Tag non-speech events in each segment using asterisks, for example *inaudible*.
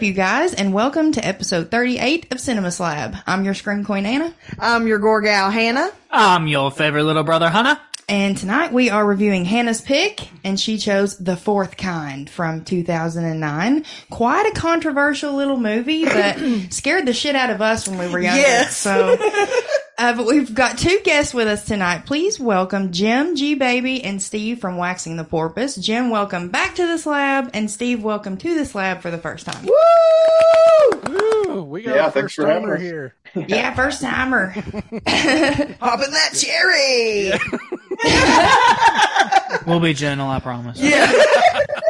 up, you guys, and welcome to episode 38 of Cinema Slab. I'm your Scream Queen Anna, I'm your Gorgal Hannah. I'm your favorite little brother, Hannah. and tonight we are reviewing Hannah's pick, and she chose The Fourth Kind from 2009. Quite a controversial little movie that *clears throat* scared the shit out of us when we were younger. Yes. So, uh, but we've got two guests with us tonight. Please welcome Jim, G Baby, and Steve from Waxing the Porpoise. Jim, welcome back to the slab, and Steve, welcome to the slab for the first time. Ooh, we got Yeah, a thanks first for having timer us. here. *laughs* Yeah, first timer. *laughs* Popping that cherry. We'll be gentle, I promise. Hap- *laughs*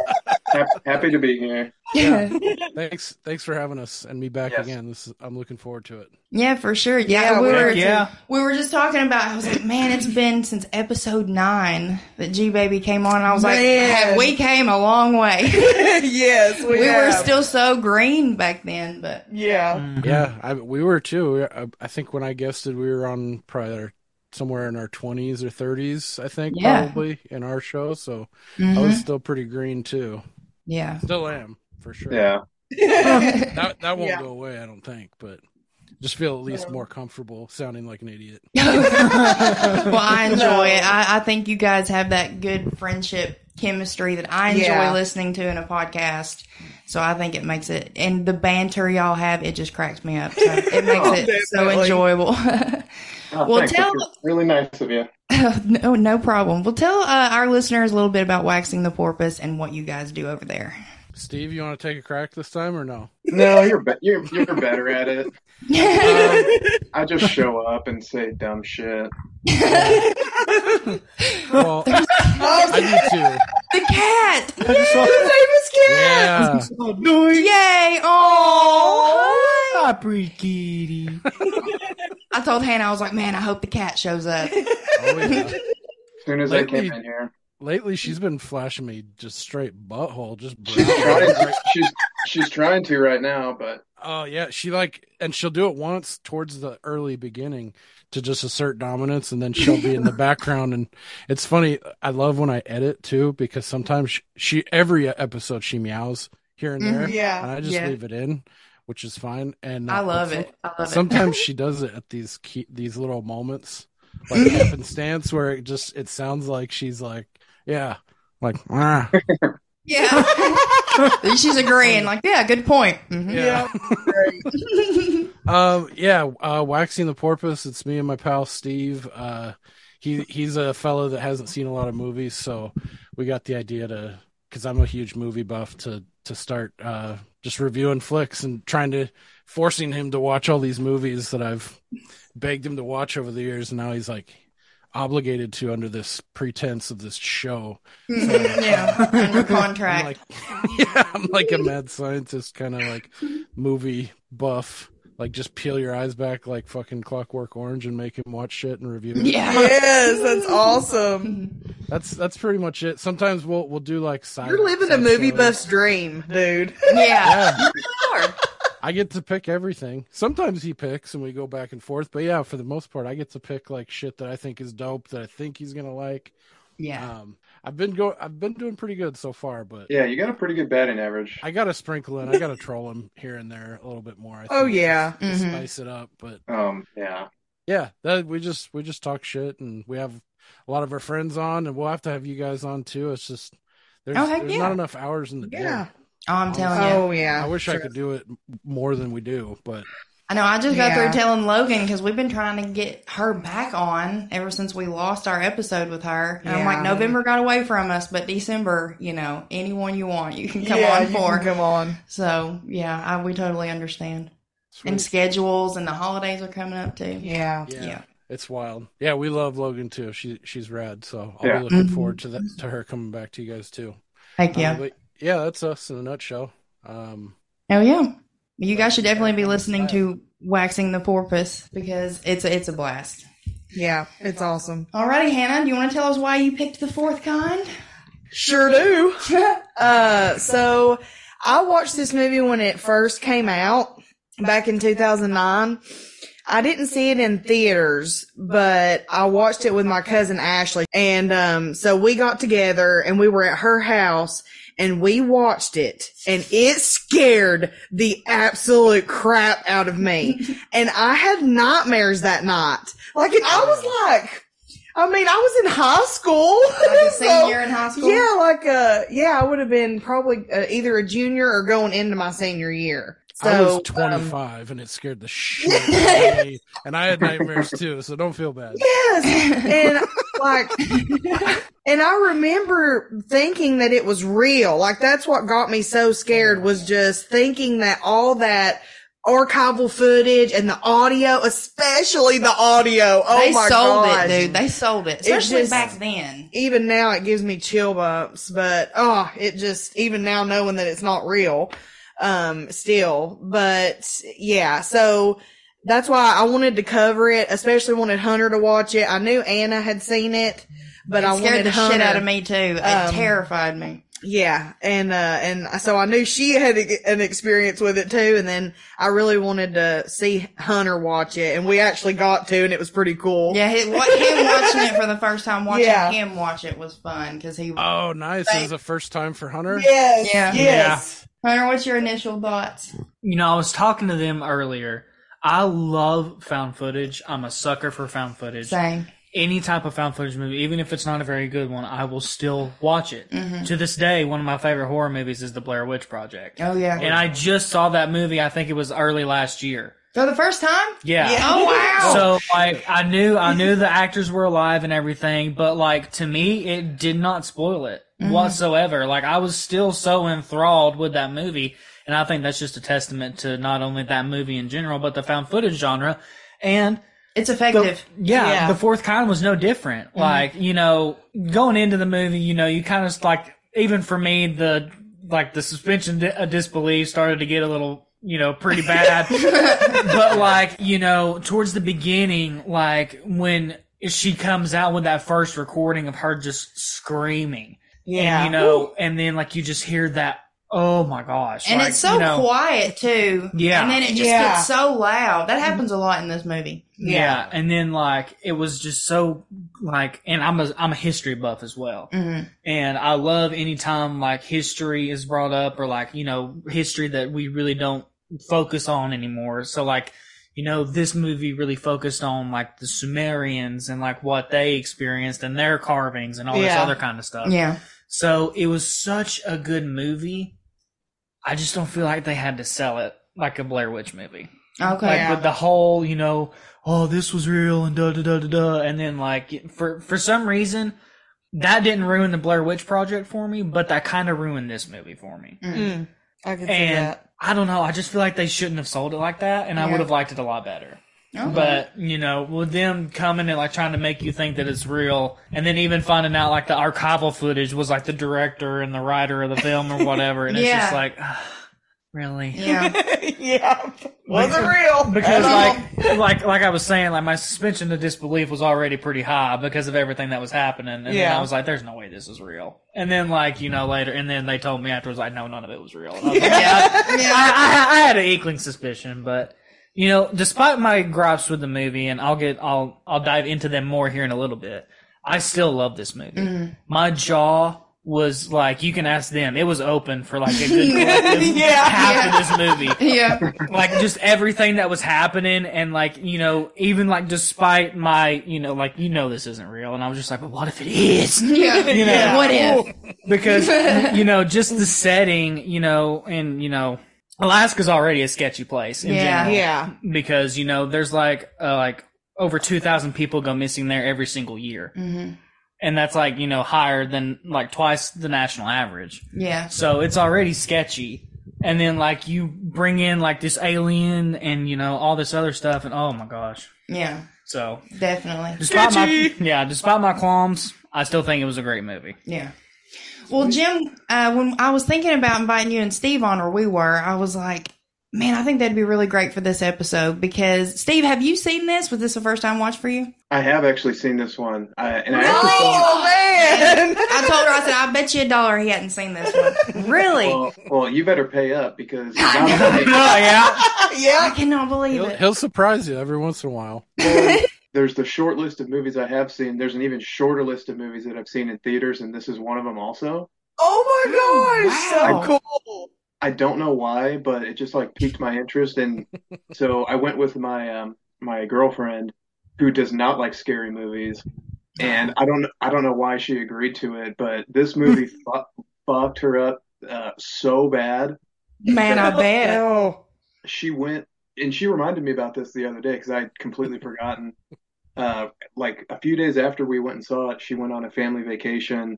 Happy to be here. *laughs* Thanks, thanks for having us and me back Yes. again. This is, I'm looking forward to it. Yeah, for sure. Yeah, Yeah, we we were. are too. Yeah. we were just talking about. I was like, man, it's been since episode nine that G Baby came on. And I was like, Man. "Have we came a long way. *laughs* *laughs* yes, we, we were still so green back then, but Yeah. Mhm. Yeah, I, we were too. I, I think when I guested, we were on probably our, somewhere in our 20s or 30s. I think Yeah. probably in our show. So Mhm. I was still pretty green too. Yeah. Still am for sure. Yeah. *laughs* that that won't Yeah. go away. I don't think, but just feel at least more comfortable sounding like an idiot. *laughs* well, I enjoy it. I, I think you guys have that good friendship chemistry that I enjoy Yeah. listening to in a podcast. So I think it makes it, and the banter y'all have, it just cracks me up. So it makes *laughs* Oh, it so enjoyable. Oh, Well, thanks. tell- really nice of you. *laughs* no, no problem. Well, tell uh, our listeners a little bit about waxing the porpoise and what you guys do over there. Steve, you want to take a crack this time or no? No, you're be- you're you're better at it. *laughs* Um, I just show up and say dumb shit. *laughs* Well, Oh, *laughs* I do too. the cat! I just saw- famous cat. yeah. Yay! Oh! Hi, pretty kitty. I told Hannah, I was like, man, I hope the cat shows up. Oh, yeah. As soon as I Lately- came in here, Lately, she's been flashing me just straight butthole, just she's trying. she's she's trying to right now, but Oh yeah, she like, and she'll do it once towards the early beginning to just assert dominance, and then she'll be in the *laughs* background. And it's funny. I love when I edit too because sometimes she, she every episode she meows here and there, Yeah. and I just Yeah. leave it in, which is fine. And I uh, love it. I love Sometimes she *laughs* does it at these key, these little moments, like *laughs* happenstance, where it just it sounds like she's like, yeah, like ah. *laughs* Yeah. *laughs* She's agreeing, like, yeah, good point. Mhm. yeah. Great. *laughs* Um, yeah, uh, waxing the porpoise. It's me and my pal Steve. Uh, he he's a fellow that hasn't seen a lot of movies, so we got the idea to because I'm a huge movie buff to to start uh, just reviewing flicks and trying to forcing him to watch all these movies that I've begged him to watch over the years, and now he's like obligated to under this pretense of this show. Mm-hmm. *laughs* yeah. Under I'm contract. like, *laughs* yeah, I'm like a mad scientist, kind of like movie buff. Like, just peel your eyes back like fucking Clockwork Orange and make him watch shit and review it. yeah. yes, that's awesome. Mm-hmm. That's that's pretty much it. Sometimes we'll we'll do like side. You're living a movie stories. buff's dream, dude. Yeah. Yeah, *laughs* Sure. I get to pick everything. Sometimes he picks and we go back and forth, but yeah, for the most part, I get to pick like shit that I think is dope that I think he's gonna like. Yeah. Um, I've been go I've been doing pretty good so far, but yeah, you got a pretty good batting average. I gotta sprinkle in. I gotta troll him here and there a little bit more. I Oh yeah. to Mhm. spice it up. But Um, yeah. yeah, that we just we just talk shit, and we have a lot of our friends on, and we'll have to have you guys on too. It's just there's, Oh, there's yeah. not enough hours in the Yeah. day. Oh, I'm telling you. Oh yeah. I wish I could do it more than we do, but I know. I just got Yeah. through telling Logan because we've been trying to get her back on ever since we lost our episode with her. And I'm like, November got away from us, but December, you know, anyone you want, you can come yeah, on you for. can come on. So yeah, I, we totally understand. sweet. And schedules and the holidays are coming up too. Yeah. yeah, yeah. it's wild. Yeah, we love Logan too. She she's rad, so I'll Yeah. be looking Mhm. forward to that to her coming back to you guys too. Heck yeah. Uh, but yeah, that's us in a nutshell. Um, Oh yeah. You guys should definitely be listening to Waxing the Porpoise because it's a, it's a blast. Yeah. It's awesome. Alrighty, Hannah, do you want to tell us why you picked the fourth kind? Sure do. *laughs* uh, so I watched this movie when it first came out back in 2009. I didn't see it in theaters, but I watched it with my cousin Ashley. And, um, so we got together and we were at her house and we watched it and it scared the absolute crap out of me. *laughs* and I had nightmares that night. Like, I was like, I mean, I was in high school. Like a *laughs* So, senior in high school? Yeah, like, uh, yeah, I would have been probably uh, either a junior or going into my senior year. So, I was um, 25 and it scared the *laughs* shit out of me. And I had nightmares *laughs* too, so don't feel bad. Yes. And like, *laughs* and I remember thinking that it was real. Like that's what got me so scared was just thinking that all that archival footage and the audio, especially the audio. Oh they my sold gosh. it, dude. They sold it, especially just- back then. Even now it gives me chill bumps, but oh, it just, even now knowing that it's not real, um, still, but yeah, so that's why I wanted to cover it, especially wanted Hunter to watch it. I knew Anna had seen it, but it I scared wanted the Hunter. shit out of me too. It Um, terrified me. Yeah, and uh, and so I knew she had a- an experience with it too, and then I really wanted to see Hunter watch it, and we actually got to, and it was pretty cool. Yeah, his, him *laughs* watching it for the first time, watching Yeah. him watch it was fun because he. Oh, nice. It was the first time for Hunter. Yes, Yeah. yes, Hunter, what's your initial thoughts? You know, I was talking to them earlier. I love found footage. I'm a sucker for found footage. Same. Any type of found footage movie, even if it's not a very good one, I will still watch it. Mm-hmm. To this day, one of my favorite horror movies is The Blair Witch Project. Oh yeah. And I just saw that movie, I think it was early last year. For the first time? Yeah. Oh wow. So like I knew I knew the actors were alive and everything, but like to me it did not spoil it Mm-hmm. whatsoever. Like I was still so enthralled with that movie, and I think that's just a testament to not only that movie in general, but the found footage genre. And it's the, effective. yeah, Yeah. the fourth kind was no different. Mm-hmm. Like you know, going into the movie, you know, you kind of like even for me the like the suspension di- of disbelief started to get a little you know pretty bad *laughs* but like you know towards the beginning like when she comes out with that first recording of her just screaming yeah. and, you know and then like you just hear that oh my gosh And like, it's so you know, quiet too. Yeah. And then it just Yeah. gets so loud. That happens a lot in this movie. yeah. and then like it was just so like and i'm a i'm a history buff as well Mhm. and i love anytime like history is brought up or like you know history that we really don't focus on anymore so like you know this movie really focused on like the sumerians and like what they experienced and their carvings and all this other kind of stuff Yeah. so it was such a good movie i just don't feel like they had to sell it like a blair witch movie Okay. like Yeah. with the whole, you know, oh, this was real and da da da da da, and then like for for some reason that didn't ruin the Blair Witch Project for me, but that kind of ruined this movie for me. Mm, I can see And that. I don't know, I just feel like they shouldn't have sold it like that, and I would have liked it a lot better. Okay. But you know, with them coming and like trying to make you think that it's real, and then even finding out like the archival footage was like the director and the writer of the film or whatever, and it's just like, really, yeah. *laughs* yeah, wasn't real because like like like I was saying, like my suspension of disbelief was already pretty high because of everything that was happening, and then Yeah. I was like, "There's no way this is real." And then like you know later, and then they told me afterwards, like, "No, none of it was real." And I, was like, Yeah. *laughs* I, Yeah. I, I had an inkling suspicion, but you know, despite my gripes with the movie, and I'll get I'll I'll dive into them more here in a little bit. I still love this movie. Mm-hmm. My jaw was like you can ask them. It was open for like a good *laughs* *laughs* Yeah. half of this movie *laughs* Yeah. like just everything that was happening and like you know even like despite my you know like you know this isn't real and i was just like but what if it is Yeah. You know. What if? because you know just the setting you know and you know alaska's already a sketchy place in Yeah. general yeah, because you know there's like uh, like over 2000 people go missing there every single year hmm and that's like you know higher than like twice the national average Yeah. so it's already sketchy. And then like you bring in like this alien and you know all this other stuff and oh my gosh. Yeah. So Definitely. despite my yeah, despite my qualms, I still think it was a great movie. Yeah. Well, Jim, uh, when I was thinking about inviting you and Steve on, or we were, I was like, man, I think that'd be really great for this episode because Steve, have you seen this? Was this a first time watch for you? I have actually seen this one, uh, and I actually saw. oh man, *laughs* I told her, I said, I bet you a dollar he hadn't seen this one. Really? Well, well, you better pay up because not oh only, yeah. I cannot believe He'll, it. he'll surprise you every once in a while. *laughs* there's the short list of movies I have seen. There's an even shorter list of movies that I've seen in theaters, and this is one of them also. Oh my gosh, Wow. so cool. I don't know why, but it just like piqued my interest, and *laughs* so I went with my um my girlfriend, who does not like scary movies, and I don't I don't know why she agreed to it, but this movie *laughs* fu- fucked her up uh, so bad. Man, I bet. She went and she reminded me about this the other day because I had completely *laughs* forgotten. Uh, like a few days after we went and saw it, she went on a family vacation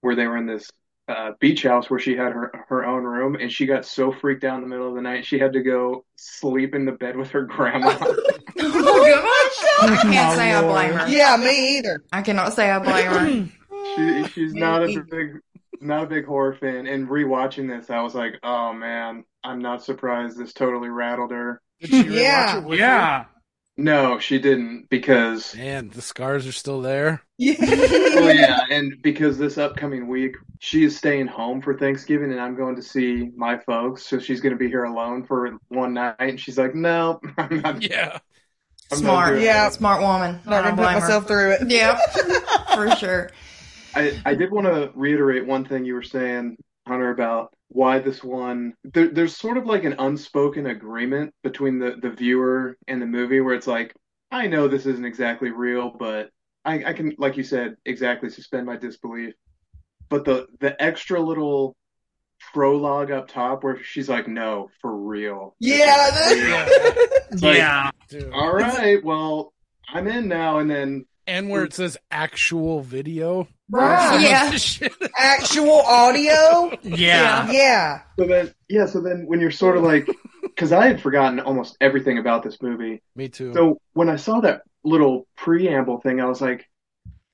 where they were in this uh, beach house where she had her her own room, and she got so freaked out in the middle of the night she had to go sleep in the bed with her grandma. *laughs* Oh, gosh. *laughs* I can't say I blame her. yeah, me either. I cannot say I blame her. *clears throat* she she's not a big not a big horror fan, and rewatching this, I was like, oh man, I'm not surprised this totally rattled her. Did she rewatch Yeah. it with you? Yeah. No, she didn't because Man, the scars are still there. Yeah. well, yeah, and because this upcoming week she is staying home for Thanksgiving, and I'm going to see my folks, so she's going to be here alone for one night, and she's like, no, *laughs* I'm not. Yeah. I'm Smart. doing Yeah. it." Smart woman. I Not gonna put myself her. through it. Yeah, *laughs* for sure. I, I did want to reiterate one thing you were saying, Hunter, about why this one. There, there's sort of like an unspoken agreement between the, the viewer and the movie where it's like, I know this isn't exactly real, but I, I can, like you said, exactly suspend my disbelief. But the the extra little prologue up top where she's like, no, for real. Yeah. *laughs* It's like, yeah. All right, well, I'm in now, and then And where it says actual video. Right. Yeah. *laughs* Actual audio. Yeah. Yeah. So then, yeah, so then when you're sort of like, *laughs* because I had forgotten almost everything about this movie. Me too. So when I saw that little preamble thing, I was like,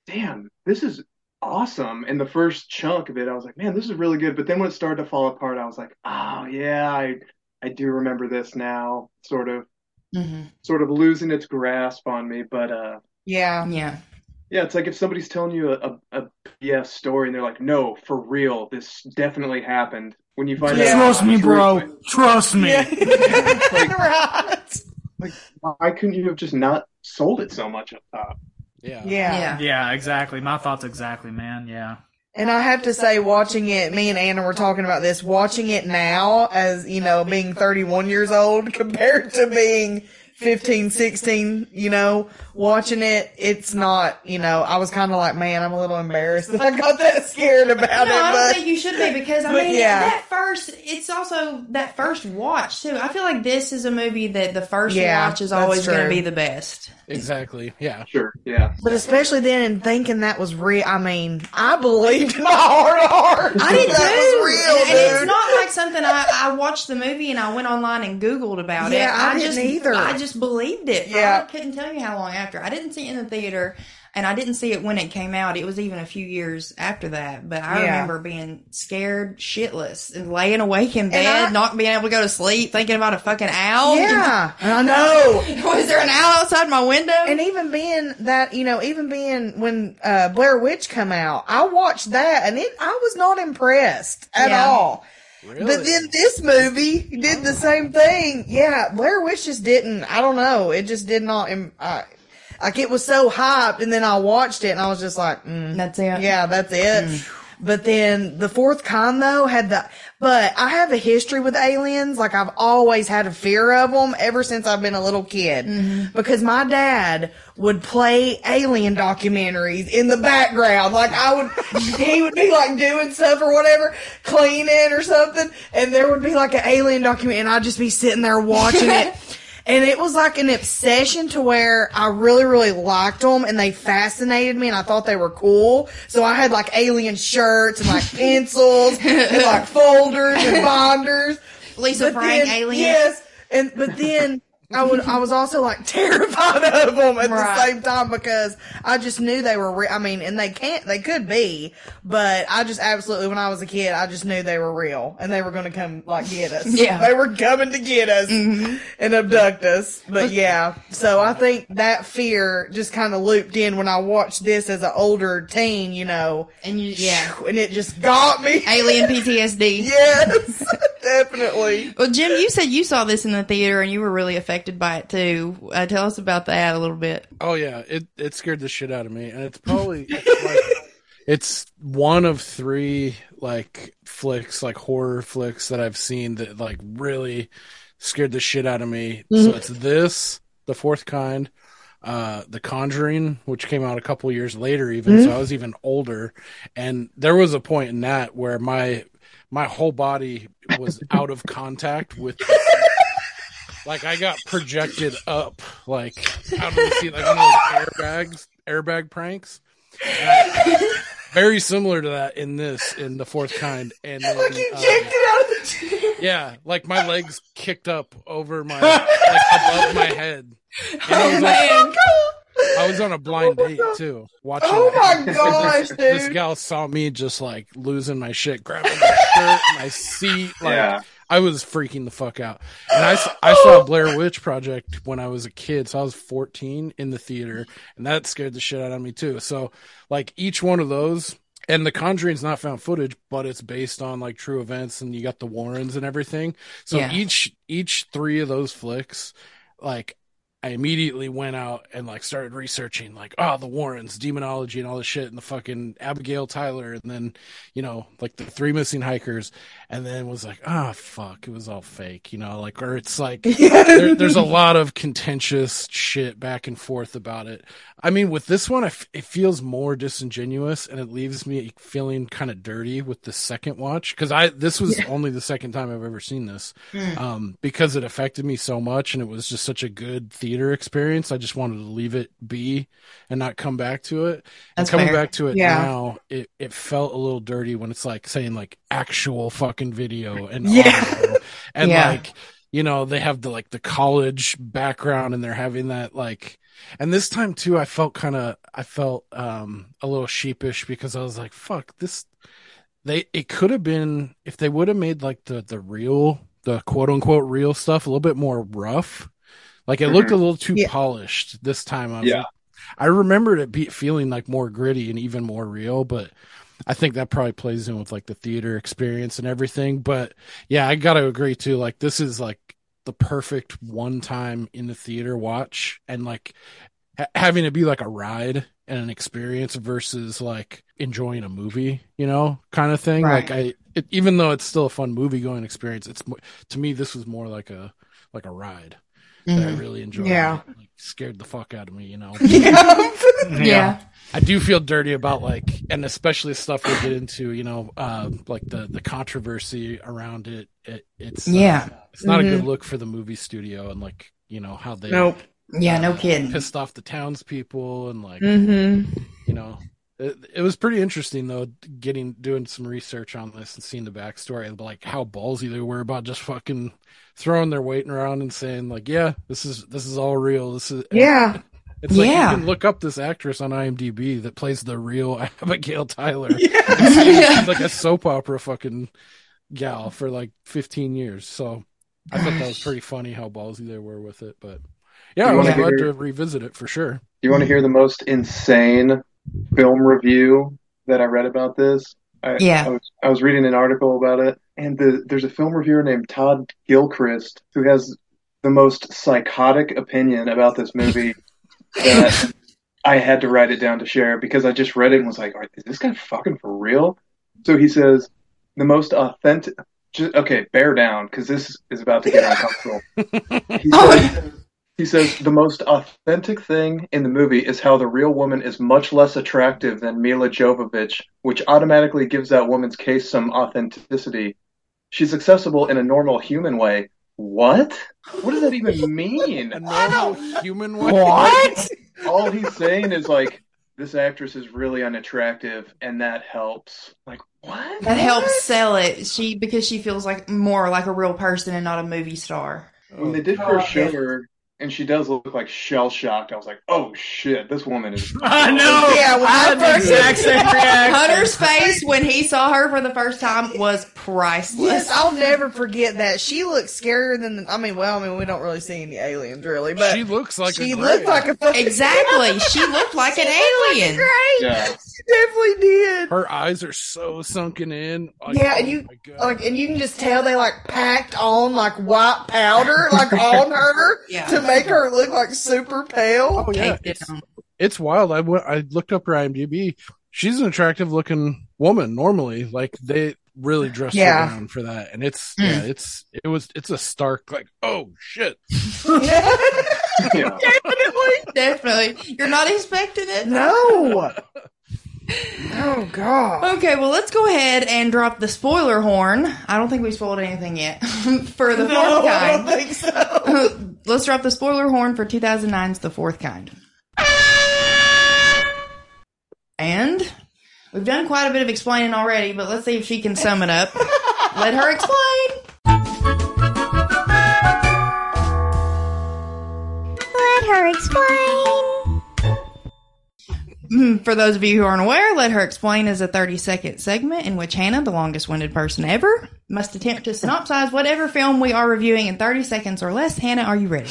damn, this is awesome. And the first chunk of it, I was like, man, this is really good. But then when it started to fall apart, I was like, oh, yeah, I, I do remember this now, sort of, hmm sort of losing its grasp on me. But, uh, Yeah. Yeah. yeah, it's like if somebody's telling you a, a, a BS story and they're like, no, for real, this definitely happened. When you find Yeah. out, Trust me, bro. Truthfully, Trust me. *laughs* *laughs* right. Why couldn't you have just not sold it so much up top? yeah. Yeah. Yeah. Yeah, exactly. My thoughts exactly, man. Yeah. And I have to say, watching it, me and Anna were talking about this, watching it now as, you know, being 31 years old *laughs* compared to being 15, 16, you know, watching it, it's not, you know, I was kind of like, man, I'm a little embarrassed that I got that scared about No, I don't but think you should be because I mean yeah. that first. It's also that first watch too. I feel like this is a movie that the first Yeah, watch is always going to be the best. Exactly. Yeah. Sure, yeah. But especially then in thinking that was real, I mean, I believed in my heart of hearts. I did that too. was real, and, and it's not like something I, I watched the movie and I went online and Googled about Yeah, it. I didn't just either. I just believed it. Yeah. I couldn't tell you how long after. I didn't see it in the theater and I didn't see it when it came out. It was even a few years after that. But I Yeah. remember being scared shitless and laying awake in bed, I- not being able to go to sleep, thinking about a fucking owl. yeah, *laughs* I know. Was there an owl outside my window? And even being that, you know, even being when uh, Blair Witch come out, I watched that and it, I was not impressed at Yeah. all. Really? But then this movie did the same thing. Yeah, Blair Witch just didn't. I don't know. It just did not. im- I, like it was so hyped, and then I watched it, and I was just like, mm, That's it. yeah, that's it. But then the fourth con though had the, but I have a history with aliens. Like I've always had a fear of them ever since I've been a little kid. Because my dad would play alien documentaries in the background. Like I would, *laughs* he would be like doing stuff or whatever, cleaning or something. And there would be like an alien documentary and I'd just be sitting there watching it. *laughs* And it was like an obsession to where I really, really liked them and they fascinated me and I thought they were cool. So I had like alien shirts and like pencils and like folders and *laughs* binders. Lisa But Frank, then- alien. Yes. And, but then I would, I was also like *laughs* terrified of them at Right. the same time because I just knew they were real. I mean, and they can't, they could be, but I just absolutely, when I was a kid, I just knew they were real and they were going to come like get us. Yeah. *laughs* They were coming to get us mm-hmm. and abduct us. But yeah, so I think that fear just kind of looped in when I watched this as an older teen, you know, And you, yeah. and it just got me. Alien PTSD. *laughs* Yes, definitely. Well, Jim, you said you saw this in the theater and you were really affected by it too. Uh, tell us about that a little bit. Oh yeah, it it scared the shit out of me, and it's probably *laughs* it's like it's one of three like flicks, like horror flicks that I've seen that like really scared the shit out of me. So it's this, the fourth kind, uh, The Conjuring, which came out a couple years later, even so I was even older, and there was a point in that where my my whole body was *laughs* out of contact with. Like I got projected up, like out of the seat, like one of those airbags, airbag pranks. I- very similar to that in this, in the fourth kind, and then, Like um, ejected out of the chair. yeah, like my legs kicked up over my, like above my head. And I was, like, I was on a blind date too, watching. Oh that. my *laughs* gosh, This, this gal saw me just like losing my shit, grabbing my shirt, my seat, like Yeah. I was freaking the fuck out. And I I saw Blair Witch Project when I was a kid. So I was 14 in the theater and that scared the shit out of me too. So like each one of those and the Conjuring's not found footage, but it's based on like true events and you got the Warrens and everything. So Yeah. each, each three of those flicks, like I immediately went out and like started researching like, oh, the Warrens, demonology and all this shit and the fucking Abigail Tyler and then, you know, like the three missing hikers and then was like, ah, fuck, it was all fake, you know, like, or it's like, *laughs* there, there's a lot of contentious shit back and forth about it. I mean, with this one, I f- it feels more disingenuous and it leaves me feeling kind of dirty with the second watch because I this was only the second time I've ever seen this Mm. um, because it affected me so much and it was just such a good theater experience. I just wanted to leave it be and not come back to it. And coming fair. back to it Yeah. now, it, it felt a little dirty when it's like saying like actual fucking video and Yeah. audio. *laughs* and Yeah. like you know they have the like the college background and they're having that like and this time too i felt kind of i felt um a little sheepish because i was like fuck this they it could have been if they would have made like the the real the quote unquote real stuff a little bit more rough like it looked a little too Yeah. polished this time i was Yeah. like, i remembered it be feeling like more gritty and even more real but I think that probably plays in with like the theater experience and everything. But yeah, I got to agree too. Like this is like the perfect one time in the theater watch and like ha- having it be like a ride and an experience versus like enjoying a movie, you know, kind of thing. Right. Like I, it, even though it's still a fun movie going experience, it's to me, this was more like a, like a ride that I Mhm. really enjoyed. Yeah. Like, scared the fuck out of me, you know? *laughs* Yeah. *laughs* Yeah. I do feel dirty about like, and especially stuff we get into, you know, uh, like the the controversy around it. it it's uh, Yeah. it's not a Mhm. good look for the movie studio and like you know how they Nope. Yeah, no kidding. pissed off the townspeople and like Mm-hmm. you know. It, it was pretty interesting though, getting doing some research on this and seeing the backstory of like how ballsy they were about just fucking throwing their weight around and saying like, yeah, this is this is all real. This is Yeah. It's like Yeah. you can look up this actress on IMDb that plays the real *laughs* Abigail Tyler. Yeah. *laughs* She's like a soap opera fucking gal for like 15 years. So I thought that was pretty funny how ballsy they were with it. But yeah, I You was wanna glad hear- to revisit it for sure. You want to hear the most insane film review that I read about this? I, Yeah. I was, I was reading an article about it, and the, there's a film reviewer named Todd Gilchrist who has the most psychotic opinion about this movie *laughs* that I had to write it down to share because I just read it and was like, "Are- is this guy fucking for real? So he says, the most authentic, just, okay, bear down because this is about to get *laughs* uncomfortable. *laughs* He says, he says the most authentic thing in the movie is how the real woman is much less attractive than Milla Jovovich, which automatically gives that woman's case some authenticity. She's accessible in a normal human way. What? What does that even mean? A normal human way. What? *laughs* All he's saying is like this actress is really unattractive and that helps. Like what? That helps sell it. She because she feels like more like a real person and not a movie star. When they did first oh, show her and she does look like shell shocked, I was like, oh shit, this woman is *laughs* I know. Yeah, when I had the first- exact same reaction. Hunter's face when he saw her for the first time was priceless. Yes, I'll never forget that. She looks scarier than. The, I mean, well, I mean, we don't really see any aliens, really, but she looks like she a looked like a Exactly. She looked like an alien. Great. Yeah. She definitely did. her eyes are so sunken in. Like, Yeah, oh and you- my Like, and you can just tell they like packed on like white powder, like on her, Yeah. to make her *laughs* look like super pale. oh yeah, it's, it's wild. I went, I looked up her IMDb, she's an attractive looking woman normally. Like they really dressed Yeah. her down for that, and it's Mm. yeah, it's it was it's a stark like oh shit. *laughs* *laughs* Yeah. Definitely. Definitely. You're not expecting it? No. Oh God. Okay, well, let's go ahead and drop the spoiler horn. I don't think we spoiled anything yet *laughs* for the fourth No, I don't kind. think so. *laughs* let's drop the spoiler horn for 2009's The Fourth Kind. And we've done quite a bit of explaining already, but let's see if she can sum it up. *laughs* Let her explain. Let her explain. Mm, For those of you who aren't aware, Let Her Explain is a 30 second segment in which Hannah, the longest winded person ever, must attempt to synopsize whatever film we are reviewing in 30 seconds or less. Hannah, are you ready?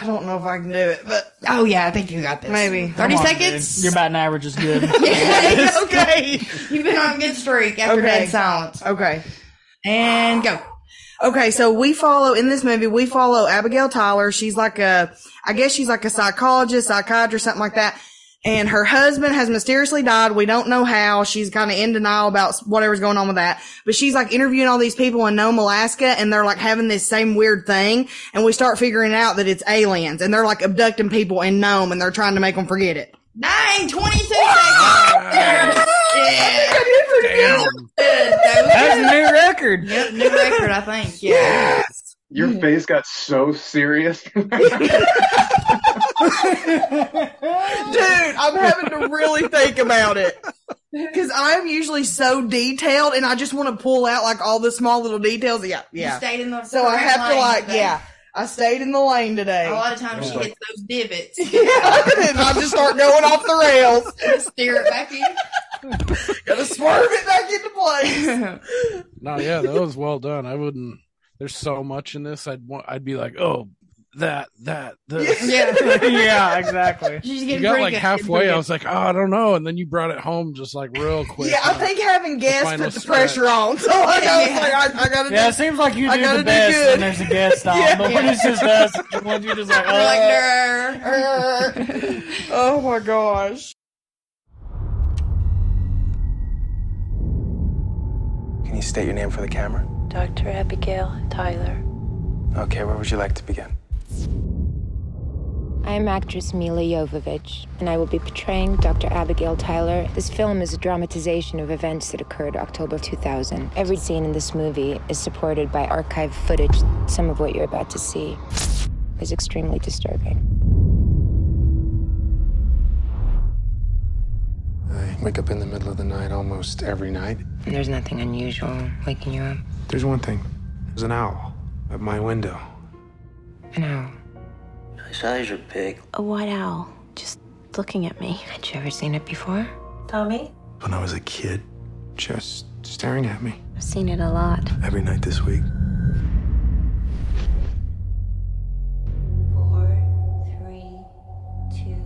I don't know if I can do it, but Oh, yeah, I think you got this. Maybe. 30 Come on, seconds? dude. Your batting average is good. *laughs* *laughs* okay. You've been on a good streak after Okay. dead silence. Okay. And go. Okay, so we follow in this movie. We follow Abigail Tyler. She's like a, I guess she's like a psychologist, psychiatrist, something like that. And her husband has mysteriously died. We don't know how. She's kind of in denial about whatever's going on with that. But she's like interviewing all these people in Nome, Alaska, and they're like having this same weird thing. And we start figuring out that it's aliens, and they're like abducting people in Nome, and they're trying to make them forget it. Nine, 22 seconds. yeah. That was That's a new record. Yep, new record, I think. Yeah. Your hmm. face got so serious. *laughs* Dude, I'm having to really think about it. Cause I'm usually so detailed and I just want to pull out like all the small little details. Yeah, You yeah. stayed in the So I have to like, today. yeah, I stayed in the lane today. A lot of times she hits those divots. *laughs* yeah, and I just start going off the rails. Steer it back in. Gotta swerve it back into place. *laughs* No, yeah, that was well done. I wouldn't. There's so much in this. I'd want. I'd be like, oh, that, that, *laughs* this. yeah. *laughs* yeah, exactly. She's You getting got like good. halfway. I was like, oh, I don't know, and then you brought it home just like real quick. Yeah, I think having guests final put the stretch. pressure on. *laughs* So like, I was like, I, I gotta Yeah, it seems like you I do gotta the do best good. when there's a guest on, Yeah. but when it's just us, when you're just like, We're like, uh, oh my gosh. Can you state your name for the camera? Dr. Abigail Tyler. Okay, where would you like to begin? I am actress Milla Jovovich, and I will be portraying Dr. Abigail Tyler. This film is a dramatization of events that occurred October 2000. Every scene in this movie is supported by archive footage. Some of what you're about to see is extremely disturbing. I wake up in the middle of the night almost every night. And there's nothing unusual waking you up. There's one thing. There's an owl at my window. An owl. His eyes are big. A white owl, just looking at me. Had you ever seen it before? Tommy? When I was a kid, just staring at me I've seen it a lot. every night this week. Four, three, two.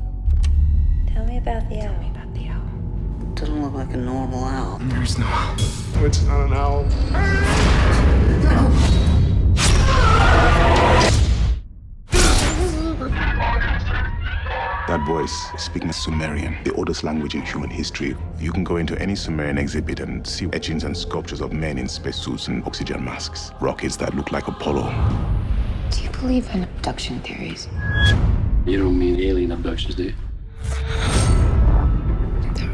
Tell me about the owl. Doesn't look like a normal owl. There's no owl. It's not an owl. That voice is speaking Sumerian, the oldest language in human history. You can go into any Sumerian exhibit and see etchings and sculptures of men in spacesuits and oxygen masks, rockets that look like Apollo. Do you believe in abduction theories? You don't mean alien abductions, do you?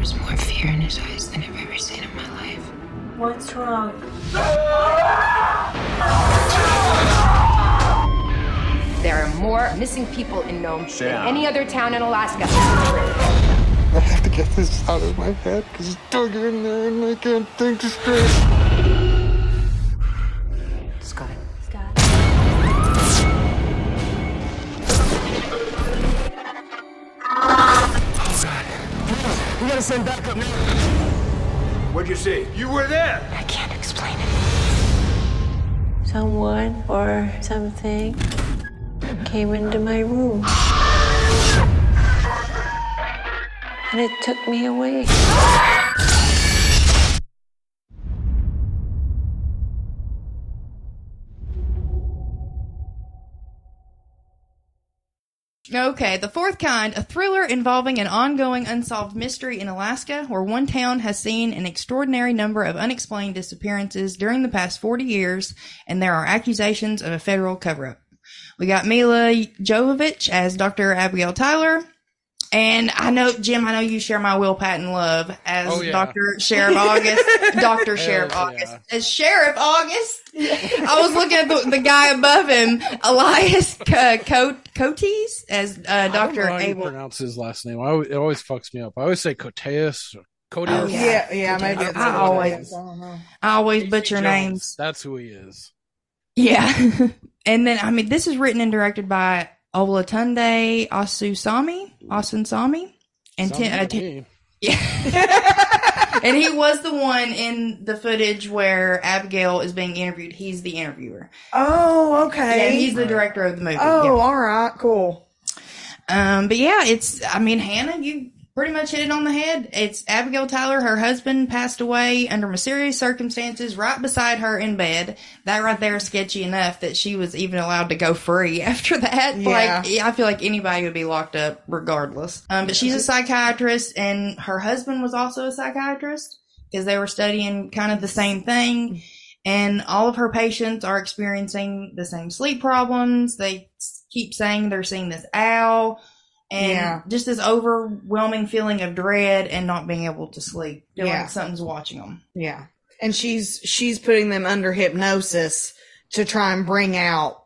There was more fear in his eyes than I've ever seen in my life. What's wrong? There are more missing people in Nome than any other town in Alaska. I have to get this out of my head because it's dug in there and I can't think straight. We gotta send backup now. What'd you see? You were there. I can't explain it. Someone or something came into my room. And it took me away. Okay, the fourth kind, a thriller involving an ongoing unsolved mystery in Alaska where one town has seen an extraordinary number of unexplained disappearances during the past 40 years and there are accusations of a federal cover-up. We got Milla Jovovich as Dr. Abigail Tyler. And I know, Jim, I know you share my Will Patton love as Oh, yeah. Dr. Sheriff August. *laughs* Dr. Sheriff Hells August. yeah. As Sheriff August. I was looking at the, the guy above him, Elias uh, Co- Cotes, as uh, I don't Dr. know how you Abel. pronounce his last name. I, always- it always fucks me up. I always say Coteus. or Coteus. Oh, Yeah, yeah, maybe it's I what always- I. I always butcher Jones. names. That's who he is. Yeah. *laughs* and then, I mean, this is written and directed by Olatunde Asusami. Asunsami. And Sounds ten, uh, ten- me. *laughs* yeah. and he was the one in the footage where Abigail is being interviewed. He's the interviewer. Oh, okay. Yeah, he's the director of the movie. oh, yeah. all right, cool. Um, but yeah, it's, I mean, Hannah, you pretty much hit it on the head. It's Abigail Tyler. Her husband passed away under mysterious circumstances right beside her in bed. That right there is sketchy enough that she was even allowed to go free *laughs* after that. Yeah. Like, I feel like anybody would be locked up regardless. Um, but she's a psychiatrist and her husband was also a psychiatrist because they were studying kind of the same thing. And all of her patients are experiencing the same sleep problems. They keep saying they're seeing this owl and Yeah. just this overwhelming feeling of dread and not being able to sleep. Feeling Yeah. like something's watching them. Yeah. And she's she's putting them under hypnosis to try and bring out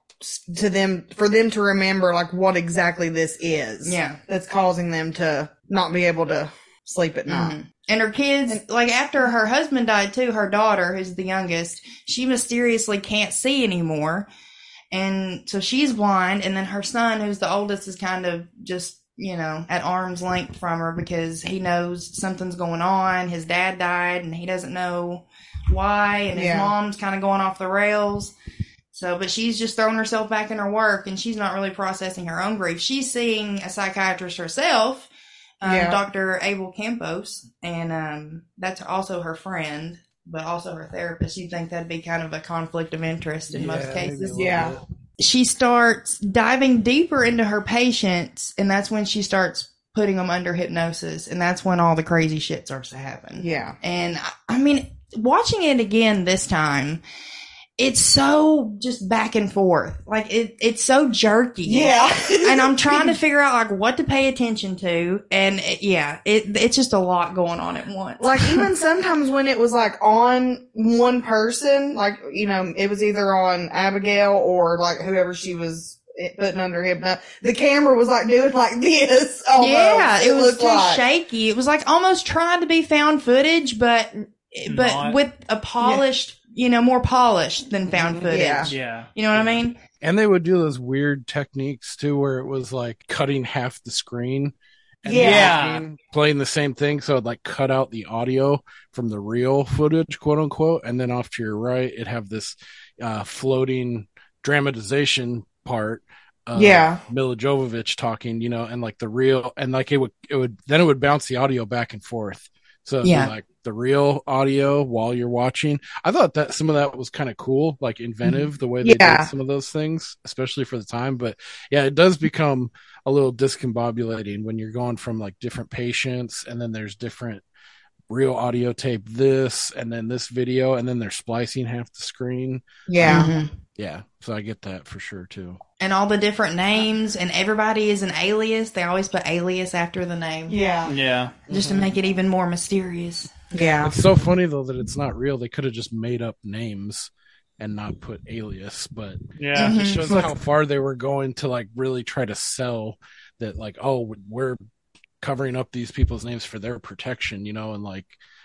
to them for them to remember like what exactly this is. Yeah. That's causing them to not be able to sleep at night. Mhm. And her kids, like after her husband died too, her daughter, who's the youngest, she mysteriously can't see anymore. And so she's blind. And then her son, who's the oldest, is kind of just, you know, at arm's length from her because he knows something's going on. His dad died and he doesn't know why. And his Yeah. mom's kind of going off the rails. So, but she's just throwing herself back in her work and she's not really processing her own grief. She's seeing a psychiatrist herself, um, Yeah. Dr. Abel Campos, and um, that's also her friend, but also her therapist. You'd think that'd be kind of a conflict of interest in most Yeah, a cases. Yeah. bit. She starts diving deeper into her patients, and that's when she starts putting them under hypnosis, and that's when all the crazy shit starts to happen. Yeah. And I mean, watching it again this time, it's so just back and forth. Like it, it's so jerky. Yeah. *laughs* and I'm trying to *laughs* figure out like what to pay attention to, and it, yeah, it it's just a lot going on at once. Like *laughs* even sometimes when it was like on one person, like you know, it was either on Abigail or like whoever she was putting under hypno. The camera was like doing like this. Almost. yeah, it, was looked too like. shaky. It was like almost trying to be found footage, but but Not. with a polished, you know, more polished than found footage. Yeah. Yeah. You know what I mean? And they would do those weird techniques too, where it was like cutting half the screen. And Yeah. playing- playing the same thing, so it'd like cut out the audio from the real footage, quote unquote, and then off to your right, it'd have this uh, floating dramatization part. Of Yeah. Milla Jovovich talking, you know, and like the real, and like it would, it would, then it would bounce the audio back and forth. So Yeah. like the real audio while you're watching. I thought that some of that was kind of cool, like inventive, mm-hmm. the way they Yeah. did some of those things, especially for the time. But yeah, it does become a little discombobulating when you're going from like different patients and then there's different real audio tape this and then this video and then they're splicing half the screen. Yeah. Mhm. Yeah. So I get that for sure too. And all the different names, and everybody is an alias. They always put alias after the name, Yeah. Yeah. just to make it even more mysterious. Yeah. It's so funny though that it's not real. They could have just made up names and not put alias, but Yeah. Mhm. it shows how far they were going to like really try to sell that like oh we're covering up these people's names for their protection, you know, and like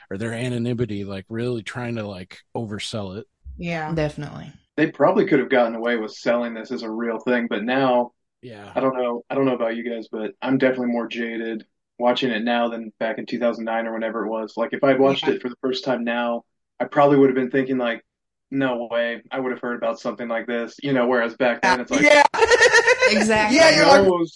or their anonymity, like really trying to like oversell it. Yeah. Definitely. They probably could have gotten away with selling this as a real thing, but now Yeah. I don't know. I don't know about you guys, but I'm definitely more jaded watching it now than back in 2009 or whenever it was. Like if I'd watched Yeah. it for the first time now, I probably would have been thinking like, no way, I would have heard about something like this, you know. Whereas back then it's like, yeah. *laughs* Exactly. Yeah, you're like,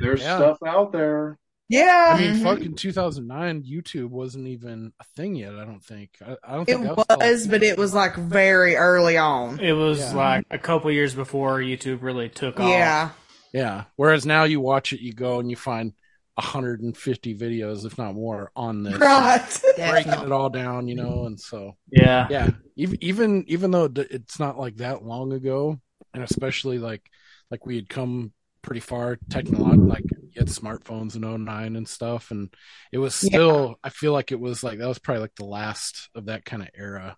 there's Yeah. stuff out there. Yeah. I mean, Mhm. fucking 2009, YouTube wasn't even a thing yet. I don't think. I, I don't It think that was, but it was like very early on. It was Yeah. like a couple years before YouTube really took off. Yeah. Yeah. Whereas now you watch it, you go and you find 150 videos, if not more, on this. Right. Breaking it all down, you know, and so Yeah. yeah. Even even even though it's not like that long ago, and especially like like we had come pretty far technologically, like you had smartphones in 09 and stuff, and it was Yeah. still. I feel like it was like that was probably like the last of that kind of era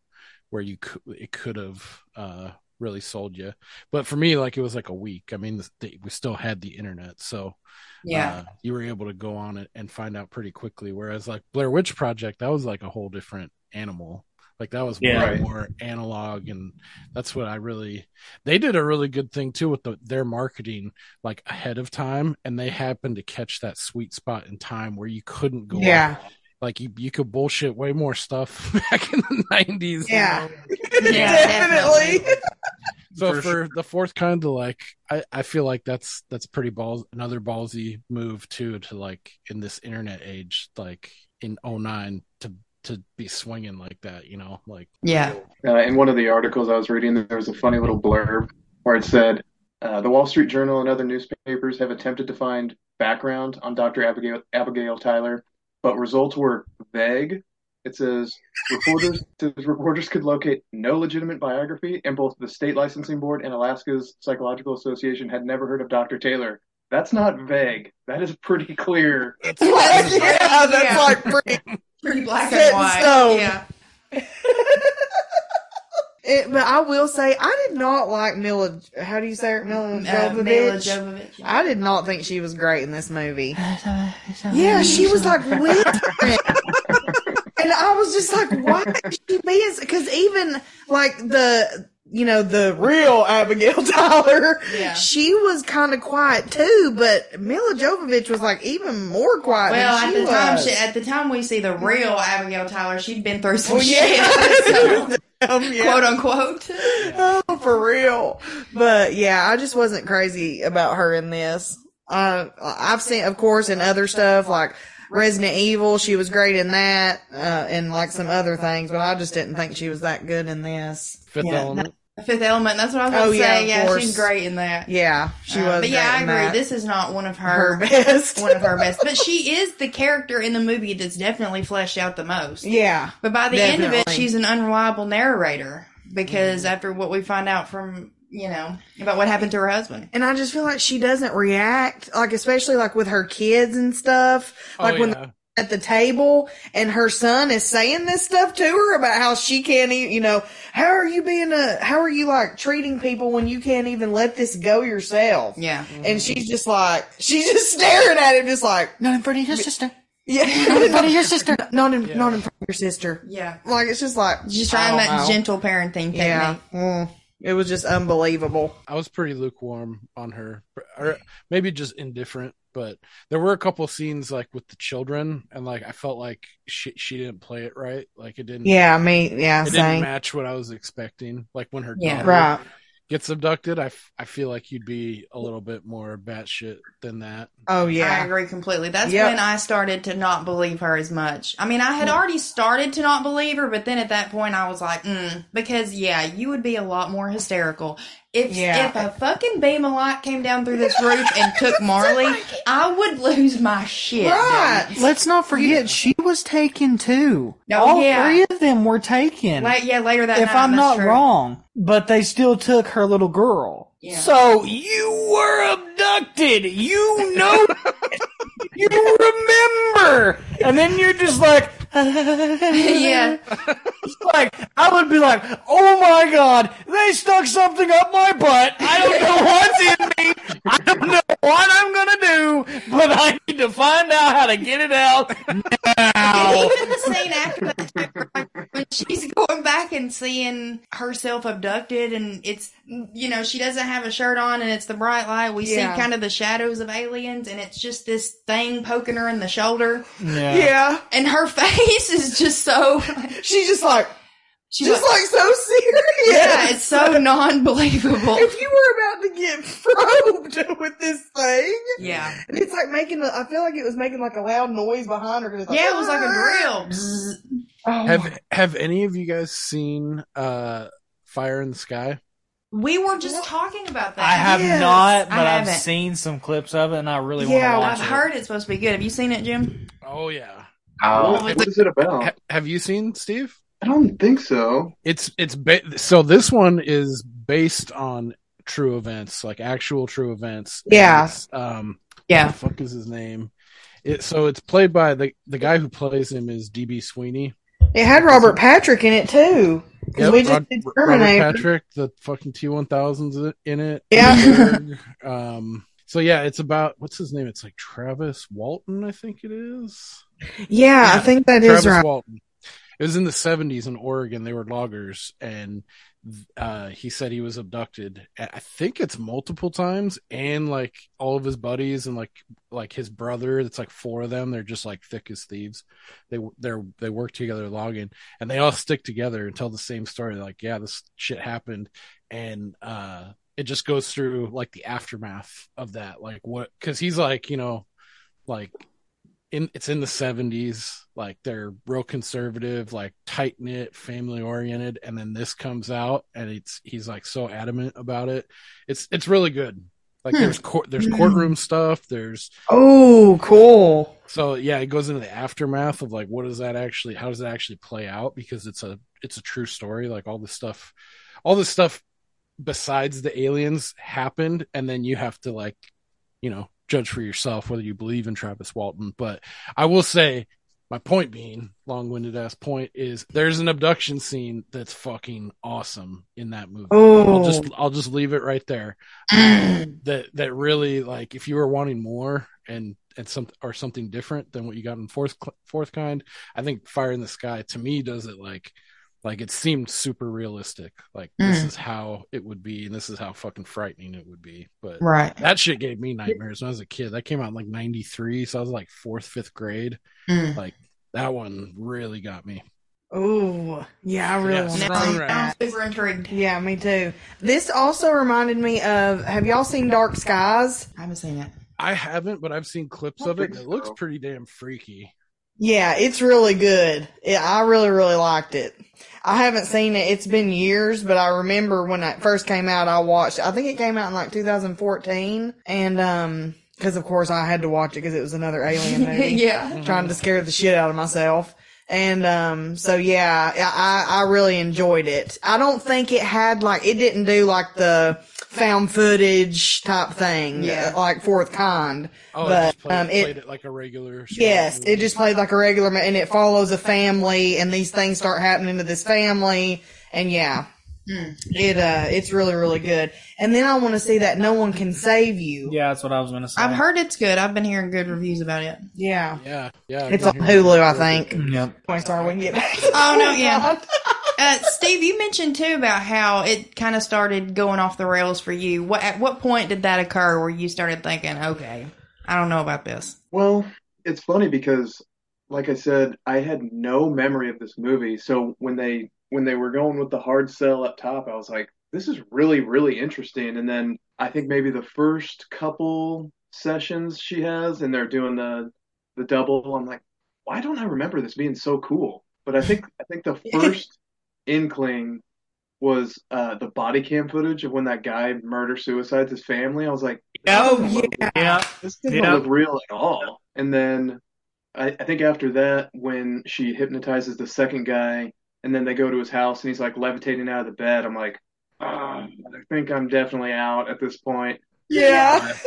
where you could it could have uh really sold you. But for me, like it was like a week. I mean, the, we still had the internet, so Yeah. uh, you were able to go on it and find out pretty quickly. Whereas like Blair Witch Project, that was like a whole different animal. Like that was Yeah. way Right. more analog, and that's what I really. They did a really good thing too with the, their marketing, like ahead of time, and they happened to catch that sweet spot in time where you couldn't go. Yeah. Like you, you could bullshit way more stuff *laughs* back in the nineties. Yeah. Yeah, *laughs* Definitely. So For for, the fourth kind of like, I, I feel like that's that's pretty balls another ballsy move too to like in this internet age, like in 09 to to be swinging like that, you know, like Yeah. Uh, in one of the articles I was reading, there was a funny little blurb where it said, uh, "The Wall Street Journal and other newspapers have attempted to find background on Dr. Abigail Abigail Tyler, but results were vague." It says reporters says reporters could locate no legitimate biography, and both the state licensing board and Alaska's Psychological Association had never heard of Dr. Taylor. That's not vague. That is pretty clear. *laughs* yeah, that's Yeah. like pretty. Pretty black Set and white. stone. Yeah. *laughs* It, but I will say, I did not like Milla. How do you say her? Milla Uh, Jovovich. Milla Jovovich. I did not think she was great in this movie. *laughs* Yeah, she was like whispering. *laughs* and I was just like, why is she being? Because even like the, you know, the real Abigail *laughs* Tyler, Yeah. she was kind of quiet too. But Milla Jovovich was like even more quiet. Well, than at the time, she, at the time we see the real Abigail Tyler, she'd been through some Well, yeah. shit, *laughs* *laughs* so, Um, yeah. quote unquote. Oh, for real. But yeah, I just wasn't crazy about her in this. Uh, I've seen, of course, in other stuff like Resident Evil, she was great in that, uh, and like some other things, but I just didn't think she was that good in this. Fifth Yeah, Element. Fifth Element. That's what I was Oh, going to yeah, say. of Yeah, she's great in that. Yeah, she Uh, was. But yeah, great I agree. that. This is not one of her her, best. *laughs* one of her best, but she is the character in the movie that's definitely fleshed out the most. yeah. But by the end of it, she's an unreliable narrator because after what we find out from you know about what happened to her husband. And I just feel like she doesn't react, like especially like with her kids and stuff. Like oh, when yeah. at the table and her son is saying this stuff to her about how she can't even, you know, how are you being a, how are you like treating people when you can't even let this go yourself? Yeah. And she's just like, she's just *laughs* staring at him, just like, Not in front of your sister. yeah, *laughs* Not in front of your sister. *laughs* not in, not in front of your sister. Yeah. Like, it's just like, Just trying don't that know. gentle parenting technique. Yeah. Mm. It was just unbelievable. I was pretty lukewarm on her, or maybe just indifferent. But there were a couple scenes like with the children, and like I felt like she she didn't play it right. Like it didn't. Yeah, me, yeah, it didn't match what I was expecting. Like when her Yeah. daughter Right. Gets abducted, I, f- I feel like you'd be a little bit more batshit than that. Oh, yeah, I agree completely. That's Yep. when I started to not believe her as much. I mean, I had already started to not believe her, but then at that point I was like, mm, because yeah, you would be a lot more hysterical. If Yeah. if a fucking beam of light came down through this roof and took *laughs* Marley, I would lose my shit. Right. Let's not forget she was taken too. Oh, All yeah. three of them were taken. La- yeah, later that if night. I'm not true. wrong, but they still took her little girl. Yeah. So you were abducted. You know, *laughs* you remember, and then you're just like, *laughs* Yeah. It's like I would be like, oh my god, they stuck something up my butt. I don't know *laughs* what's in me. I don't know what I'm gonna do, but I need to find out how to get it out now. Even the scene after that, when she's going back and seeing herself abducted, and it's you know she doesn't have a shirt on, and it's the bright light. We Yeah. see kind of the shadows of aliens, and it's just this thing poking her in the shoulder, Yeah. and her *laughs* face is just so. *laughs* She's just like, She's just like, like so serious. yeah, it's so *laughs* non-believable. if you were about to get probed with this thing, Yeah, and it's like making, a, I feel like it was making like a loud noise behind her. 'cause it's like, yeah, it was like a drill. Oh, Have Have any of you guys seen uh Fire in the Sky? We were just talking about that. I have Yes. not, but I I've haven't. seen some clips of it, and I really Yeah, want to watch I've to watch heard it's supposed to be good. Have you seen it, Jim? Oh yeah. What, what is it about? Ha- have you seen Steve? I don't think so. It's it's ba- so this one is based on true events, like actual true events. Yeah. Um. Yeah. What the fuck is his name? It, so it's played by the the guy who plays him is DB Sweeney. It had Robert Patrick in it too. 'Cause Yep, we just Rod- did Robert Terminator. Patrick, the fucking T one thousands in it. Yeah. um. So yeah, it's about what's his name? It's like Travis Walton, I think it is. Yeah, I think that is Travis right. Walton. It was in the seventies in Oregon. They were loggers, and uh, he said he was abducted. I think it's multiple times, and like all of his buddies and like like his brother. It's like four of them. They're just like thick as thieves. They they're they work together logging, and they all stick together and tell the same story. Like, yeah, this shit happened, and uh, it just goes through like the aftermath of that. Like what? Because he's like, you know, like in it's in the 70s like they're real conservative like tight knit family oriented and then this comes out and it's he's like so adamant about it it's it's really good like Hmm. there's court there's courtroom stuff there's Oh, cool. so yeah it goes into the aftermath of like what does that actually how does that actually play out because it's a it's a true story like all this stuff all this stuff besides the aliens happened and then you have to like you know judge for yourself whether you believe in Travis Walton. But I will say my point being long-winded ass point is there's an abduction scene that's fucking awesome in that movie. I'll just Oh. I'll just leave it right there. *clears throat* That that really like if you were wanting more and and some or something different than what you got in fourth fourth kind I think Fire in the Sky to me does it like like it seemed super realistic like this Mm. is how it would be and this is how fucking frightening it would be but Right. that shit gave me nightmares when I was a kid that came out in like 93 so I was like fourth fifth grade Mm. like that one really got me Oh, yeah, I really Yeah, want to right. super intrigued. Yeah, me too. This also reminded me of. Have y'all seen Dark Skies? I haven't seen it. I haven't but I've seen clips of it and it looks pretty damn freaky Yeah, it's really good. Yeah, I really, really liked it. I haven't seen it. It's been years, but I remember when it first came out, I watched, I think it came out in like 2014. And, um, cause of course I had to watch it because it was another alien *laughs* movie. Yeah. Trying to scare the shit out of myself. And, um, so yeah, I, I really enjoyed it. I don't think it had like, it didn't do like the found footage type thing. Yeah. uh, Like Fourth Kind. oh it but, just played, um, played it, it like a regular Yes, movie. it just played like a regular, and it follows a family, and these things start happening to this family, and yeah, it uh, it's really really good. And then I want to see that no one can save you. Yeah, that's what I was gonna say. I've heard it's good. I've been hearing good reviews about it. Yeah, yeah yeah it's I on Hulu, I think. Yep. When sorry, we can get back. Oh no, yeah. *laughs* Uh, Steve, you mentioned too about how it kind of started going off the rails for you. What at what point did that occur where you started thinking, okay, I don't know about this? Well, it's funny because, like I said, I had no memory of this movie. So when they when they were going with the hard sell up top, I was like, this is really really interesting. And then I think maybe the first couple sessions she has, and they're doing the the double. I'm like, why don't I remember this being so cool? But I think I think the *laughs* first inkling was uh, the body cam footage of when that guy murder suicides his family. I was like, Oh yeah. Yeah. This doesn't Yeah. look real at all. And then I, I think after that, when she hypnotizes the second guy, and then they go to his house and he's like levitating out of the bed, I'm like, ah, I think I'm definitely out at this point. Yeah. *laughs*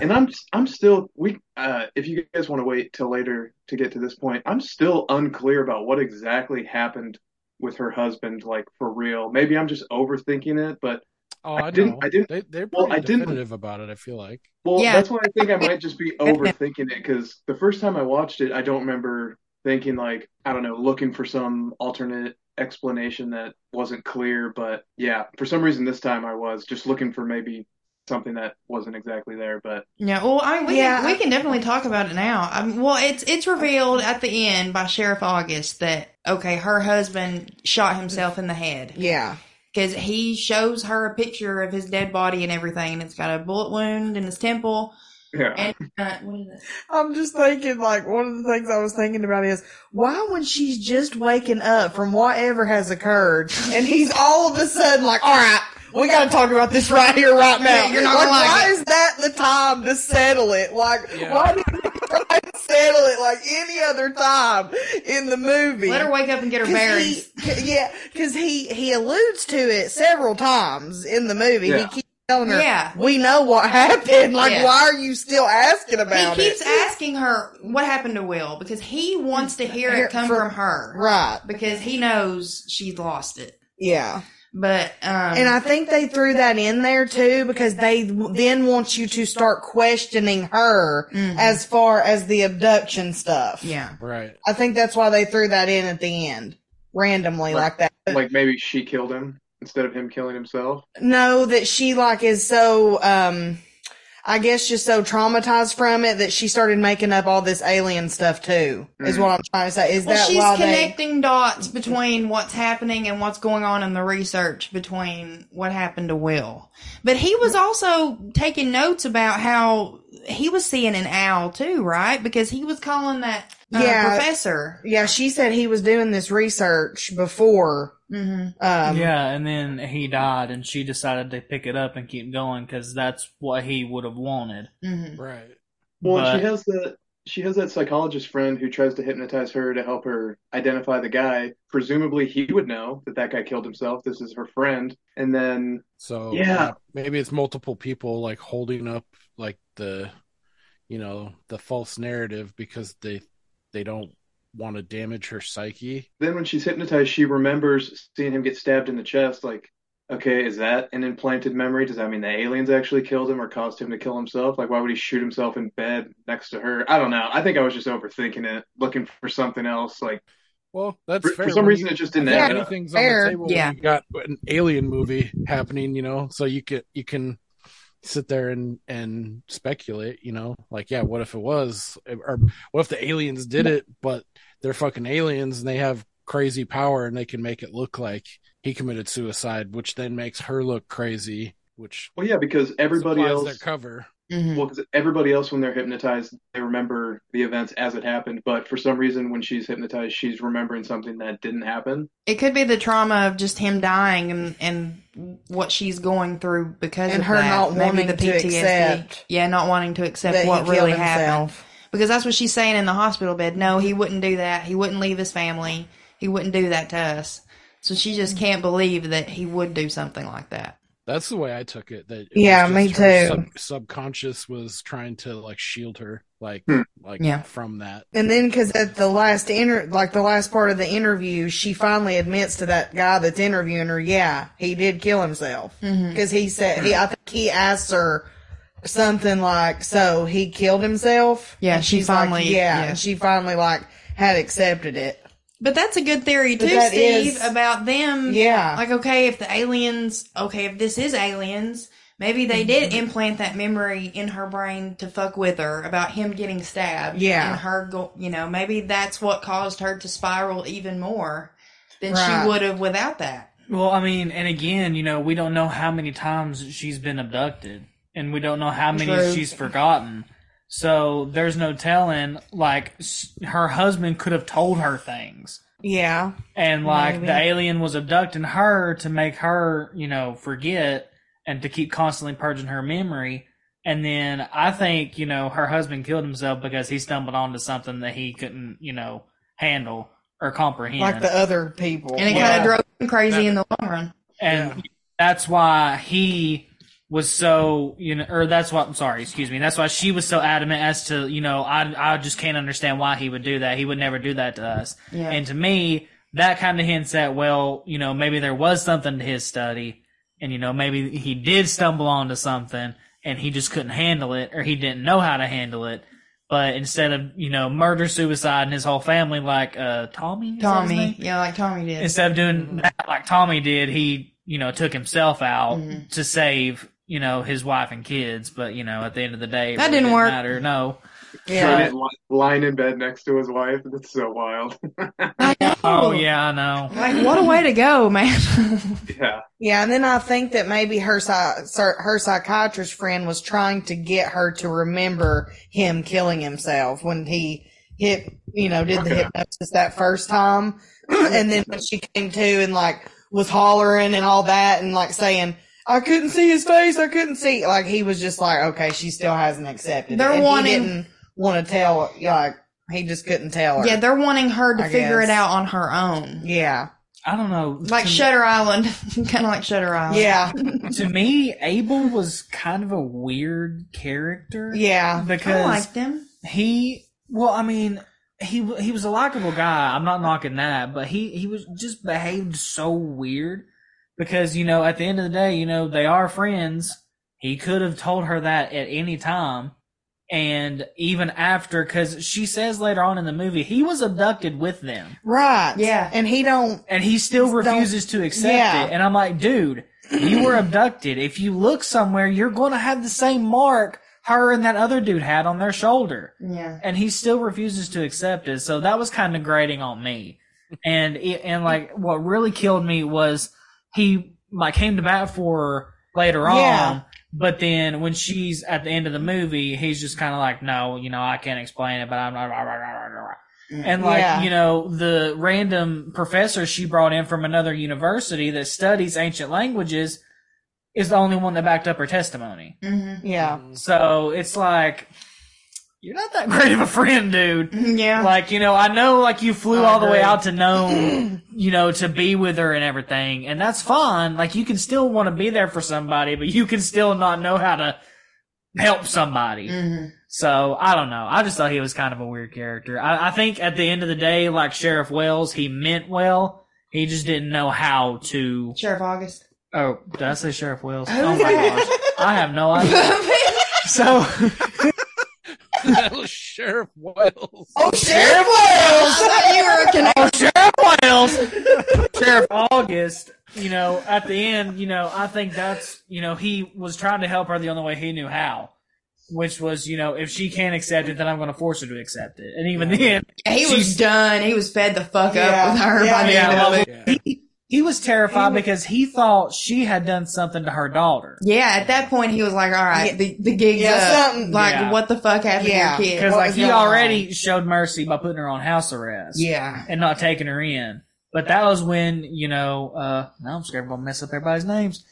And I'm I'm still we uh if you guys want to wait till later to get to this point, I'm still unclear about what exactly happened with her husband, like for real. Maybe I'm just overthinking it, but oh I I, didn't- know. I didn't- they, they're well, pretty I didn't- definitive about it I feel like Well, Yeah. that's why I think I *laughs* might just be overthinking it because the first time I watched it, I don't remember thinking like I don't know, looking for some alternate explanation that wasn't clear. But yeah, for some reason this time I was just looking for maybe something that wasn't exactly there. But Yeah, well, I mean, we Yeah. can, we can definitely talk about it now. Um, well, it's it's revealed at the end by Sheriff August that okay, her husband shot himself in the head Yeah. because he shows her a picture of his dead body and everything, and it's got a bullet wound in his temple. Yeah, And uh, what is this? I'm just thinking, like, one of the things I was thinking about is why, when she's just waking up from whatever has occurred, and he's all of a sudden like, all right, we got to talk about this right here, right now. You're not gonna like why it. is that the time to settle it? Like, why did you try to settle it like any other time in the movie? Let her wake up and get her 'Cause bearings. he- *laughs* yeah, because he he alludes to it several times in the movie. Yeah. He keeps telling her, Yeah. "We know what happened. Like, Yeah. why are you still asking about it? he keeps it?" asking her what happened to Will because he wants to hear Hear it come from- from her, Right. Because he knows she's lost it. Yeah. But um, And I think they threw that in there too because they then want you to start questioning her as far as the abduction stuff. Mm-hmm. Yeah. Right. I think that's why they threw that in at the end randomly like that. Like maybe she killed him instead of him killing himself. No, that she like is so um I guess just so traumatized from it that she started making up all this alien stuff too. Is what I'm trying to say. Is well, that she's why they connecting dots between what's happening and what's going on in the research between what happened to Will. But he was also taking notes about how he was seeing an owl too, right? Because he was calling that uh, Yeah. professor. Yeah, she said he was doing this research before. Mm-hmm. Um, yeah, and then he died, and she decided to pick it up and keep going because that's what he would have wanted. Mm-hmm. Right. Well, But- she has that she has that psychologist friend who tries to hypnotize her to help her identify the guy. Presumably, he would know that that guy killed himself. This is her friend, and then So Yeah. maybe it's multiple people like holding up like the, you know, the false narrative because they they don't want to damage her psyche. then when she's hypnotized, she remembers seeing him get stabbed in the chest. Like, okay, is that an implanted memory? Does that mean the aliens actually killed him or caused him to kill himself? Like, why would he shoot himself in bed next to her? I don't know. I think I was just overthinking it, looking for something else. Like, Well, that's For- fair. for some reason, you- it just didn't I think. Anything's Fair. on the table. when Yeah. You got an alien movie happening, you know, so you can you can sit there and and speculate, you know, like yeah, what if it was, or what if the aliens did it, but they're fucking aliens and they have crazy power and they can make it look like he committed suicide, which then makes her look crazy, which well, yeah, because everybody else their cover. Mm-hmm. Well, because everybody else, when they're hypnotized, they remember the events as it happened. But for some reason, when she's hypnotized, she's remembering something that didn't happen. It could be the trauma of just him dying and, and what she's going through because And of her that. not Maybe wanting the to PTSD. accept yeah, not wanting to accept what killed really happened. himself. Because that's what she's saying in the hospital bed. No, he wouldn't do that. He wouldn't leave his family. He wouldn't do that to us. So she just can't believe that he would do something like that. That's the way I took it. That it Yeah, me too. Sub- subconscious was trying to like shield her, like Hmm. like Yeah. from that. And then, because at the last inter, like the last part of the interview, she finally admits to that guy that's interviewing her, yeah, he did kill himself. Because he said, he, I think he asked her something like, so he killed himself? Yeah, And she she's like, finally- yeah, yeah. and she finally like had accepted it. But that's a good theory too, Steve, is- about them. Yeah. Like, okay, if the aliens, okay, if this is aliens, maybe they did Mm-hmm. implant that memory in her brain to fuck with her about him getting stabbed. Yeah. And her, go, you know, maybe that's what caused her to spiral even more than Right. she would have without that. Well, I mean, and again, you know, we don't know how many times she's been abducted, and we don't know how many True. she's forgotten. So there's no telling. Like her husband could have told her things, Yeah. and like Maybe. the alien was abducting her to make her, you know, forget and to keep constantly purging her memory. And then I think, you know, her husband killed himself because he stumbled onto something that he couldn't, you know, handle or comprehend. Like the other people. And it Yeah. kind of drove him crazy in the long run. and that's why he was so you know or that's what I'm sorry excuse me that's why she was so adamant as to you know I I just can't understand why he would do that he would never do that to us Yeah. and to me that kind of hints at well you know maybe there was something to his study and you know maybe he did stumble onto something and he just couldn't handle it or he didn't know how to handle it but instead of you know murder suicide and his whole family like uh Tommy is that his? Tommy. Yeah, like Tommy did. instead of doing that like Tommy did, he you know took himself out Mhm. to save you know his wife and kids. But you know at the end of the day, That really didn't work. Matter. No. Yeah. Lying- lying in bed next to his wife. That's so wild. *laughs* Oh yeah, I know. Like, what a way to go, man. *laughs* *laughs* yeah. Yeah, and then I think that maybe her psy- psy- her psychiatrist friend was trying to get her to remember him killing himself when he hit, you know, did the Okay. hypnosis that first time, *clears throat* and then when she came to and like was hollering and all that and like saying, I couldn't see his face. I couldn't see. Like he was just like, okay, she still hasn't accepted. They're it. Wanting- He didn't want to tell. Like he just couldn't tell her. Yeah, they're wanting her to I figure guess. it out on her own. Yeah. I don't know. Like to, Shutter Island. *laughs* kind of like Shutter Island. Yeah. *laughs* to me, Abel was kind of a weird character. Yeah. because I liked him. he well i mean he he was a likable guy i'm not knocking that but he he was just behaved so weird because you know at the end of the day you know they are friends he could have told her that at any time and even after because she says later on in the movie he was abducted with them Right. Yeah. And he don't. and he still refuses to accept Yeah. it and i'm like dude you were abducted if you look somewhere you're going to have the same mark her and that other dude had on their shoulder Yeah. and he still refuses to accept it. So that was kind of grating on me. And it, and like what really killed me was he like came to bat for her later Yeah. on, but then when she's at the end of the movie, he's just kind of like, no, you know, I can't explain it, but I'm not. And like Yeah. you know, the random professor she brought in from another university that studies ancient languages is the only one that backed up her testimony. Mm-hmm. Yeah. So it's like, you're not that great of a friend, dude. Yeah. Like, you know, I know, like, you flew I all the way out to Nome, *clears throat* you know, to be with her and everything, and that's fine. Like, you can still want to be there for somebody, but you can still not know how to help somebody. Mm-hmm. So, I don't know. I just thought he was kind of a weird character. I, I think at the end of the day, like Sheriff Wells, he meant well. He just didn't know how to. Sheriff August. Oh, did I say Sheriff Wells? Oh my gosh. I have no *laughs* idea. *laughs* So, that was Sheriff Wells. Oh, Sheriff oh, I thought you were a Oh, Sheriff Wells! *laughs* Sheriff August, you know, at the end, you know, I think that's, you know, he was trying to help her the only way he knew how. Which was, you know, if she can't accept it, then I'm going to force her to accept it. And even then, He was done. He was fed the fuck Yeah. up with her Yeah, by the end of well, it. He, he was terrified because he thought she had done something to her daughter. Yeah, at that point he was like, "All right, Yeah. the the gig's Yeah, up. something- Like, Yeah. what the fuck happened Yeah. to your kid?" Because like he going on? already showed mercy by putting her on house arrest. Yeah. and not taking her in. But that was when, you know, uh, now I'm scared I'm gonna mess up everybody's names.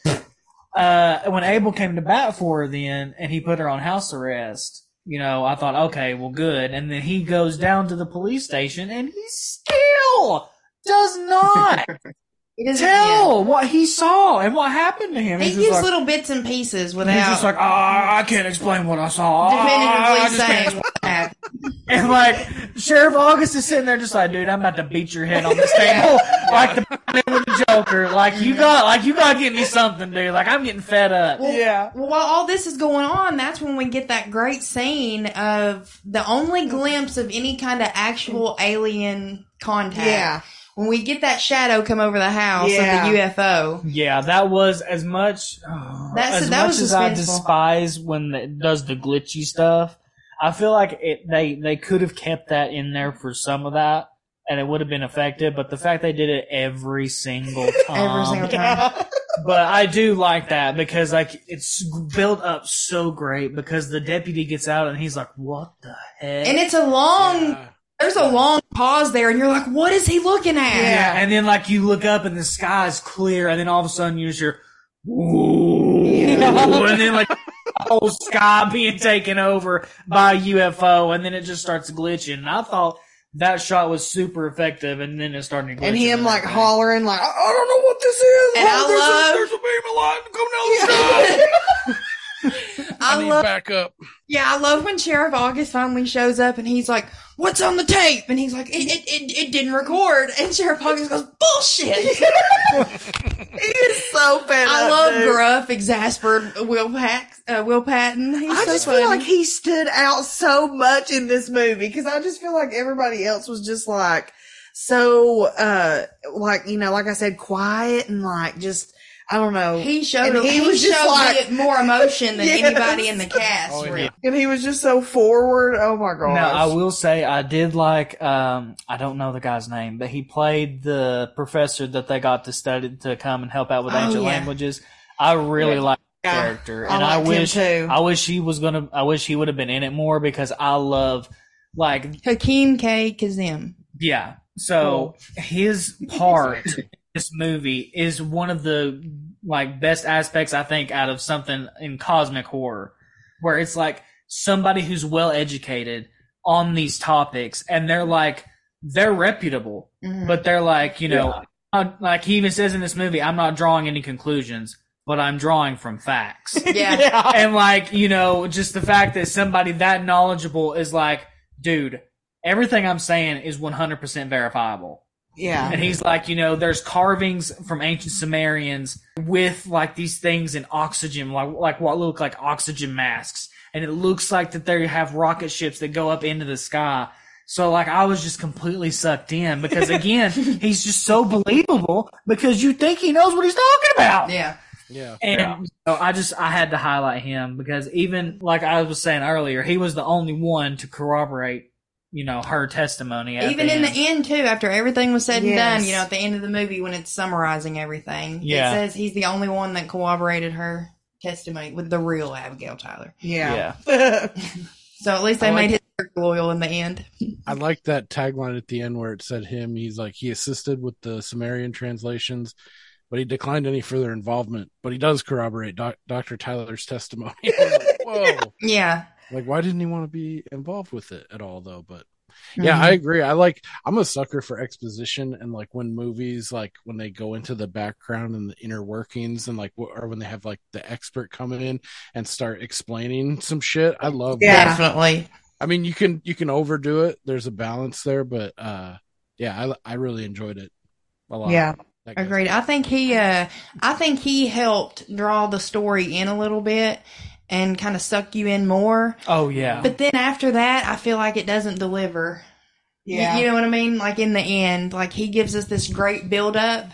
Uh, when Abel came to bat for her then, and he put her on house arrest, you know, I thought, okay, well, good. And then he goes down to the police station, and he still does not *laughs* He doesn't- tell what he saw and what happened to him. He He's gives like, little bits and pieces without he's just like, ah, I can't explain what I saw. Ah, I definitively just saying what *laughs* and like Sheriff August is sitting there just like, dude, I'm about to beat your head on this table, *laughs* like the Batman with the Joker. Like you got, like you got to get me something, dude. Like I'm getting fed up. Yeah. Well, while all this is going on, that's when we get that great scene of the only glimpse of any kind of actual alien contact. Yeah. When we get that shadow come over the house Yeah. of the UFO. Yeah, that was as much oh, That's- as that much was as I despise when it does the glitchy stuff. I feel like it they they could have kept that in there for some of that. And it would have been effective, but the fact they did it every single *laughs* time, Every single time. *laughs* but I do like that because like it's built up so great because the deputy gets out and he's like, "What the heck?" And it's a long, Yeah. There's a long pause there, and you're like, what is he looking at? yeah, and then like you look up and the sky is clear, and then all of a sudden you just hear, "Ooh," and then like the whole sky *laughs* being taken over by a UFO, and then it just starts glitching. And I thought that shot was super effective, and then it started glitching. And him like everything. hollering like, I, I don't know what this is. And Oh, I there's love- a, there's a beam of light coming down the sky. *laughs* I, I need love, backup. yeah, I love when Sheriff August finally shows up and he's like, "What's on the tape?" And he's like, "It, it, it, it didn't record." And Sheriff August goes, "Bullshit." *laughs* he is so fed I up, love dude. gruff, exasperated Will Pack, uh, Will Patton. He's I so just funny. feel like he stood out so much in this movie because I just feel like everybody else was just like so, uh, like you know, like I said, quiet and like just I don't know. he showed and he, he was just showed like- more emotion than *laughs* Yes. anybody in the cast. Oh, really. yeah. and he was just so forward. Oh my gosh! Now I will say I did like um I don't know the guy's name, but he played the professor that they got to study to come and help out with Oh, ancient yeah. languages. I really like the character, I and I, liked him wish too. I wish he was gonna I wish he would have been in it more because I love like Hakeem Kae-Kazim. yeah. So his part in *laughs* this movie is one of the like best aspects I think out of something in cosmic horror, where it's like somebody who's well educated on these topics, and they're like they're reputable, Mhm. but they're like you know, uh, like he even says in this movie, I'm not drawing any conclusions, but I'm drawing from facts. *laughs* Yeah. *laughs* and like you know just the fact that somebody that knowledgeable is like dude everything i'm saying is 100% verifiable Yeah. and he's like you know there's carvings from ancient sumerians with like these things in oxygen like like what look like oxygen masks and it looks like that they have rocket ships that go up into the sky so like I was just completely sucked in because *laughs* again he's just so believable because you think he knows what he's talking about. Yeah. Yeah. And so I just I had to highlight him because even like I was saying earlier, he was the only one to corroborate, you know, her testimony. At Even the in end. the end, too, after everything was said and done, you know, at the end of the movie when it's summarizing everything, Yeah. it says he's the only one that corroborated her testimony with the real Abigail Tyler. Yeah. *laughs* So at least they I like- made his character loyal in the end. I like that tagline at the end where it said him. He's like he assisted with the Sumerian translations, but he declined any further involvement. But he does corroborate doc, Dr. Tyler's testimony. *laughs* I like, Whoa! *laughs* Yeah. Like, why didn't he want to be involved with it at all, though? But yeah, Mhm. I agree. I like. I'm a sucker for exposition and like when movies like when they go into the background and the inner workings and like or when they have like the expert coming in and start explaining some shit. I love Yeah. that. Definitely. I mean, you can you can overdo it. There's a balance there, but uh, yeah, I I really enjoyed it a lot. Yeah. That guy's- Agreed. I think he, uh, I think he helped draw the story in a little bit and kind of suck you in more. Oh yeah. But then after that, I feel like it doesn't deliver. You- Yeah. You, know what I mean? Like in the end, like he gives us this great build up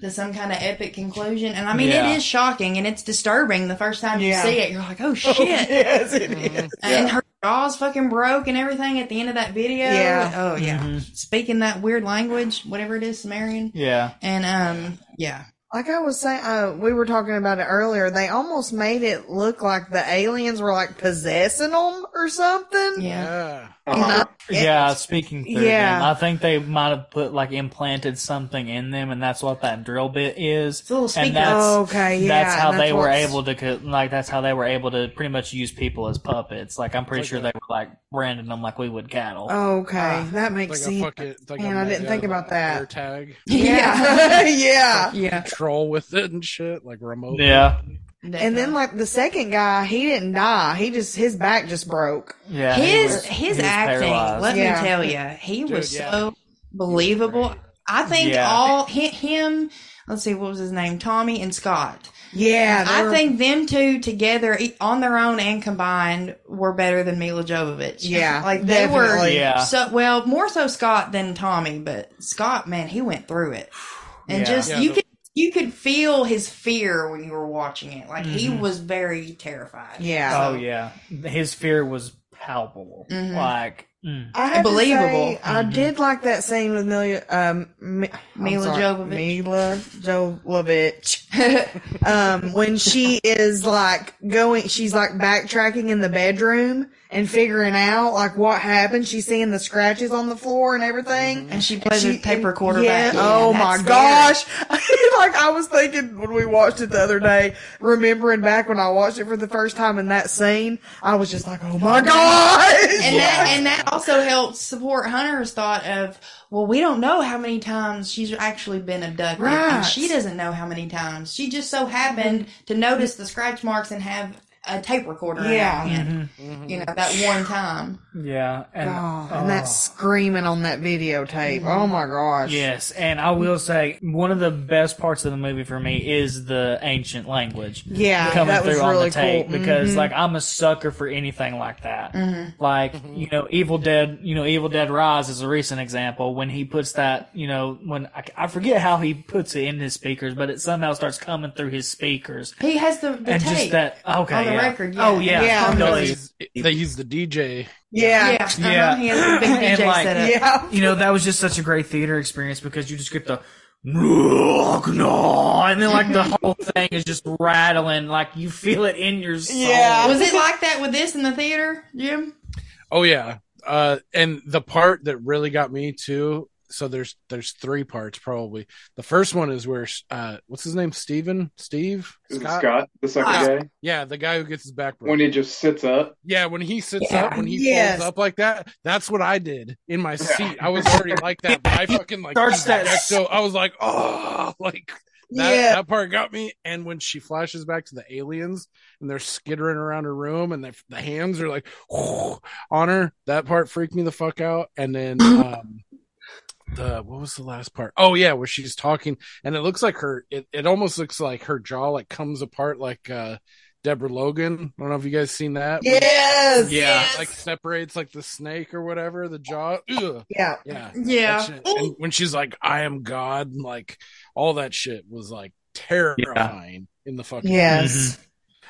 to some kind of epic conclusion. And I mean, Yeah. it is shocking and it's disturbing the first time Yeah. you see it. You're like, oh *laughs* shit. yes, it is. And her jaws fucking broke and everything at the end of that video. Yeah. Oh yeah. Mhm. Speaking that weird language, whatever it is, Sumerian. Yeah. And um, yeah. Like I was saying, uh, we were talking about it earlier. They almost made it look like the aliens were like possessing them or something. Yeah. Yeah. Uh-huh. Yeah, speaking through Yeah. them, I think they might have put like implanted something in them, and that's what that drill bit is. It's a little and that's Okay, yeah, that's how that's they were able to like that's how they were able to pretty much use people as puppets. Like I'm pretty Like sure a- they were like branding them like we would cattle. Okay, that makes like sense. fucking, it's like Man, a I didn't think about that. air tag. Yeah, *laughs* yeah. Yeah. Troll with it and shit, like remote. Yeah, And then like the second guy, he didn't die. He just his back just broke. yeah. his was- his acting, paralyzed. let Yeah. me tell you, he was *laughs* yeah. so believable. I think Yeah. all hi- him. Let's see, what was his name? Tommy and Scott. Yeah, I were- think them two together, e- on their own and combined, were better than Milla Jovovich. Yeah, *laughs* like they were. Yeah. So well, more so Scott than Tommy, but Scott, man, he went through it, and Yeah. just Yeah, you the- could you could feel his fear when you were watching it. Like he Mhm. was very terrified. Yeah. Oh yeah, his fear was palpable. Mhm. Like mm. I had to Believable. say, I did like that scene with Milla, um, Mi- Milla sorry, Jovovich. Milla Jovovich. *laughs* um, when she is like going, she's like backtracking in the bedroom and figuring out like what happened. She's seeing the scratches on the floor and everything. and she plays a tape recorder Yeah. Oh my scary. gosh. *laughs* like I was thinking when we watched it the other day, remembering back when I watched it for the first time in that scene, I was just like, oh my gosh. and that and that also helps support Hunter's thought of well, we don't know how many times she's actually been abducted, Right. and she doesn't know how many times. She just so happened to notice the scratch marks and have a tape recorder. Yeah. in her hand. you know that one time. yeah, and Oh, and that screaming on that videotape. Oh my gosh. Yes, and I will say one of the best parts of the movie for me is the ancient language. Yeah, coming that was through on really the tape cool. because Mhm. like I'm a sucker for anything like that. Mhm. Like you know, Evil Dead. You know, Evil Dead Rise is a recent example when he puts that. You know, when I, I forget how he puts it in his speakers, but it somehow starts coming through his speakers. He has the, the and tape just that okay on the yeah. record. Yeah. oh yeah, Yeah. He No, does. he's, he's the DJ. Yeah. Yeah. Yeah. *laughs* *laughs* He has a big *laughs* And, like. Yeah. you know that was just such a great theater experience because you just get the and then like the whole thing is just rattling like you feel it in your soul. Yeah. Was it like that with this in the theater, Jim? Oh yeah. Uh, and the part that really got me too, so there's there's three parts probably. The first one is where uh what's his name? Steven? Steve? Is it Scott, the second Scott. guy, Yeah, the guy who gets his back broken. when he just sits up. Yeah, when he sits Yeah. up, when he Yes. folds up like that, that's what I did in my seat. I was already like that, but I *laughs* fucking like Starts that- so I was like, oh, *laughs* like that, Yeah. that part got me. And when she flashes back to the aliens and they're skittering around her room and the, the hands are like *laughs* on her, that part freaked me the fuck out. And then um the what was the last part? Oh yeah, where she's talking and it looks like her it, it almost looks like her jaw like comes apart like uh Deborah Logan. I don't know if you guys seen that. Yes. Yeah, yes. like separates like the snake or whatever, the jaw. Ugh. yeah. Yeah. Yeah. And when she's like, I am God, and, like all that shit was like terrifying in the fucking Yes.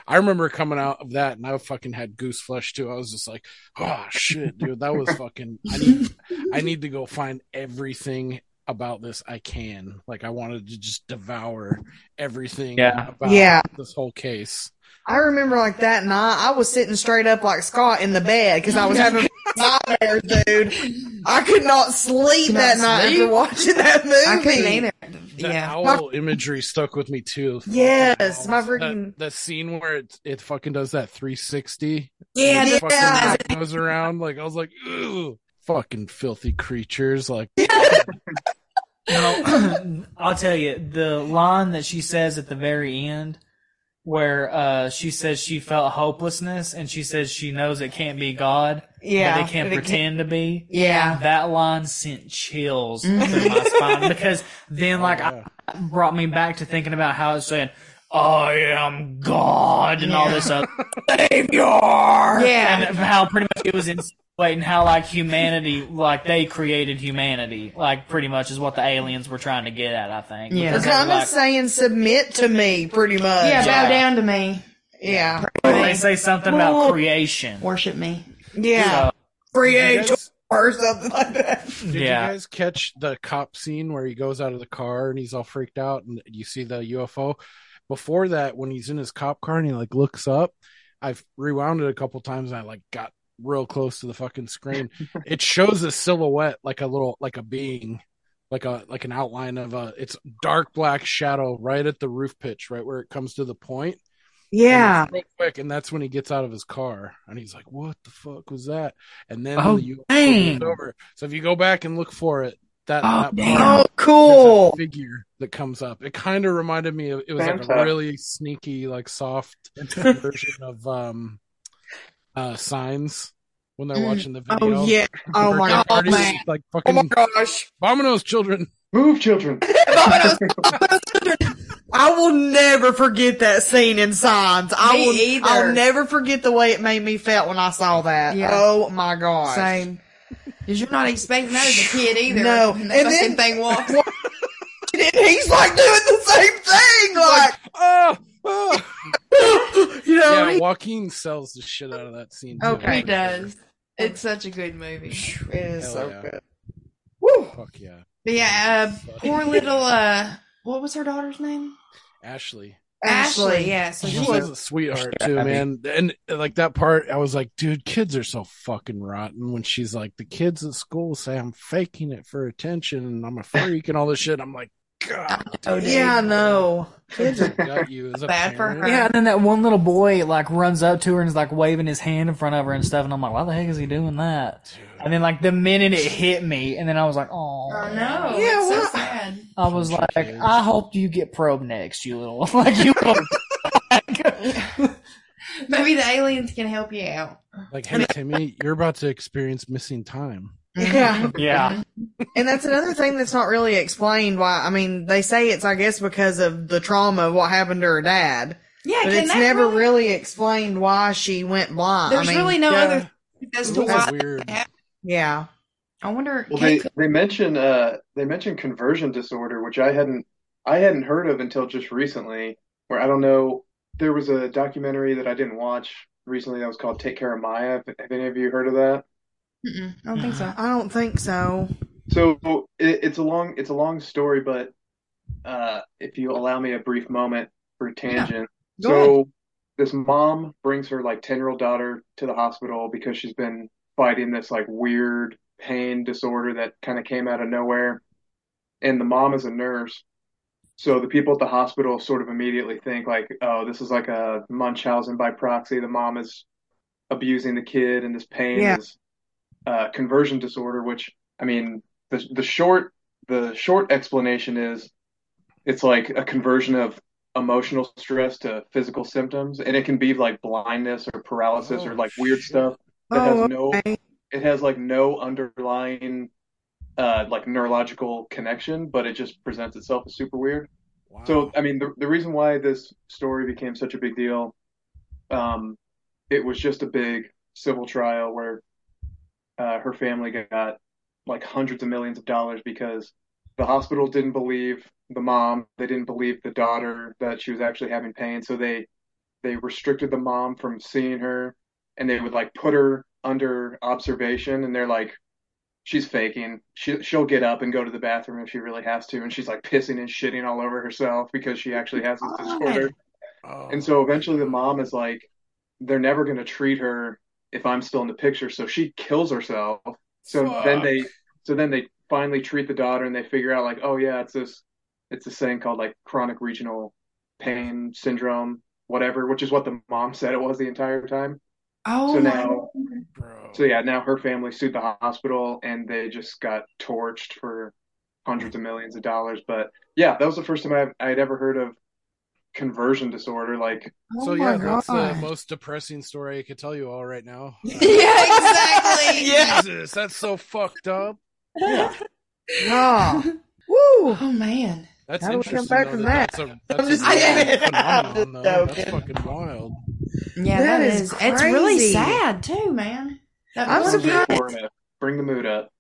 I remember coming out of that and I fucking had goose flesh too. I was just like, oh shit, dude, that was fucking I need I need to go find everything about this I can. Like I wanted to just devour everything Yeah. about Yeah. this whole case. I remember like that night, I was sitting straight up like Scott in the bed because I was having *laughs* *laughs* nightmares, dude. I could not sleep Could not that night sleep? after watching that movie. I couldn't either. The Yeah. owl imagery stuck with me too. Yes, my That- freaking that, scene where it it fucking does that 360. Yeah, and it yeah. fucking goes around like I was like, ooh, fucking filthy creatures. Like, *laughs* No, *clears throat* I'll tell you the line that she says at the very end, where uh, she says she felt hopelessness, and she says she knows it can't be God, Yeah, but it can't but it pretend to be. Yeah. that line sent chills *laughs* through my spine because then, like, yeah. I, brought me back to thinking about how it's saying. I am God and all this other savior. Yeah. and how pretty much it was insinuating how like humanity, like they created humanity, like pretty much is what the aliens were trying to get at. I think. Yeah. They're Because they were kind of like- saying submit to me, pretty much. Yeah, bow Yeah. down to me. Yeah. they say something about creation. Worship me. Yeah. So, Create Did you guys- or something like that. Did Yeah. you guys catch the cop scene where he goes out of the car and he's all freaked out and you see the UFO? Before that, when he's in his cop car and he like looks up, I've rewound it a couple times and I like got real close to the fucking screen. *laughs* it shows a silhouette like a little like a being, like a like an outline of a it's dark black shadow right at the roof pitch, right where it comes to the point. Yeah. And quick, and that's when he gets out of his car, and he's like, "What the fuck was that?" And then Oh, the UFO dang. goes over. So if you go back and look for it, that, Oh, that damn. part, Oh, cool. a figure that comes up. It kind of reminded me of it was like a really sneaky, like soft *laughs* version of um, uh, signs when they're watching the video. Oh yeah. Oh my god, parties, man. like Oh my gosh. Bomino's children. Move, *laughs* children. I will never forget that scene in Signs. I will. either. I'll never forget the way it made me felt when I saw that. Yeah. Oh my gosh. Same. Because you're not expecting that as a kid either. No. And And that then- fucking thing walks. *laughs* And he's like doing the same thing. Like, Oh, oh. *laughs* you know. yeah, he- Joaquin sells the shit out of that scene. too. Okay. He does. It's such a good movie. it is Hell so yeah. good. Woo. Fuck yeah, But yeah, uh, poor little, uh, what was her daughter's name? Ashley. Ashley. Yeah. So She she was a sweetheart too, man. And like that part, I was like, dude, kids are so fucking rotten. When she's like, the kids at school say I'm faking it for attention and I'm a freak and all this shit. I'm like, God, Oh. Yeah, I know. kids have *laughs* got you as a Bad for her. Yeah, and then that one little boy like runs up to her and is like waving his hand in front of her and stuff, and I'm like, why the heck is he doing that? And then like the minute it hit me, and then I was like, oh, Oh, no. Yeah, it's so what? sad. I was like. I hope you get probed next, you little *laughs* like you. *laughs* Maybe the aliens can help you out. Like, hey Timmy, you're about to experience missing time. Yeah. *laughs* yeah, And that's another thing that's not really explained why. I mean, they say it's, I guess, because of the trauma of what happened to her dad. Yeah, But it's never really- really explained why she went blind. There's I mean, really no yeah. other as to why. weird. Yeah. I wonder. Well, can- they they mention uh they mention conversion disorder, which I hadn't I hadn't heard of until just recently. Where I don't know, there was a documentary that I didn't watch recently that was called "Take Care of Maya." Have have any of you heard of that? Mm-mm, I don't think so. I don't think so. So it, it's a long it's a long story, but uh, if you allow me a brief moment for a tangent, Go so this mom brings her like ten year old daughter to the hospital because she's been fighting this like weird pain disorder that kind of came out of nowhere. And the mom is a nurse. So the people at the hospital sort of immediately think like, oh, this is like a Munchausen by proxy. The mom is abusing the kid and this pain Yeah. is uh, conversion disorder, which I mean, the the short the short explanation is it's like a conversion of emotional stress to physical symptoms, and it can be like blindness or paralysis or Oh, like weird shit. stuff that has Oh, no okay. it has like no underlying uh like neurological connection, but it just presents itself as super weird. Wow. So, I mean, the the reason why this story became such a big deal, um, it was just a big civil trial where uh, her family got like hundreds of millions of dollars because the hospital didn't believe the mom, they didn't believe the daughter that she was actually having pain, so they they restricted the mom from seeing her, and they would like put her under observation, and they're like, she's faking. She she'll get up and go to the bathroom if she really has to, and she's like pissing and shitting all over herself because she actually has this disorder. Oh. And so eventually the mom is like, they're never going to treat her if I'm still in the picture, so she kills herself. So then they so then they finally treat the daughter and they figure out like, oh yeah, it's this it's this thing called like chronic regional pain syndrome, whatever, which is what the mom said it was the entire time. Oh So now Bro. so yeah, now her family sued the hospital and they just got torched for hundreds of millions of dollars. But yeah, that was the first time I I'd ever heard of conversion disorder. Like, Oh So my yeah, that's the most depressing story I could tell you all right now. *laughs* Uh, yeah, exactly. Yeah. *laughs* Jesus, that's so fucked up. *laughs* Yeah. Woo. Oh man. That's How do we come interesting. back though, from that that? That's a, I'm that's just a kidding. phenomenon, though. That's fucking wild. Yeah, That that is is. It's really sad too, man. That I'm poor I'm here kid. for it. Bring the mood up.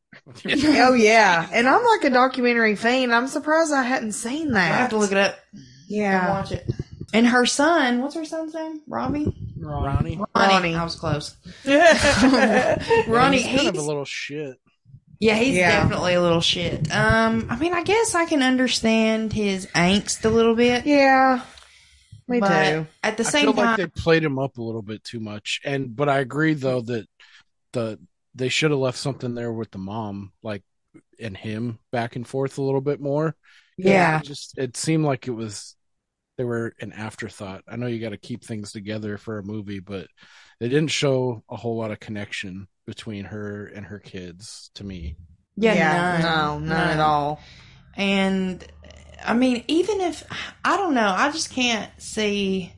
Oh yeah, and I'm like a documentary fan. I'm surprised I hadn't seen that. I have to look it up and Yeah, watch it. And her son, what's her son's name? Robbie. Ronnie. Ronnie. Ronnie. I was close. yeah, *laughs* *laughs* Ronnie. he's kind of a he's- little shit. Yeah, he's Yeah. definitely a little shit. Um, I mean, I guess I can understand his angst a little bit. me but too. At the I same feel time, like they played him up a little bit too much, and but I agree though that the they should have left something there with the mom, like and him back and forth a little bit more. Yeah. It just it seemed like it was they were an afterthought. I know you got to keep things together for a movie, but they didn't show a whole lot of connection between her and her kids to me. yeah, none, no, none, at all. And I mean, even if I don't know, I just can't see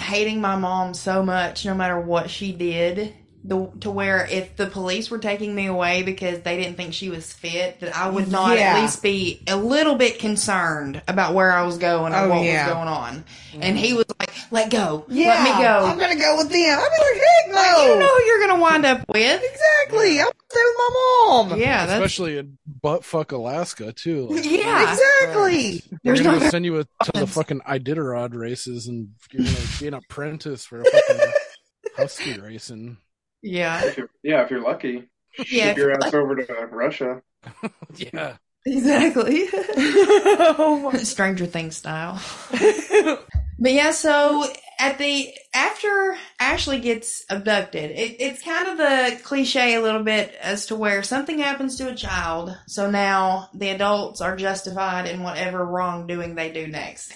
hating my mom so much, no matter what she did. The, to where if the police were taking me away because they didn't think she was fit, that I would not Yeah. at least be a little bit concerned about where I was going or Oh, what yeah. was going on. And he was like, "Let go, Yeah, let me go." I'm gonna go with them. I'm be like, heck no. you know who you're gonna wind up with. exactly. I'm stay with my mom. Yeah, that's Especially in buttfuck Alaska too. Like, yeah. exactly. They're There's gonna no send you a, to the fucking Iditarod races, and you're gonna be an apprentice for a fucking *laughs* husky racing. Yeah, If you're, yeah, if you're lucky, yeah. ship if your you're ass over to Russia. *laughs* Yeah, Exactly. oh. *laughs* *laughs* Stranger Things style. But yeah, so at the after Ashley gets abducted, it, it's kind of the cliche a little bit as to where something happens to a child, so now the adults are justified in whatever wrongdoing they do next.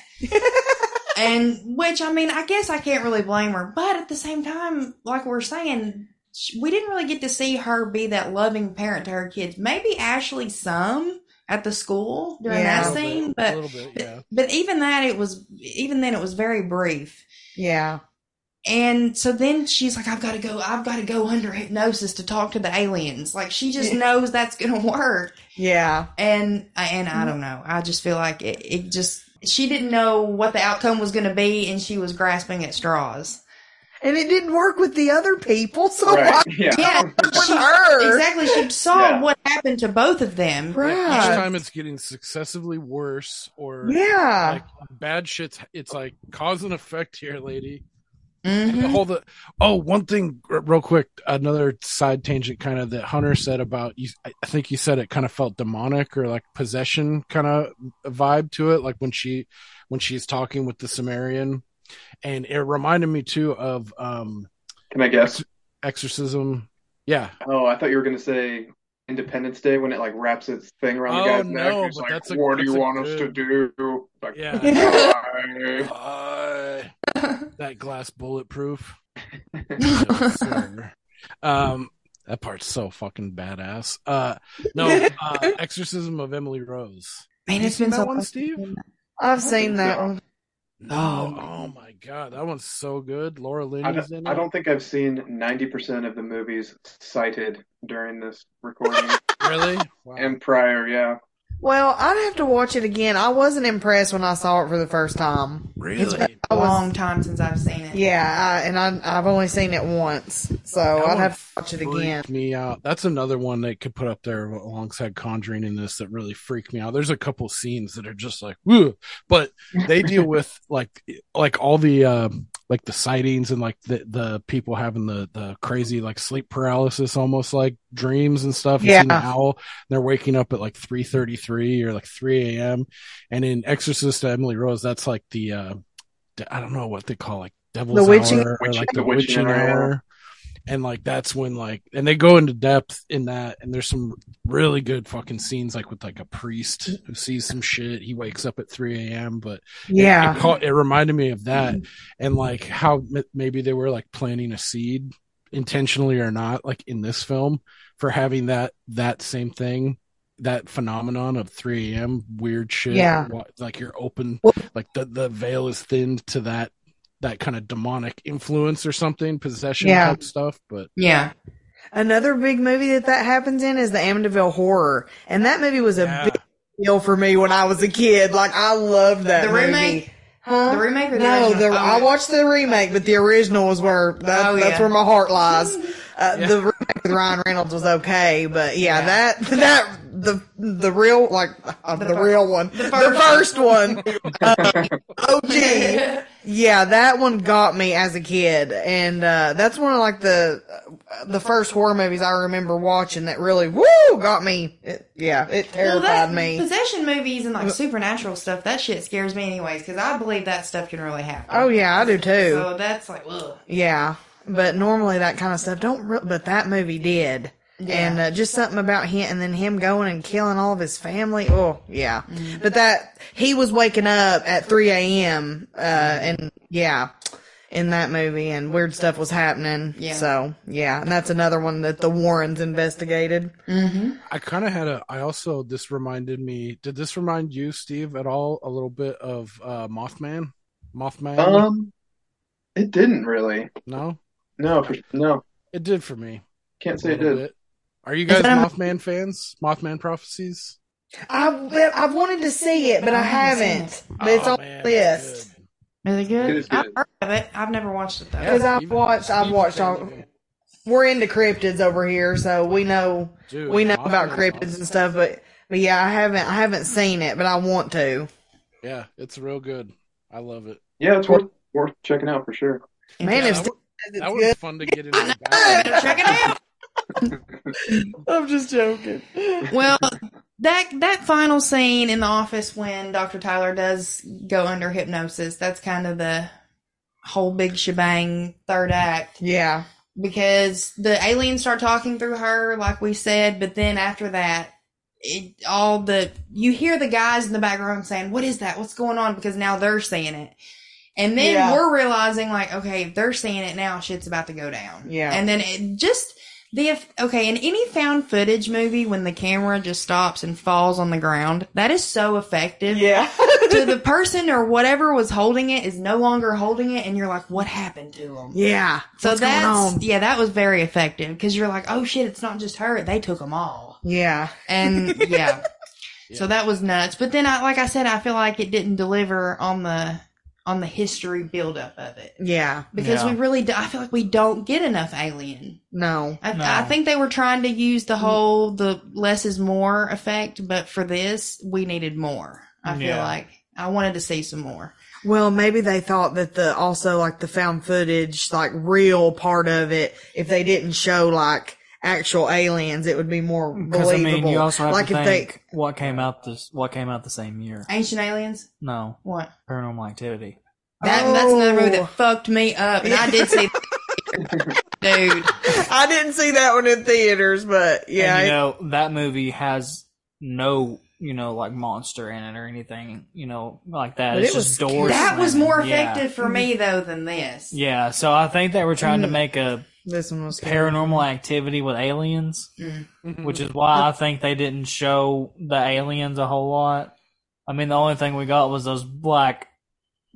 and which I mean, I guess I can't really blame her, but at the same time, like we're saying, sh- we didn't really get to see her be that loving parent to her kids. Maybe Ashley some at the school during Yeah. that scene, bit, but bit, yeah. but even that, it was even then it was very brief. Yeah. And so then she's like, "I've got to go. I've got to go under hypnosis to talk to the aliens." Like she just *laughs* knows that's gonna work. Yeah. And and I don't know. I just feel like it, it just she didn't know what the outcome was gonna be, and she was grasping at straws. And it didn't work with the other people, so Right. why *laughs* Yeah. Yeah, she, her? exactly. She saw Yeah. what happened to both of them. Each time it's getting successively worse, or Yeah. like bad shit's. It's like cause and effect here, lady. Mhm. Hold it. Oh, one thing, real quick. Another side tangent, kind of that Hunter said about you. I I think you said it kind of felt demonic or like possession kind of vibe to it, like when she when she's talking with the Sumerian, and it reminded me too of um Can I guess? exorcism. Yeah, Oh, I thought you were going to say Independence Day when it like wraps its thing around the Oh, guy's neck. no, It's but like, that's a- what do you a want us to do? Like, Yeah. *laughs* "Bye." *laughs* that glass bulletproof. Yes, *laughs* um, that part's so fucking badass. Uh, no, uh, Exorcism of Emily Rose. Man, You it's seen been that so one, long. Steve? I've seen that one. No. Oh, oh my god, that one's so good. Laura I Linney's don't, in I it. don't think I've seen 90% of the movies cited during this recording *laughs* really. Wow. and prior, yeah. Well, I'd have to watch it again. I wasn't impressed when I saw it for the first time. It's been a long time since I've seen it. Yeah, I, and I, I've only seen it once, so That I'd have to watch it again. Me out. That's another one they could put up there alongside Conjuring in this that really freaked me out. There's a couple scenes that are just like, woo, but they deal *laughs* with like like all the uh, like the sightings and like the the people having the the crazy like sleep paralysis, almost like dreams and stuff. and Yeah. seeing the owl. They're waking up at like three thirty three or like three a.m. And in Exorcist of Emily Rose, that's like the uh, I don't know what they call like devil's The witching- hour or like The the witching witching hour. hour and like that's when like and they go into depth in that and there's some really good fucking scenes like with like a priest who sees some shit he wakes up at 3 a.m but Yeah. it, caught, it reminded me of that mm-hmm. and like how m- maybe they were like planting a seed intentionally or not like in this film for having that that same thing that phenomenon of 3 a.m weird shit Yeah. like you're open like the the veil is thinned to that that kind of demonic influence or something possession Yeah. type stuff but Yeah. Another big movie that that happens in is the Amityville Horror, and that movie was a Yeah. big deal for me when I was a kid. Like I loved that The movie. remake? Huh? The remake or the no, the, Oh, I watched the remake, but the original was where that, Oh, that's where my heart lies. Uh, The remake with Ryan Reynolds was okay, but yeah, that that the the real like uh, the, fir- real one, the first first, one, uh, *laughs* OG. Yeah, that one got me as a kid, and uh, that's one of like the uh, the first horror movies I remember watching that really woo got me. It, yeah, it Well, terrified that me. possession movies and like supernatural stuff, that shit scares me anyways because I believe that stuff can really happen. Oh yeah, I do too. So that's like, ugh. Yeah, but normally that kind of stuff don't. Re- but that movie did, and uh, just something about him, and then him going and killing all of his family. Oh yeah, Mm-hmm. but that he was waking up at three a.m. Uh, and yeah, in that movie, and weird stuff was happening. Yeah. So yeah, and that's another one that the Warrens investigated. Mm-hmm. i kind of had a i also this reminded me did this remind you steve at all a little bit of uh mothman mothman Um, it didn't really. no No, for, no, it did for me can't say it did. bit. are you guys mothman fans mothman prophecies I I've wanted to see it, but I I haven't. But it's Oh, on man, the list Is it good? It is I've heard of it. I've never watched it though. because I've Steve- watched. I've watched all. of. We're into cryptids over here, so we know Dude, we know about cryptids awesome. and stuff. But but yeah, I haven't I haven't seen it, but I want to. yeah it's real good i love it Yeah, it's worth worth checking out for sure. Man, Yeah, if that was, says that it's was good, fun to get into. *laughs* Check it out. *laughs* I'm just joking. *laughs* Well, that that final scene in the office when Dr. Tyler does go under hypnosis, that's kind of the whole big shebang third act Yeah, because the aliens start talking through her like we said, but then after that it all the you hear the guys in the background saying, "What is that? What's going on?" because now they're saying it. And then Yeah. we're realizing like, okay, if they're seeing it now, shit's about to go down. Yeah. And then it just the okay, in any found footage movie when the camera just stops and falls on the ground, that is so effective. yeah, *laughs* to the person or whatever was holding it is no longer holding it and you're like, what happened to them? yeah. So What's going that's on? yeah, that was very effective because you're like, oh shit, it's not just her; they took them all, Yeah, and *laughs* yeah, so that was nuts. But then, I like I said, I feel like it didn't deliver on the on the history buildup of it yeah. because Yeah. we really, do, I feel like we don't get enough alien. No, I, No. I think they were trying to use the mm. whole the less is more effect, but for this, we needed more. I feel Yeah. like I wanted to see some more. Well, maybe they thought that the also like the found footage, like real part of it, if they didn't show like actual aliens, it would be more believable. I mean, you also have like to if think what came out this what came out the same year. Ancient Aliens. No, What? Paranormal Activity. That, That's another movie Oh. that fucked me up, and I did see. *laughs* dude. I didn't see that one in theaters, but yeah, And, you know that movie has no, you know, like monster in it or anything, you know, like that. But it's it was just doors. That was slamming. more Yeah. effective for me though than this. Yeah, so I think they were trying to Mm. make a this one was paranormal activity with aliens, Mm. which is why I think they didn't show the aliens a whole lot. I mean, the only thing we got was those black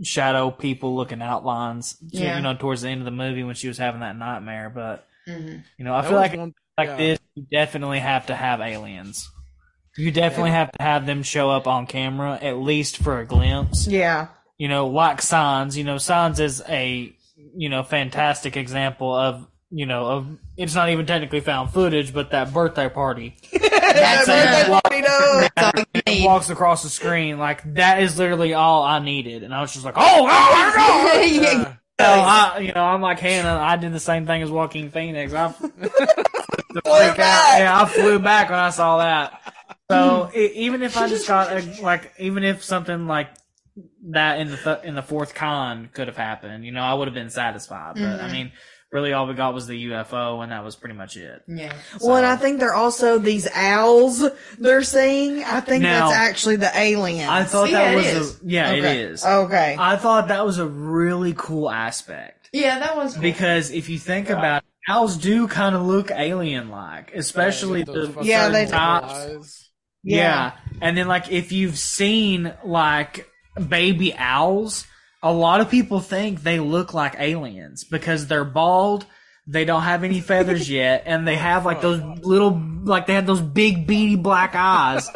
shadow people looking outlines, Yeah. you know, towards the end of the movie when she was having that nightmare. But Mhm. you know, I That feel like one- like yeah. this, you definitely have to have aliens. You definitely have to have them show up on camera at least for a glimpse. yeah. You know, like Signs. You know, Signs is a you know fantastic example of you know of it's not even technically found footage, but that birthday party *laughs* That's Birthday it. party, no. That's all you need. walks across the screen. Like that is literally all I needed, and I was just like, oh, oh my god. *laughs* Yeah. So I, you know, I'm like Hannah. I did the same thing as Joaquin Phoenix. I *laughs* the freak out. Yeah, I flew back when I saw that. So e even if I just got a, like, even if something like that in the th- in the fourth con could have happened, you know, I would have been satisfied. But I Mhm. mean, really, all we got was the UFO, and that was pretty much it. Yeah. Well, and I think they're also these owls they're seeing. I think Now- that's actually the aliens. I thought Yeah, that was a yeah, okay. it is. Okay. I thought that was a really cool aspect. Yeah, that was cool. Because if you think about it, owls do kind of look alien like, especially those the Yeah, they certain do. Yeah. Yeah. And then like if you've seen like baby owls, a lot of people think they look like aliens because they're bald, they don't have any feathers *laughs* yet, and they have like those oh, little like they have those big beady black eyes.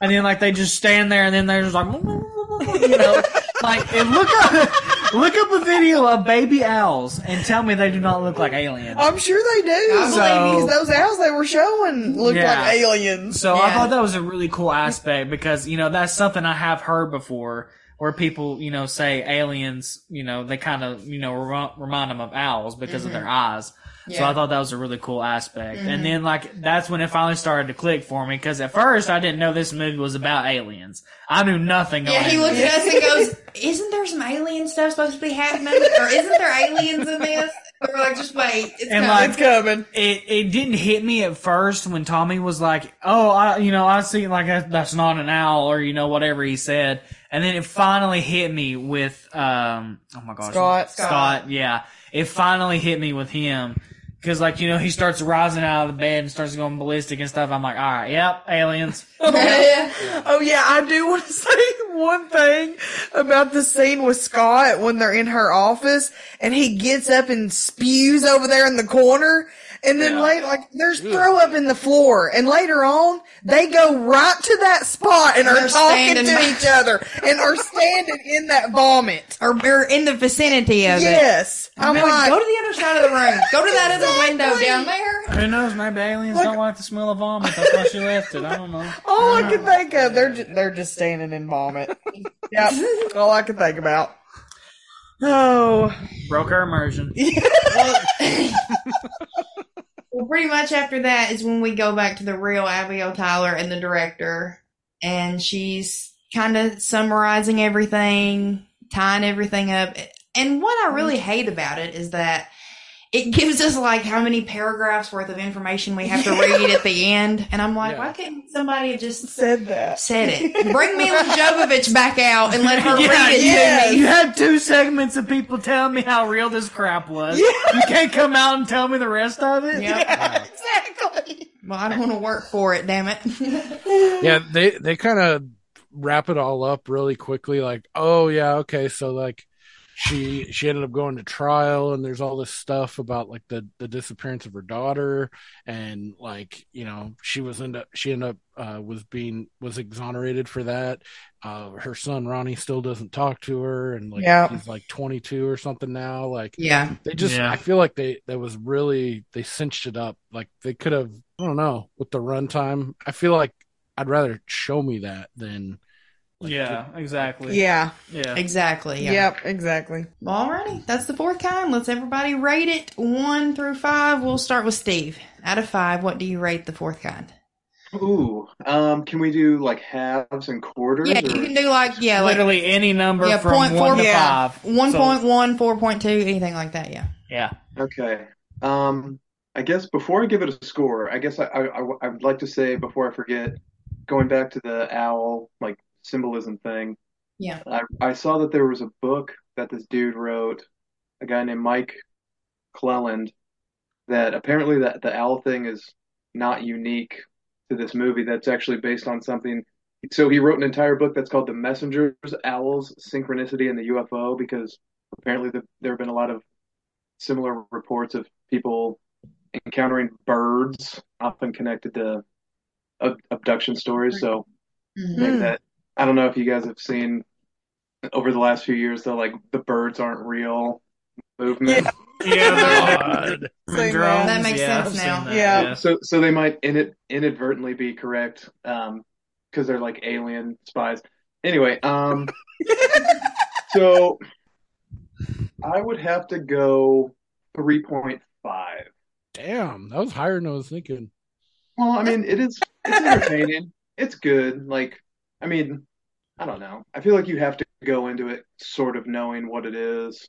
and then like they just stand there and then they're just like *laughs* you know like and look up look up a video of baby owls and tell me they do not look like aliens. I'm sure they do. I believe because those owls they were showing looked Yeah. like aliens. So I Yeah. thought that was a really cool aspect because you know that's something I have heard before, where people you know say aliens, you know they kind of you know remind them of owls because of their mm-hmm. eyes. So Mm-hmm. Yeah. Mm-hmm. I thought that was a really cool aspect, and then like that's when it finally started to click for me because at first I didn't know this movie was about aliens. I knew nothing. Yeah, going he into looks at us and goes, "Isn't there some alien stuff supposed to be happening, or isn't there aliens in this?" We're like, "Just wait, it's And coming." like- it's coming. it it didn't hit me at first when Tommy was like, "Oh, I you know I see like that, that's not an owl or you know whatever he said," and then it finally hit me with um oh my gosh Scott. Scott yeah it finally hit me with him because like you know he starts rising out of the bed and starts going ballistic and stuff. I'm like, all right, yep, aliens. *laughs* Oh, yeah. Oh yeah, I do want to *laughs* say one thing about the scene with Scott when they're in her office and he gets up and spews over there in the corner. And then later, like, there's throw up in the floor. And later on, they go right to that spot and are They're talking to by- each other and are standing in that vomit. or, or in the vicinity of it. Yes. I'm I'm like, like, go to the other side of the room. Go to that other window down there. Who knows? Maybe aliens don't like the smell of vomit. That's why she left it. I don't know. all I can think of, they're just, they're just standing in vomit. yep. All I can think about. Oh. Broke her immersion. *laughs* Well, pretty much after that is when we go back to the real Abigail Tyler and the director, and she's kind of summarizing everything, tying everything up. And what I really hate about it is that it gives us like how many paragraphs worth of information we have to read at the *laughs* end, and I'm like, Yeah. why couldn't somebody have just Said that. said it? Bring Milla Jovovich back out and let her *laughs* Yeah, read it yeah. to me. You had two segments of people telling me how real this crap was. You can't come out and tell me the rest of it. Yep. *laughs* exactly. Well, I don't want to work for it, damn it. yeah they they kind of wrap it all up really quickly like oh yeah okay so like she she ended up going to trial and there's all this stuff about like the the disappearance of her daughter and like you know she was end up she ended up uh was being was exonerated for that uh her son ronnie still doesn't talk to her and like Yeah. he's like 22 or something now like yeah. they just Yeah. i feel like they that was really they cinched it up like they could have i don't know with the runtime i feel like i'd rather show me that than like, Yeah, exactly. Yeah. Yeah. Exactly. Yeah. Yep. Exactly. Alrighty, that's the fourth kind. Let's everybody rate it one through five. We'll start with Steve. Out of five, what do you rate the fourth kind? Ooh, um, can we do like halves and quarters? Yeah, or- you can do like yeah, like Literally any number yeah, from point one four, to yeah. five. one So- point one, four point two, anything like that. Yeah. Yeah. Okay. Um, I guess before I give it a score, I guess I I I would like to say before I forget, going back to the owl like symbolism thing, Yeah. I, I saw that there was a book that this dude wrote, a guy named Mike Clelland, that apparently that the owl thing is not unique to this movie. That's actually based on something. So he wrote an entire book that's called The Messengers, Owls, Synchronicity, and the UFO because apparently the, there have been a lot of similar reports of people encountering birds, often connected to ab- abduction stories. So maybe Hmm. that I don't know if you guys have seen over the last few years the like the birds aren't real movement. Yeah, *laughs* Same drones, man. That makes yeah, sense I've now. seen that, Yeah. So so they might in inadvertently be correct um because they're like alien spies. Anyway, um *laughs* so I would have to go 3.5. Damn, that was higher than I was thinking. Well, I mean, it is it's entertaining. It's good. Like, I mean, I don't know. I feel like you have to go into it sort of knowing what it is.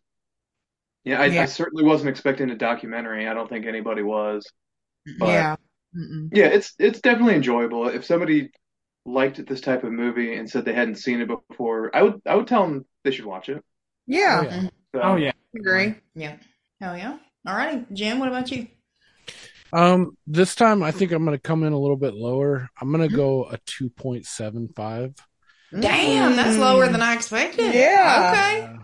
Yeah, I, Yeah. I certainly wasn't expecting a documentary. I don't think anybody was. But yeah. Mm-mm. yeah, it's it's definitely enjoyable. If somebody liked this type of movie and said they hadn't seen it before, I would I would tell them they should watch it. Yeah. Oh, yeah. So, Oh yeah. Agree. Yeah. Hell yeah. All righty. Jim, what about you? Um, this time I think I'm gonna come in a little bit lower. I'm gonna go a two point seven five. Damn, that's lower than I expected. Yeah. Okay.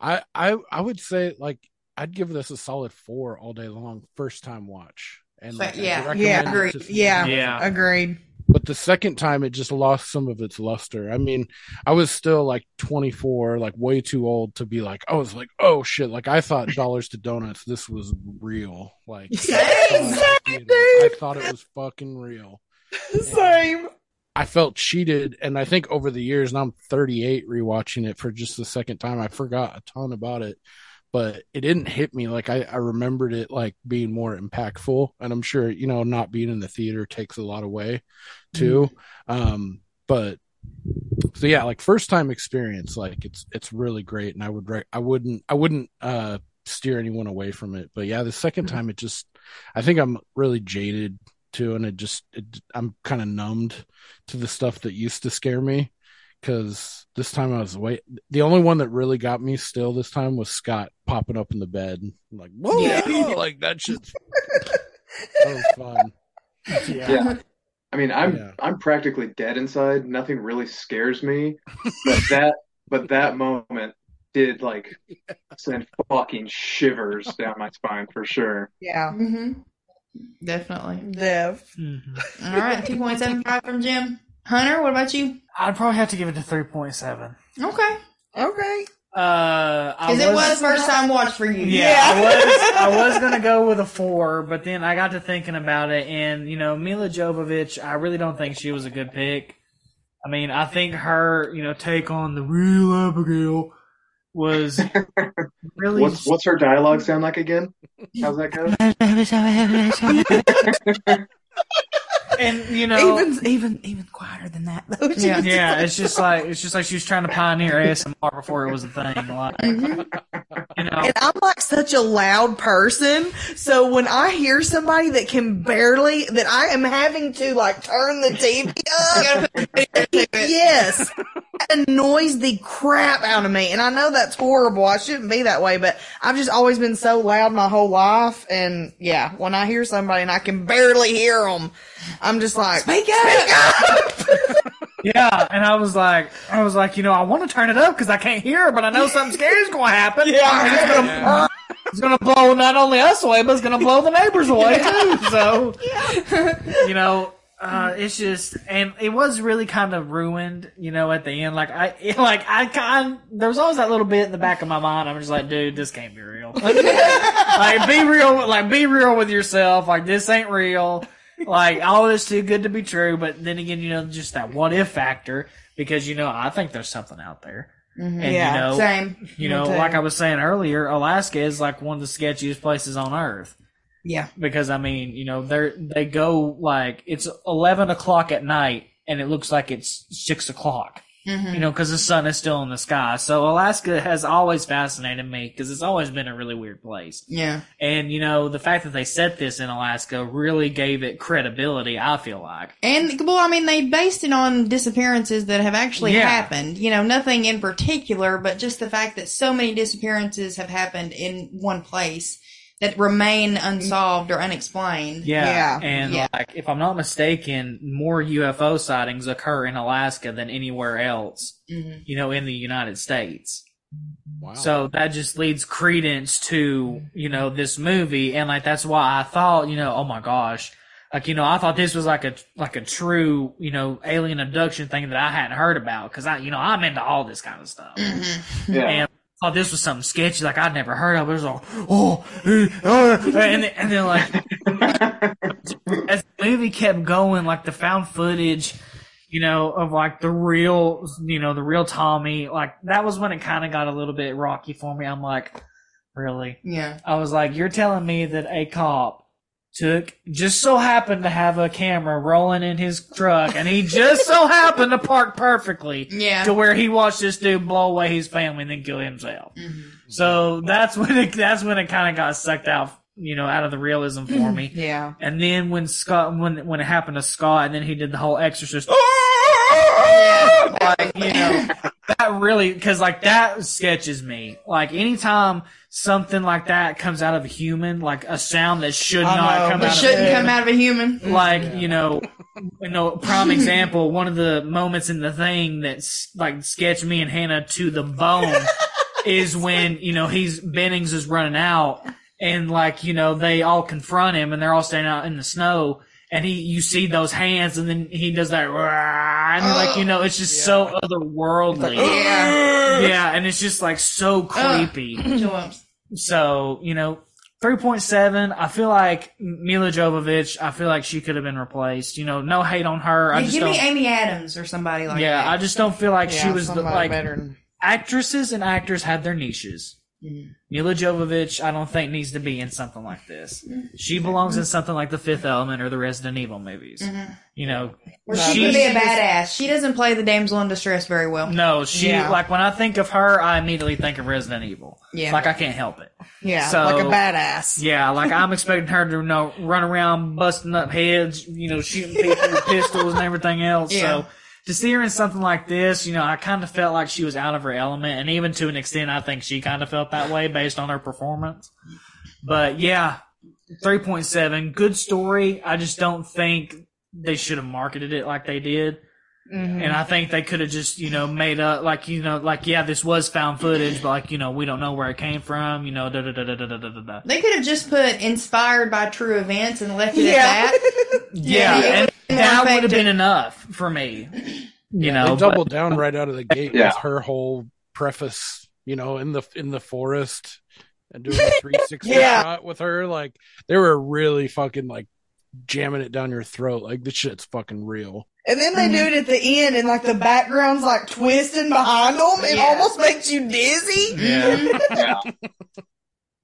I I I would say like I'd give this a solid four all day long. First time watch, and like, yeah. Yeah. Agreed. Yeah. Yeah. Agreed. But the second time, it just lost some of its luster. I mean, I was still like 24, like way too old to be like, I was like, oh shit. Like, I thought *laughs* Dollars to Donuts, this was real. Like, Same, I, same, I thought it was fucking real. *laughs* Same. I felt cheated. And I think over the years, and I'm 38 rewatching it for just the second time, I forgot a ton about it. But it didn't hit me like I, I remembered it like being more impactful. And I'm sure, you know, not being in the theater takes a lot away too. Um, but so yeah, like first time experience, like it's it's really great, and I would re- I wouldn't I wouldn't uh steer anyone away from it. But yeah, the 2nd time it just I think I'm really jaded too, and it just it, I'm kind of numbed to the stuff that used to scare me. Because this time I was way the only one that really got me still this time was Scott popping up in the bed, I'm like whoa, Yeah. *laughs* like that shit's *laughs* that was fun. Yeah. I mean, I'm Yeah. I'm practically dead inside. Nothing really scares me, but that but that moment did like *laughs* send fucking shivers down my spine for sure. Yeah. Mm-hmm. Definitely. Dev. Mhm. All right. 2.75 from Jim. Hunter, what about you? I'd probably have to give it to three point seven. Okay. Okay. Uh, Because it was first time watch for you. Yeah, I was I was gonna go with a four, but then I got to thinking about it, and you know, Milla Jovovich, I really don't think she was a good pick. I mean, I think her, you know, take on the real Abigail was *laughs* really. What's what's her dialogue sound like again? How's that go? *laughs* *laughs* and you *laughs* know, even even even quieter than that though. *laughs* Yeah. yeah, it's just like it's just like she was trying to pioneer ASMR before it was a thing. Like, mm-hmm. you know, And I'm like such a loud person, so when I hear somebody that can barely, that I am having to like turn the TV up, *laughs* yes, that annoys the crap out of me. And I know that's horrible. I shouldn't be that way, but I've just always been so loud my whole life. And yeah, when I hear somebody and I can barely hear them, I'm just like, speak up. *laughs* yeah, and I was like, I was like, you know, I want to turn it up because I can't hear, but I know something scary is going to happen. Yeah. It's gonna, it's gonna blow not only us away, but it's gonna blow the neighbors away too. So, you know, uh, it's just, and it was really kind of ruined, you know, at the end. Like I, *laughs* like I kind, there was always that little bit in the back of my mind. I'm just like, dude, this can't be real. *laughs* like, be real, like be real with yourself. Like this ain't real. Like all this too good to be true. But then again, you know, just that what if factor because you know I think there's something out there. Mm-hmm. And Yeah, you know, Same. you know, like I was saying earlier, Alaska is like one of the sketchiest places on earth Yeah. because I mean, you know, they they go like it's eleven o'clock at night and it looks like it's six o'clock. Mhm. you know, because the sun is still in the sky. So Alaska has always fascinated me because it's always been a really weird place. Yeah. And you know, the fact that they set this in Alaska really gave it credibility. I feel like. And well, I mean, they based it on disappearances that have actually Yeah. happened. You know, nothing in particular, but just the fact that so many disappearances have happened in one place that remain unsolved or unexplained. Yeah. And Yeah. like, if I'm not mistaken, more UFO sightings occur in Alaska than anywhere else, Mhm. you know, in the United States. Wow. So that just leads credence to, you know, this movie. And like, that's why I thought, you know, oh my gosh. Like, you know, I thought this was like a, like a true, you know, alien abduction thing that I hadn't heard about. Cause I, you know, I'm into all this kind of stuff. Yeah. And I thought this was something sketchy, like I'd never heard of. It was all, oh, eh, oh, and then, and then like, *laughs* as the movie kept going, like the found footage, you know, of like the real, you know, the real Tommy, like that was when it kind of got a little bit rocky for me. I'm like, really? Yeah. I was like, you're telling me that a cop took, just so happened to have a camera rolling in his truck and he just so happened to park perfectly Yeah. to where he watched this dude blow away his family and then kill himself. Mm-hmm. So that's when it, that's when it kind of got sucked out, you know, out of the realism for me. *laughs* Yeah. And then when Scott, when when it happened to Scott, and then he did the whole Exorcist, ah! Like you know, *laughs* that really because like that sketches me. Like anytime something like that comes out of a human, like a sound that should I not know, come out, shouldn't of come out of a human. Like you know, you know, prime example. One of the moments in the thing that's like sketched me and Hannah to the bone *laughs* is when you know he's Bennings is running out and like you know they all confront him and they're all standing out in the snow and he you see those hands and then he does that and like you know it's just so otherworldly Yeah. yeah and it's just like so creepy *clears throat* Jumps. so you know 3.7 i feel like milla jovovich i feel like she could have been replaced you know no hate on her i Yeah, just give don't me Amy Adams or somebody like yeah that. i just don't feel like she was the, like better actresses and actors had their niches Mhm. Milla Jovovich, I don't think needs to be in something like this. Mm-hmm. She belongs in something like the Fifth Element or the Resident Evil movies. Mhm. You know, Where she could be a badass. She doesn't play the damsel in distress very well. No, she Yeah. like when I think of her, I immediately think of Resident Evil. Yeah. like I can't help it. Yeah, So- like a badass. Yeah, like I'm expecting her to you know run around busting up heads, you know, shooting people with pistols and everything else. Yeah. So to see her in something like this, you know, I kind of felt like she was out of her element, and even to an extent, I think she kind of felt that way based on her performance. But yeah, three point seven, good story. I just don't think they should have marketed it like they did. Mhm. And I think they could have just, you know, made up like, you know, like, yeah, this was found footage, but like, you know, we don't know where it came from, you know, da da da da da da da da. da. They could have just put inspired by true events and left it Yeah. at that. *laughs* *laughs* Yeah, Yeah, and that would have been enough for me. You know, they but- doubled down right out of the gate Yeah. with her whole preface. You know, in the in the forest and doing a 360 *laughs* Yeah. shot with her. Like they were really fucking like jamming it down your throat. Like this shit's fucking real. And then they mm-hmm. do it at the end, and like the background's like twisting behind them. It Yeah. almost makes you dizzy. Yeah. *laughs* Yeah.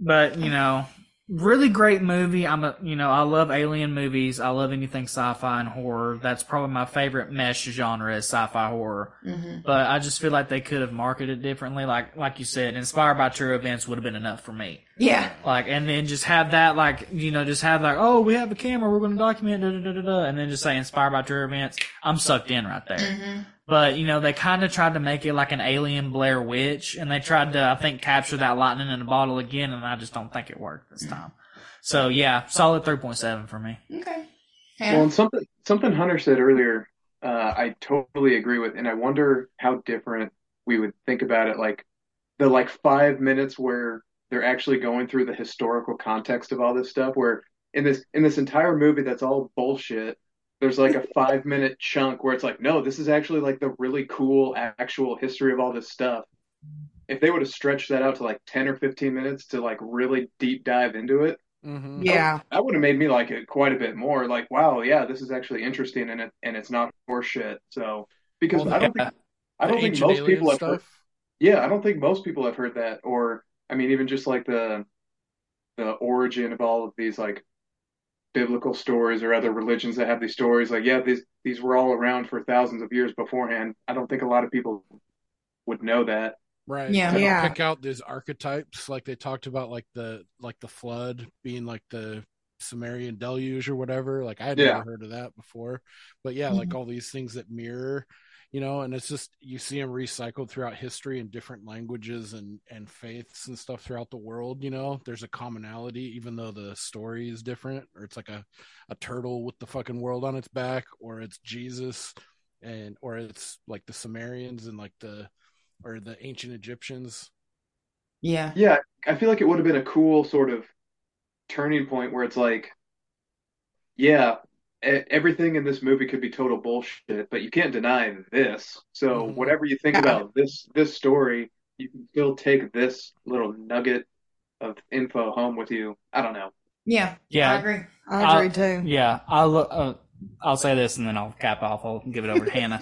but you know, really great movie. I'm a, you know, I love alien movies. I love anything sci-fi and horror. That's probably my favorite mesh genre is sci-fi horror. Mhm. But I just feel like they could have marketed it differently. Like, like you said, inspired by true events would have been enough for me. Yeah. Like, and then just have that, like, you know, just have like, oh, we have a camera, we're going to document, da, da, da, da, and then just say inspired by true events. I'm sucked in right there. Mhm. But, you know, they kind of tried to make it like an alien Blair Witch, and they tried to, I think, capture that lightning in a bottle again, and I just don't think it worked this time. So, yeah, solid 3.7 for me. Okay. Well, and something something Hunter said earlier, uh, I totally agree with, and I wonder how different we would think about it. Like the like five minutes where they're actually going through the historical context of all this stuff. Where in this in this entire movie, that's all bullshit. There's like a five minute chunk where it's like, no, this is actually like the really cool actual history of all this stuff. If they would have stretched that out to like ten or fifteen minutes to like really deep dive into it, Mm-hmm. Yeah. that would have made me like it quite a bit more. Like, wow, yeah, this is actually interesting, and it and it's not horseshit. So because Well, I don't yeah. think I don't The think most alien people have heard. Yeah, I don't think most people have heard that, or I mean, even just like the the origin of all of these like biblical stories or other religions that have these stories. Like, yeah, these these were all around for thousands of years beforehand. I don't think a lot of people would know that. Right. Yeah. They Yeah. pick out these archetypes like they talked about, like the like the flood being like the Sumerian deluge or whatever. Like I had Yeah. never heard of that before, but yeah, like mm-hmm. all these things that mirror, you know, and it's just you see them recycled throughout history in different languages and and faiths and stuff throughout the world. You know, there's a commonality, even though the story is different, or it's like a a turtle with the fucking world on its back, or it's Jesus, and or it's like the Sumerians and like the or the ancient Egyptians. Yeah. Yeah, I feel like it would have been a cool sort of turning point where it's like, yeah, everything in this movie could be total bullshit, but you can't deny this. So Mhm. whatever you think about this this story, you can still take this little nugget of info home with you. I don't know. Yeah. Yeah. I agree. I agree I- too. Yeah, I'll uh, I'll say this and then I'll cap off. I'll give it over to *laughs* Hannah.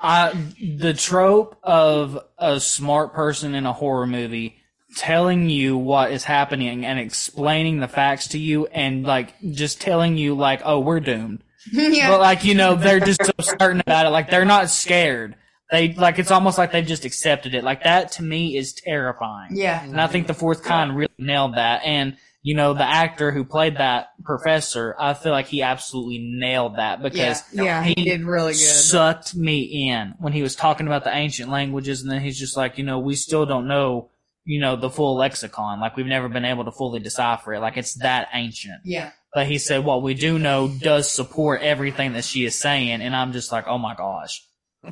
I the trope of a smart person in a horror movie telling you what is happening and explaining the facts to you and like just telling you like, oh, we're doomed. *laughs* yeah. But like you know, they're just so certain about it. Like they're not scared. They like it's almost like they've just accepted it. Like that to me is terrifying. yeah. And I think the fourth kind really nailed that. And, you know, the actor who played that professor, I feel like he absolutely nailed that because Yeah, he did really good. sucked me in when he was talking about the ancient languages. And then he's just like, you know, we still don't know, you know, the full lexicon. Like we've never been able to fully decipher it. Like it's that ancient. Yeah. But he said what we do know does support everything that she is saying. And I'm just like, oh my gosh.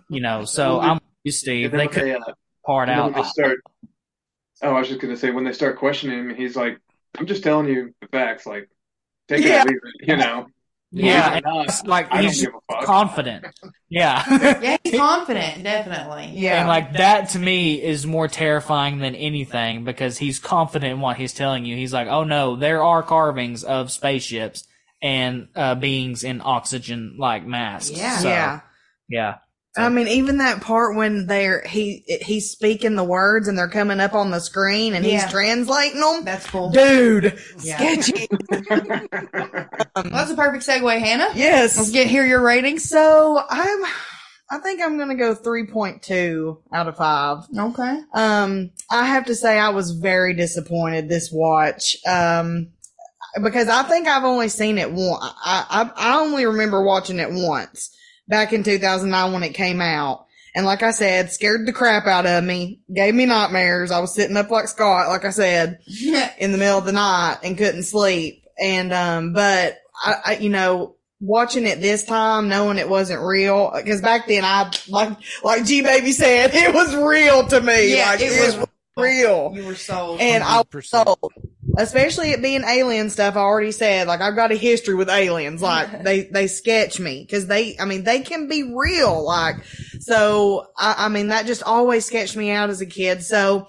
You know, so Well, I'm with you, Steve. And They then could when they, uh, part out. they start, oh, I was just gonna say when they start questioning him, he's like, "I'm just telling you the facts. Like, take Yeah. it or leave it." You know. Yeah, Believe it or not, it's like I he's give a fuck. confident. Yeah. *laughs* Yeah. He's *laughs* confident. Definitely. Yeah. And like that to me is more terrifying than anything because he's confident in what he's telling you. He's like, "Oh no, there are carvings of spaceships and uh, beings in oxygen like masks." Yeah. So, yeah. yeah, I mean, even that part when they're he he's speaking the words and they're coming up on the screen and Yeah. he's translating them. That's cool. Dude, Yeah. sketchy. *laughs* Well, that's a perfect segue, Hannah. Yes, let's get hear your rating. So I'm, I think I'm gonna go 3.2 out of five. Okay. Um, I have to say I was very disappointed this watch. Um, because I think I've only seen it one. I, I, I only remember watching it once back in 2009 when it came out. And like I said, scared the crap out of me, gave me nightmares. I was sitting up like Scott, like I said, *laughs* in the middle of the night and couldn't sleep. And, um, but I, I you know, watching it this time, knowing it wasn't real, because back then I, like, like G Baby said, *laughs* it was real to me. Yeah, like, it it, was was real. You were sold. And I was sold. Especially it being alien stuff, I already said, like, I've got a history with aliens. Like, *laughs* they, they sketch me. Cause they, I mean, they can be real. Like, so, I, I mean, that just always sketched me out as a kid. So,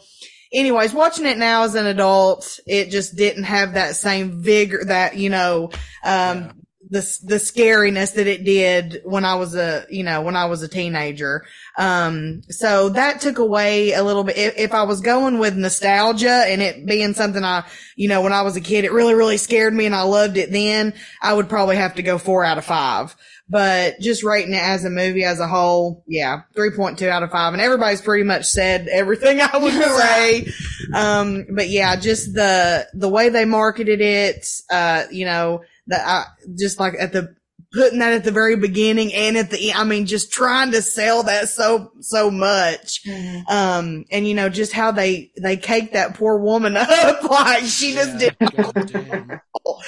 anyways, watching it now as an adult, it just didn't have that same vigor that, you know, um, the, the scariness that it did when I was a, you know, when I was a teenager. Um, so that took away a little bit. If, if I was going with nostalgia and it being something I, you know, when I was a kid, it really, really scared me and I loved it then, I would probably have to go four out of five. But just rating it as a movie as a whole, yeah, 3.2 out of five. And everybody's pretty much said everything *laughs* I would say. Um, but yeah, just the, the way they marketed it, uh, you know, that I just like at the, putting that at the very beginning and at the, I mean, just trying to sell that so, so much. Um, and you know, just how they, they cake that poor woman *laughs* up. like she just Yeah, did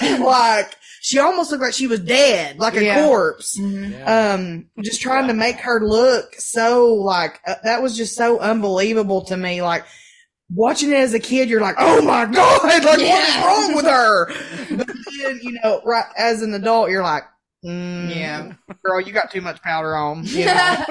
*laughs* like she almost looked like she was dead, like a Yeah. corpse. Yeah. Um, just trying to make her look so like uh, that was just so unbelievable to me. Like watching it as a kid, you're like, oh my god, like what is wrong with her? *laughs* But then you know, right as an adult, you're like, mm, Yeah. girl, you got too much powder on. *laughs* You know?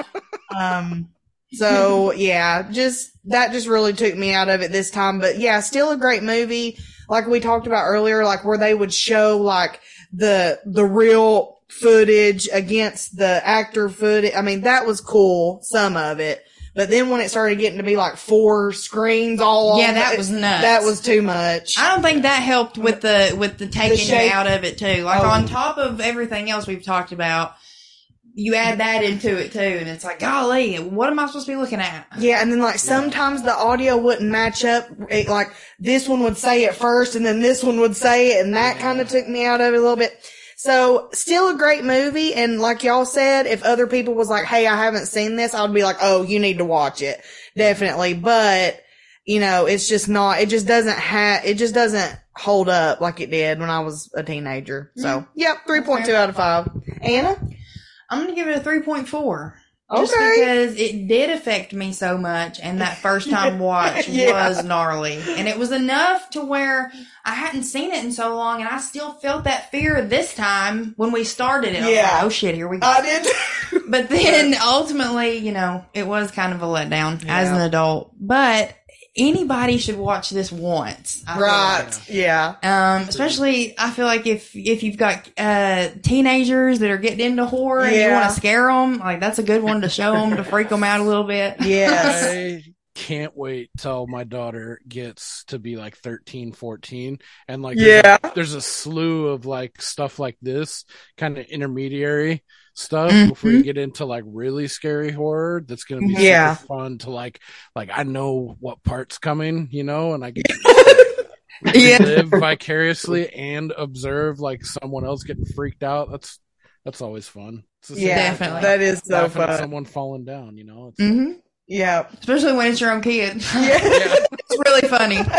um. So yeah, just that just really took me out of it this time. But yeah, still a great movie. Like we talked about earlier, like where they would show like the the real footage against the actor footage. I mean, that was cool, some of it. But then when it started getting to be like four screens all on Yeah, on that it- was nuts. That was too much. I don't think that helped with the with the taking shape- it out of it too. Like Oh. on top of everything else we've talked about, you add that into it too, and it's like, golly, what am I supposed to be looking at? Yeah, and then like sometimes the audio wouldn't match up. It, like this one would say it first, and then this one would say it, and that kind of took me out of it a little bit. So still a great movie. And like y'all said, if other people was like, Hey, I haven't seen this, I'd be like, Oh, you need to watch it. Definitely. But you know, it's just not, it just doesn't have, it just doesn't hold up like it did when I was a teenager. So mm-hmm. yep. 3.2 out of five. Anna? I'm going to give it a 3.4. Okay. Just because it did affect me so much, and that first time *laughs* watch yeah. was gnarly, and it was enough to where I hadn't seen it in so long, and I still felt that fear this time when we started it. Yeah. Like, oh shit, here we go. I did. but then ultimately, you know, it was kind of a letdown yeah. as an adult, but anybody should watch this once. I right? like. Yeah. Um, especially I feel like if if you've got uh teenagers that are getting into horror and you want to scare them, like that's a good one to show them to freak them out a little bit. *laughs* Yes. I can't wait till my daughter gets to be like 13, 14. And like, there's Yeah. a, there's a slew of like stuff like this kind of intermediary stuff Mm-hmm. before you get into like really scary horror. That's going to be Yeah. super fun to like, like I know what part's coming, you know, and I get *laughs* Yeah. live vicariously and observe like someone else getting freaked out. That's, that's always fun. It's the same Yeah, as, Definitely. that is so fun. Someone falling down, you know. It's hmm Yeah. Especially when it's your own kid. *laughs* Yeah. it's really funny. *laughs*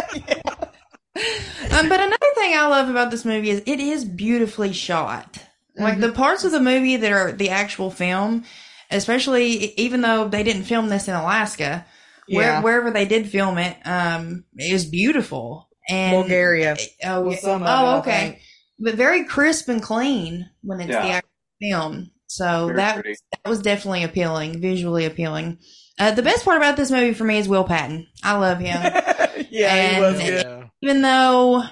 Um, but another thing I love about this movie is it is beautifully shot. Like the parts of the movie that are the actual film, especially even though they didn't film this in Alaska, where, wherever they did film it, um, it was beautiful. And Bulgaria. Oh, was yeah. some it, oh, okay. But very crisp and clean when it's the actual film. So Very that pretty. that was definitely appealing, visually appealing. Uh, the best part about this movie for me is Will Patton. I love him. *laughs* yeah, he was And- good. yeah. Even though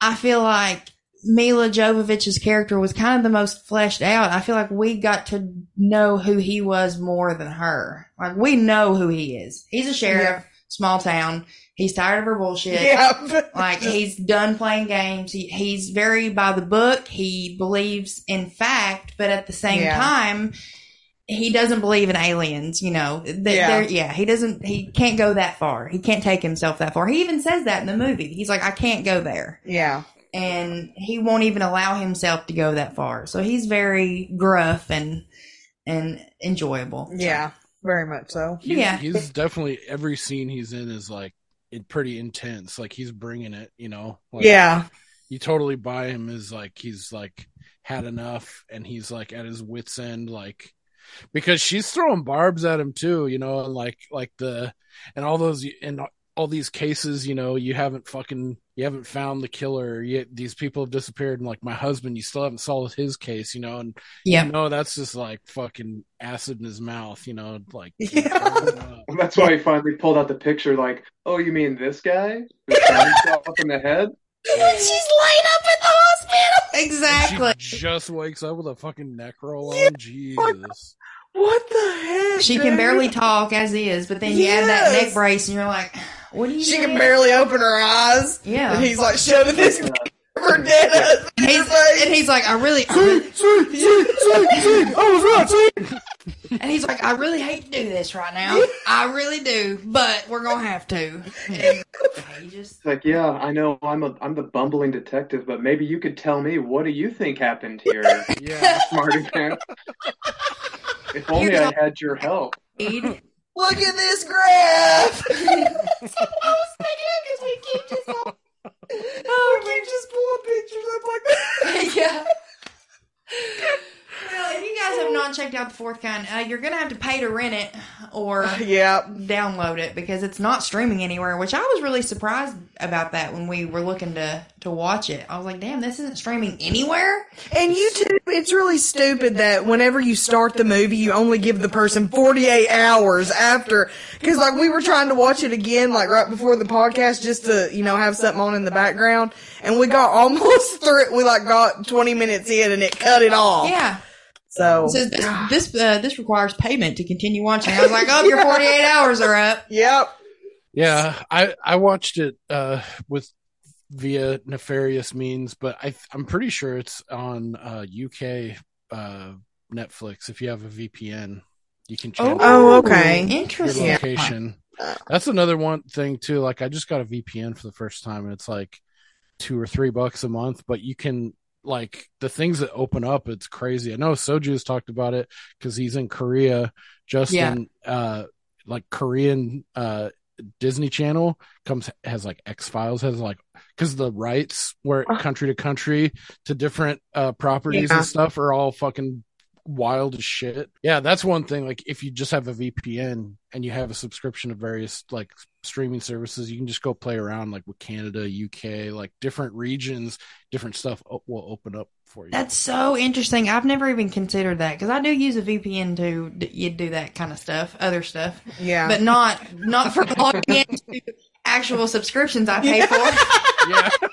I feel like Milla Jovovich's character was kind of the most fleshed out, I feel like we got to know who he was more than her. Like we know who he is. He's a sheriff, Yeah. small town. He's tired of her bullshit. Yeah. *laughs* Like he's done playing games. He, he's very by the book. He believes in fact, but at the same Yeah. time, he doesn't believe in aliens. You know, Th- Yeah. yeah. He doesn't. He can't go that far. He can't take himself that far. He even says that in the movie. He's like, I can't go there, Yeah. And he won't even allow himself to go that far. So he's very gruff and and enjoyable. Yeah. Very much so. He's, Yeah. he's definitely every scene he's in is like it pretty intense. Like he's bringing it, you know. Like, Yeah. you totally buy him as like he's like had enough and he's like at his wits end, like because she's throwing barbs at him too, you know, and like like the and all those and all these cases, you know, you haven't fucking you haven't found the killer. Yet these people have disappeared, and like my husband, you still haven't solved his case, you know, and Yeah. you know that's just like fucking acid in his mouth, you know, like *laughs* Yeah. *laughs* Well, that's why he finally pulled out the picture. Like, oh, you mean this guy who shot himself in the head? *laughs* She's laid up in the hospital. Exactly. She just wakes up with a fucking neck roll on. Jesus. What the heck? She can dude? barely talk as is, but then you add that neck brace, and you're like, "What do you?" She doing? can barely open her eyes. Yeah. And he's like shoving this *laughs* her dead And he's, and he's like, I really, See, see, see, see. I was right, see. *laughs* and he's like, I really hate to do this right now. *laughs* I really do, but we're gonna have to. And he just, like, yeah, I know I'm a I'm the bumbling detective, but maybe you could tell me what do you think happened here, Yeah. smarty pants? If only I had your help. Aid. *laughs* Look at this graph. oh, we just pulling pictures up like that. *laughs* yeah. *laughs* Well, if you guys have checked out the fourth kind, uh, you're gonna have to pay to rent it or *laughs* Yeah. download it because it's not streaming anywhere. Which I was really surprised about that when we were looking to to watch it. I was like, "Damn, this isn't streaming anywhere." And YouTube, it's really stupid that whenever you start the movie, you only give the person 48 hours after. Cause like we were trying to watch it again, like right before the podcast, just to, you know, have something on in the background. And we got *laughs* almost through it. We like got 20 minutes in and it cut it off. Yeah. So It says this this, uh, this requires payment to continue watching. I was like, oh, your 48 *laughs* hours are up. Yep. Yeah, I I watched it uh with via nefarious means, but I I'm pretty sure it's on uh UK uh Netflix. If you have a VPN, you can channel Oh, okay. Interesting. location. That's another one thing too. Like I just got a VPN for the first time, and it's like two or three bucks a month, but you can like the things that open up. It's crazy. I know Soju's talked about it because he's in Korea. Justin, uh, like Korean uh Disney Channel comes has like X Files has like because the rights where country to country to different uh properties Yeah. and stuff are all fucking wild as shit. Yeah, that's one thing. Like if you just have a VPN and you have a subscription to various like streaming services, you can just go play around like with Canada, UK, like different regions, different stuff will open up for you. That's so interesting. I've never even considered that because I do use a VPN to d- you do that kind of stuff, other stuff. Yeah. but not not for logging into *laughs* actual subscriptions I pay for. *laughs* yeah. *laughs*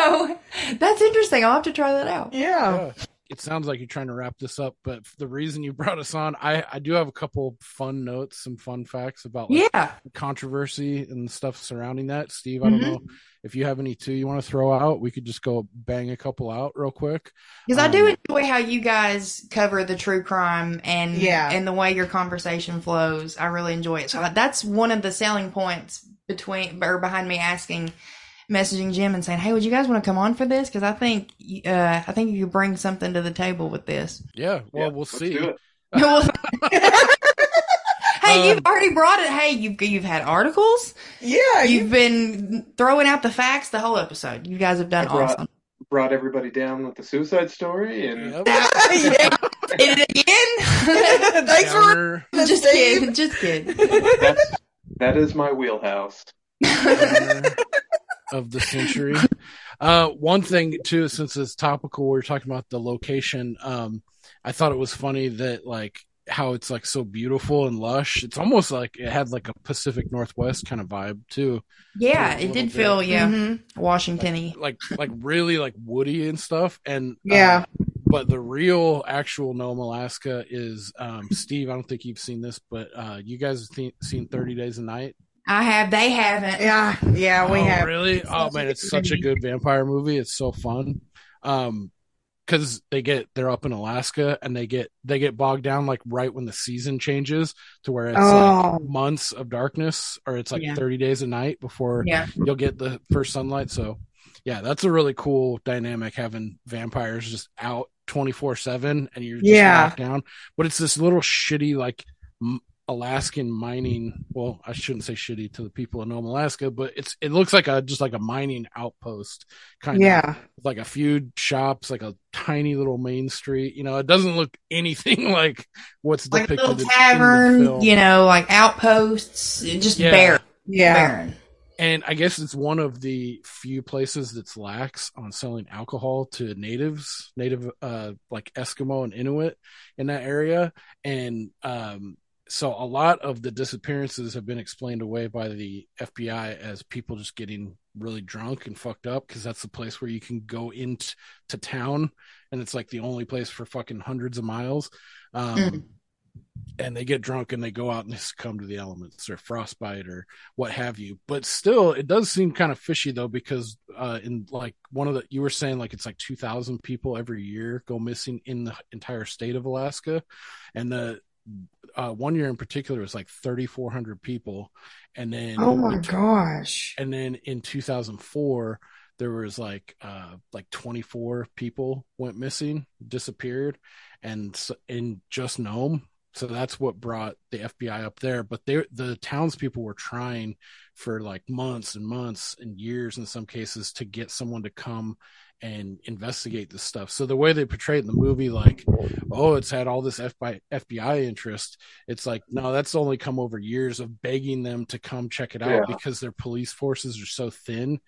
Oh, that's interesting. I'll have to try that out. Yeah. It sounds like you're trying to wrap this up, but the reason you brought us on, I, I do have a couple fun notes, some fun facts about like, Yeah. controversy and stuff surrounding that. Steve, I don't Mhm. know if you have any too you want to throw out. We could just go bang a couple out real quick. Because I do Um, enjoy how you guys cover the true crime and Yeah. and the way your conversation flows. I really enjoy it. So that's one of the selling points between or behind me asking, messaging Jim and saying, "Hey, would you guys want to come on for this?" Because I think uh, I think you could bring something to the table with this. Yeah, well, we'll see. do it. *laughs* hey, you've Um, already brought it. Hey, you've you've had articles. Yeah, you've been throwing out the facts the whole episode. You guys have done I brought, awesome. brought everybody down with the suicide story and *laughs* *laughs* Did it again? Thanks for just kidding. Just kidding. that's that is my wheelhouse. Of the century. *laughs* Uh, one thing too, since it's topical, we are talking about the location. Um, I thought it was funny that like how it's like so beautiful and lush. It's almost like it had like a Pacific Northwest kind of vibe too. Yeah, it did bit. feel yeah Mhm. Washington-y. like like really like woody and stuff. And uh, Yeah. but the real actual Nome, Alaska is um, Steve. I don't think you've seen this, but uh, you guys have th- seen Thirty Days a Night. I have. They haven't. Yeah, yeah, we oh, have. Really? Oh man, it's such a good vampire movie. It's so fun. Um, because they get they're up in Alaska and they get they get bogged down like right when the season changes to where it's Oh. like months of darkness or it's like Yeah. 30 days a night before Yeah. you'll get the first sunlight. So yeah, that's a really cool dynamic having vampires just out 24 seven and you're just Yeah. locked down. But it's this little shitty like m- Alaskan mining. Well, I shouldn't say shitty to the people in Nome, Alaska, but it's it looks like a just like a mining outpost kind Yeah. of like a few shops, like a tiny little main street. You know, it doesn't look *laughs* anything like what's Like a little in- in the tavern, film. you know, like outposts, just Yeah. barren. Yeah. Barren. And I guess it's one of the few places that's lax on selling alcohol to natives, native uh like Eskimo and Inuit in that area. And um so a lot of the disappearances have been explained away by the FBI as people just getting really drunk and fucked up because that's the place where you can go into to town and it's like the only place for fucking hundreds of miles. Um Mm. and they get drunk and they go out and they succumb to the elements or frostbite or what have you. But still, it does seem kind of fishy though, because uh, in like one of the you were saying like it's like two thousand people every year go missing in the entire state of Alaska, and the uh, one year in particular was like thirty four hundred people, and then Oh my gosh. and then in 2004 there was like uh like 24 people went missing disappeared and s in just nome. So that's what brought the fbi up there. But they the townspeople were trying for like months and months and years in some cases to get someone to come and investigate this stuff so the way they portray it in the movie like oh it's had all this FBI, fbi interest it's like no that's only come over years of begging them to come check it out Yeah. because their police forces are so thin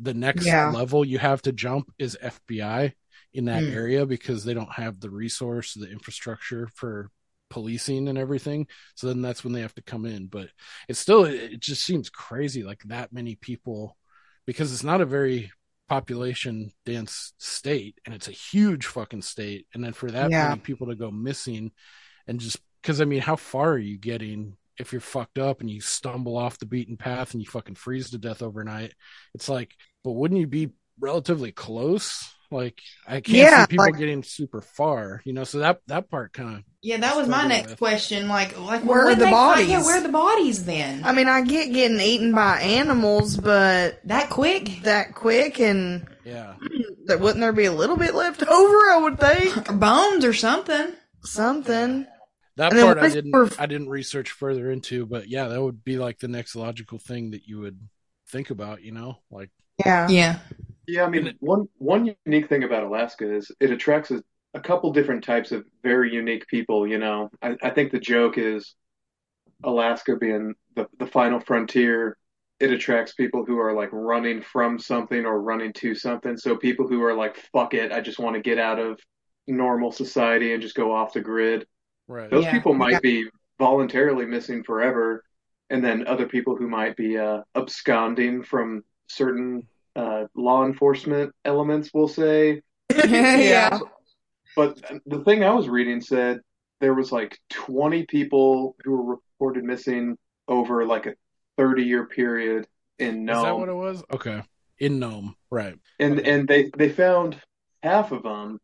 the next Yeah. level you have to jump is fbi in that Mm. area because they don't have the resource the infrastructure for policing and everything so then that's when they have to come in but it's still it it just seems crazy like that many people because it's not a very population dense state and it's a huge fucking state. And then for that Yeah. many people to go missing and just because i mean how far are you getting if you're fucked up and you stumble off the beaten path and you fucking freeze to death overnight? It's like but wouldn't you be relatively close like i can't Yeah, see people like- getting super far you know so that that part kind of Yeah, that was my next with. question. Like, like Where are the they bodies? Yeah, where are the bodies then? I mean, I get getting eaten by animals, but that quick? that quick, and yeah *clears throat* that wouldn't there be a little bit left over? I would think *laughs* bones or something. something. that And part i didn't we're- i didn't research further into but yeah that would be like the next logical thing that you would think about you know like Yeah, Yeah. Yeah, I mean, one one unique thing about Alaska is it attracts a, a couple different types of very unique people. You know, I, I think the joke is Alaska being the the final frontier. It attracts people who are like running from something or running to something. So people who are like, "Fuck it, I just want to get out of normal society and just go off the grid." right Those Yeah. people might Yeah. be voluntarily missing forever, and then other people who might be uh, absconding from certain uh, law enforcement elements, we'll say. *laughs* yeah. But the thing I was reading said there was like 20 people who were reported missing over like a 30 year period in is that Nome, what it was okay in Nome, right and okay. and they they found half of them,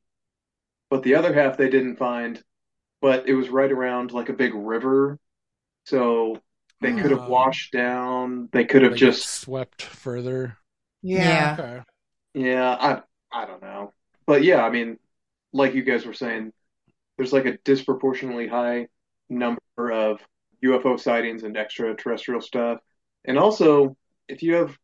but the other half they didn't find. But it was right around like a big river, so they could have Oh. washed down. They could have just swept further Yeah. okay Yeah, I I don't know. But yeah, I mean, like you guys were saying, there's like a disproportionately high number of UFO sightings and extraterrestrial stuff. And also, if you have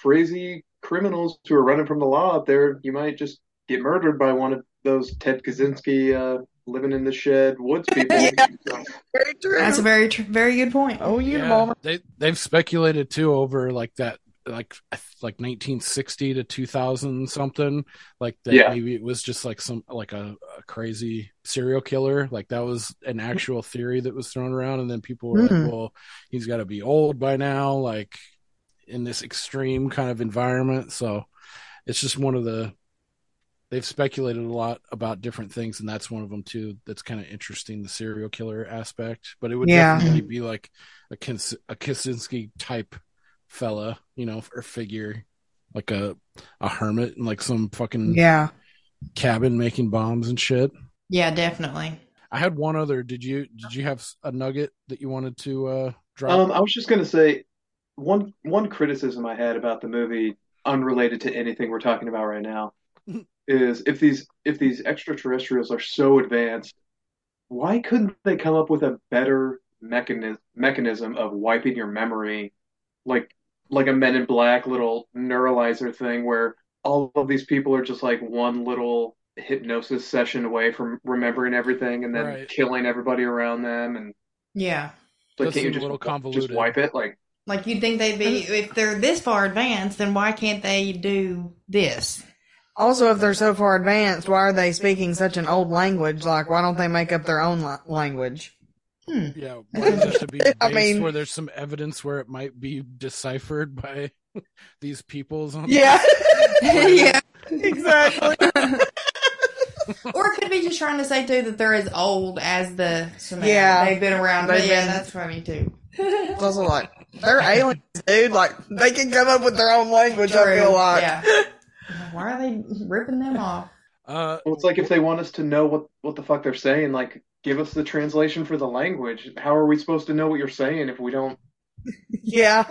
crazy criminals who are running from the law out there, you might just get murdered by one of those Ted Kaczynski uh, living in the shed woods *laughs* people. Yeah. Very true. That's a very, tr- very good point. oh, you yeah, they they've speculated too over like that like like 1960 to 2000 something like that Yeah. maybe it was just like some like a, a crazy serial killer like that was an actual theory that was thrown around and then people were Hmm. like well he's got to be old by now like in this extreme kind of environment so it's just one of the they've speculated a lot about different things and that's one of them too that's kind of interesting the serial killer aspect but it would Yeah. definitely be like a, Kins- a Kaczynski type fella you know or figure like a a hermit in like some fucking Yeah. cabin making bombs and shit Yeah, definitely. i had one other did you did you have a nugget that you wanted to uh drop um, I was just gonna say one one criticism I had about the movie, unrelated to anything we're talking about right now, *laughs* is if these if these extraterrestrials are so advanced, why couldn't they come up with a better mechanism mechanism of wiping your memory, like like a Men in Black little neuralizer thing where all of these people are just like one little hypnosis session away from remembering everything and then Right. killing everybody around them and Yeah. like Does can't you seem a just little just convoluted. wipe it like Like you'd think they'd be if they're this far advanced, then why can't they do this? Also, if they're so far advanced, why are they speaking such an old language? Like, why don't they make up their own la- language? Yeah, why does it have to be based I mean- where there's some evidence where it might be deciphered by *laughs* these peoples? On Yeah. *laughs* *laughs* yeah. exactly. Or it could be just trying to say too that they're as old as the Sumerians. Yeah. They've been around. They've But yeah, been- that's funny too. It's also like, they're aliens, dude. Like, they can come up with their own language, I feel like. Yeah. Why are they ripping them off? Uh, well, it's like if they want us to know what what the fuck they're saying like give us the translation for the language how are we supposed to know what you're saying if we don't *laughs* Yeah.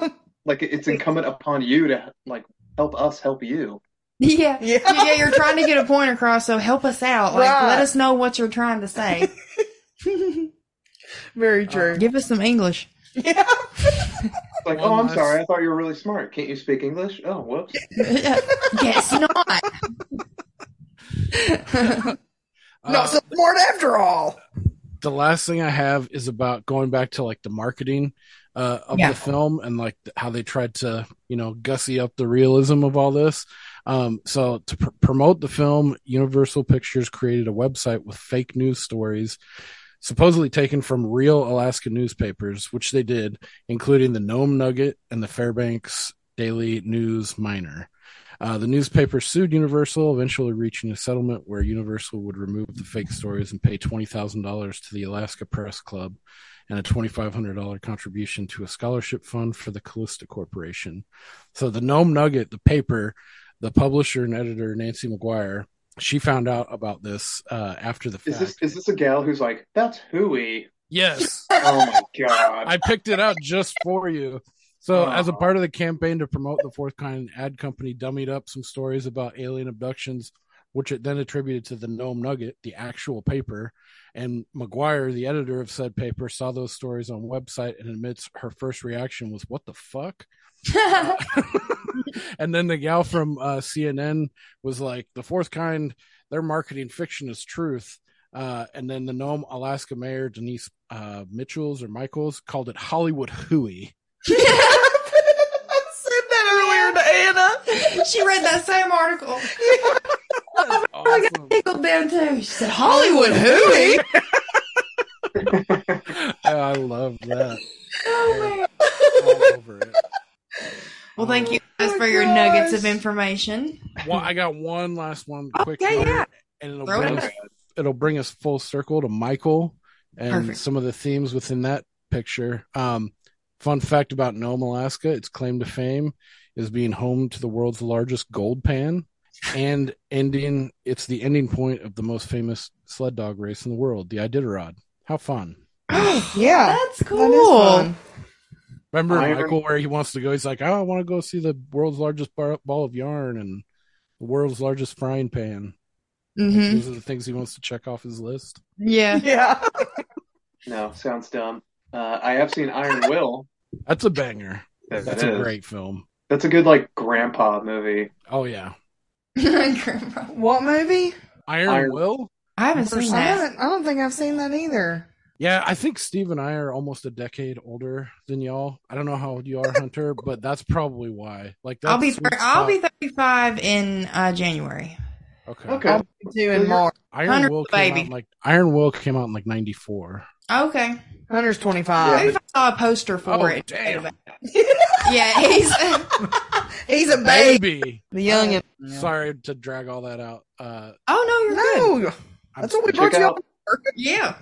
like it's incumbent upon you to like help us help you Yeah. Yeah. yeah. You're trying to get a point across, so help us out. Like, Right. let us know what you're trying to say. *laughs* Very true. Uh, give us some English. yeah. It's *laughs* like oh, i'm sorry i thought you were really smart can't you speak english oh whoops Guess not. Uh, Not so smart after all. the last thing I have is about going back to like the marketing uh, of Yeah. the film and like how they tried to you know gussy up the realism of all this. Um, so to pr- promote the film, Universal Pictures created a website with fake news stories, supposedly taken from real Alaska newspapers, which they did, including the Nome Nugget and the Fairbanks Daily News Miner. Uh, the newspaper sued Universal, eventually reaching a settlement where Universal would remove the fake stories and pay $20,000 to the Alaska Press Club and a $2,500 contribution to a scholarship fund for the Calista Corporation. So the Nome Nugget, the paper, the publisher and editor, Nancy McGuire, she found out about this uh, after the fact. Is this is this a gal who's like, that's hooey? Yes. *laughs* Oh my god. I picked it out just for you. So, as a part of the campaign to promote the fourth kind, ad company dummied up some stories about alien abductions, which it then attributed to the Nome Nugget, the actual paper. And McGuire, the editor of said paper, saw those stories on website and admits her first reaction was, "What the fuck." *laughs* and then the gal from uh, CNN was like, "The fourth kind, their marketing fiction is truth." Uh, and then the Nome, Alaska mayor Denise uh, Mitchells or Michaels called it Hollywood hooey. I said that earlier to Anna. she read that same article. I got tickled down too. She said, Hollywood hooey. *laughs* I love that. Oh, All over it. Well, thank you guys for your nuggets of information. Well, I got one last one, quick Okay, one, yeah. and it'll Throw it bring us, it'll bring us full circle to Michael and Perfect. some of the themes within that picture. Um, fun fact about Nome, Alaska: its claim to fame is being home to the world's largest gold pan, and ending. It's the ending point of the most famous sled dog race in the world, the Iditarod. How fun! *gasps* yeah, that's *gasps* cool. That is fun. Remember Iron- Michael where he wants to go? He's like, oh, I want to go see the world's largest bar- ball of yarn and the world's largest frying pan. Mhm. Those are the things he wants to check off his list. Yeah. *laughs* Yeah. *laughs* No, sounds dumb. Uh, I have seen Iron Will. *laughs* That's a banger. That- That's a is. great film. That's a good like grandpa movie. Oh yeah, *laughs* Grandpa What movie? Iron, Iron- Will. I haven't seen I that. haven't. I don't think I've seen that either. Yeah, I think Steve and I are almost a decade older than y'all. I don't know how old you are, Hunter, *laughs* but that's probably why. Like, that's I'll be sweet thir- I'll be 35 in uh, January. okay. Okay. I'll be two in March. Iron Will came baby. out in like Iron Will came out in like '94. Okay. Hunter's twenty Maybe five. if I saw a poster for Oh, it. damn. *laughs* Yeah, he's *laughs* He's a baby. Baby. The youngin. Sorry to drag all that out. Uh, Oh no, you're good. No, I'm that's what we Check brought you out. Yeah.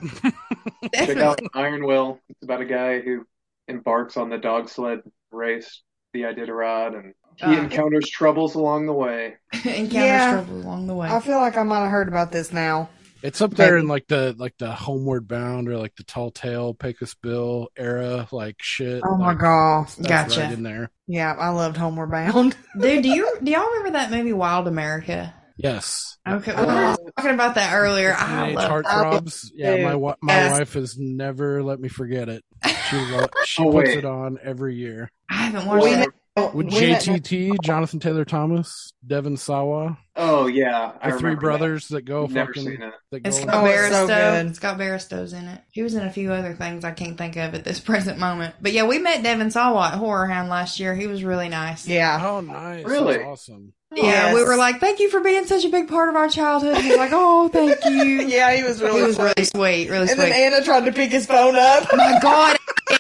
*laughs* check out Iron Will. It's about a guy who embarks on the dog sled race, the Iditarod, and he Uh. encounters troubles along the way. Encounters Yeah. trouble along the way. I feel like I might have heard about this now. It's up there Maybe. in like the like the Homeward Bound or like the Tall Tale Pecos Bill era like shit. Oh my like, gosh. Gotcha. right in there. Yeah, I loved Homeward Bound. *laughs* Dude, do you do y'all remember that movie Wild America? Yes. Okay, we were talking about that earlier. I love Heartthrobs. Yeah, my wa- my Yes. wife has never let me forget it. *laughs* She lo- she Oh, puts wait. it on every year. I haven't watched We that. With We met- JTT, Jonathan Taylor Thomas, Devon Sawa, Oh yeah, I the three brothers that, go That. Never fucking seen it. that go It's in- Scott Oh, it's so Bairstow. good. Scott Bairstow's in it. He was in a few other things I can't think of at this *laughs* present moment. But yeah, we met Devon Sawa at Horror Hound last year. He was really nice. Yeah. Oh, nice. Really? That's awesome. Yeah, Yes. we were like, "Thank you for being such a big part of our childhood." He was like, "Oh, thank you." *laughs* Yeah, he was really he was sweet. really sweet, really And sweet. then Anna tried to pick his phone up. Oh my *laughs* god,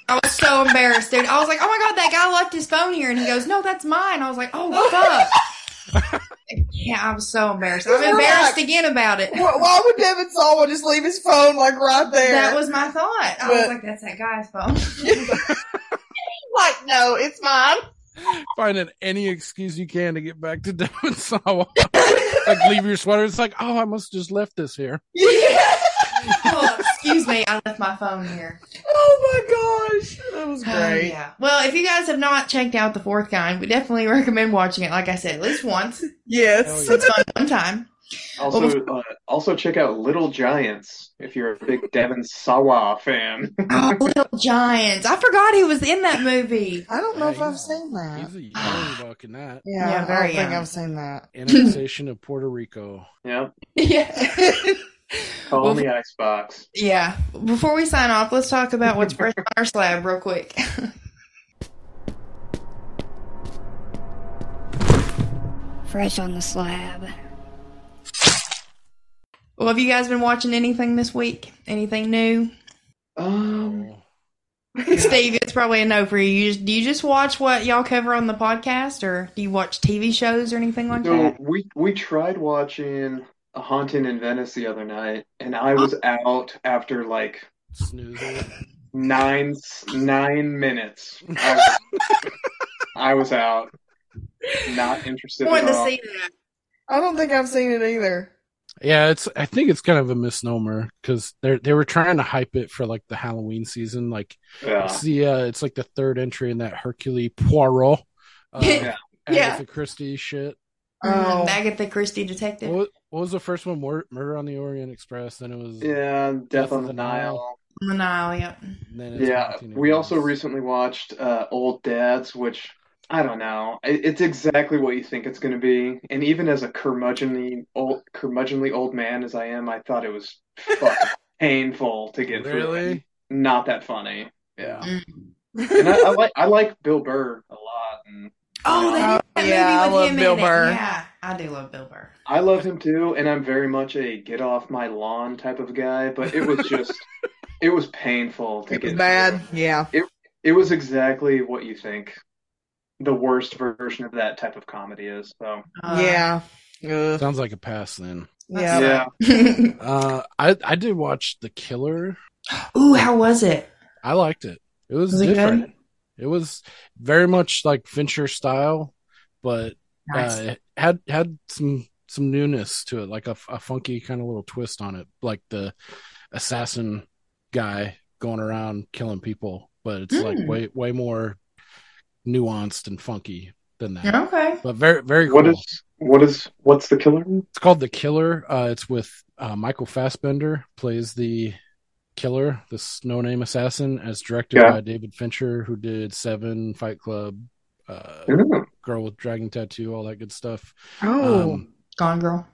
I was so embarrassed, dude. I was like, "Oh my god, that guy left his phone here," and he goes, "No, that's mine." I was like, "Oh fuck." *laughs* yeah, I was so embarrassed. I'm embarrassed like- again about it. Why would Devon Sawa just leave his phone like right there? That was my thought. I was like, "That's that guy's phone." like, no, it's mine. Finding any excuse you can to get back to *laughs* Devon Sawa. like leave your sweater. It's like, oh, I must have just left this here. *laughs* oh, excuse me, I left my phone here. Oh my gosh, that was Oh, great. yeah. Well, if you guys have not checked out the fourth kind, we definitely *laughs* recommend watching it. Like I said, at least once. Yes. It's fun one time. Also, uh, also check out Little Giants if you're a big *laughs* Devon Sawa fan. Oh, *laughs* Little Giants. I forgot he was in that movie. I don't know Yeah, if I've seen that. He's a *sighs* young buck in that. Yeah, Yeah, I don't think. I've seen that. *laughs* Annexation of Puerto Rico. yeah, Yeah. call Well, me Icebox. yeah. Before we sign off, let's talk about what's fresh on our slab real quick. Fresh on the slab. Well, have you guys been watching anything this week? Anything new? Um, *laughs* Steve, it's probably a no for you. you. just- Do you just watch what y'all cover on the podcast, or do you watch TV shows or anything like So that? we we tried watching A Haunting in Venice the other night, and I was *gasps* out after like Snoozing. nine nine minutes. I was, *laughs* I was out. Not interested Wanted at to all. see that. I don't think I've seen it either. Yeah, it's. I think it's kind of a misnomer because they they were trying to hype it for like the Halloween season. Like, Yeah. it's the uh, it's like the third entry in that Hercule Poirot, uh, Yeah. Yeah. Agatha Christie shit. Oh. Mhm, Agatha Christie detective. What, what was the first one? Mur- Murder on the Orient Express. Then it was Yeah, Death on of the Nile. On the Nile, yep. and then it's Yeah, we also recently watched uh, Old Dads, which I don't know. It's exactly what you think it's going to be. And even as a curmudgeonly old, curmudgeonly old man as I am, I thought it was fucking *laughs* painful to get through. Really? Not that funny. Yeah. Mm. And I, I like I like *laughs* Bill Burr a lot, and Oh, that, Oh, that yeah, I movie with love him Bill in Burr. it. Yeah, I do love Bill Burr. I love him too. And I'm very much a get off my lawn type of guy. But it was just, *laughs* it was painful to It was get bad. through. Yeah. It it was exactly what you think the worst version of that type of comedy is. So Uh, yeah. Ugh. Sounds like a pass then. Yeah. yeah, *laughs* Uh, I I did watch The Killer. Ooh, how was it? I liked it. It was, Was it different. good? It was very much like Fincher style, but Nice. uh, had had some some newness to it, like a, a funky kind of little twist on it, like the assassin guy going around killing people, but it's like Hmm. way way more nuanced and funky than that. Okay. But very very cool. what is what is what's the killer? It's called The Killer. Uh, it's with uh, Michael Fassbender plays the killer, this no name assassin, as directed Yeah. by David Fincher, who did Seven, Fight Club, uh, Ooh. Girl with Dragon Tattoo, all that good stuff. Oh. Um, Gone Girl.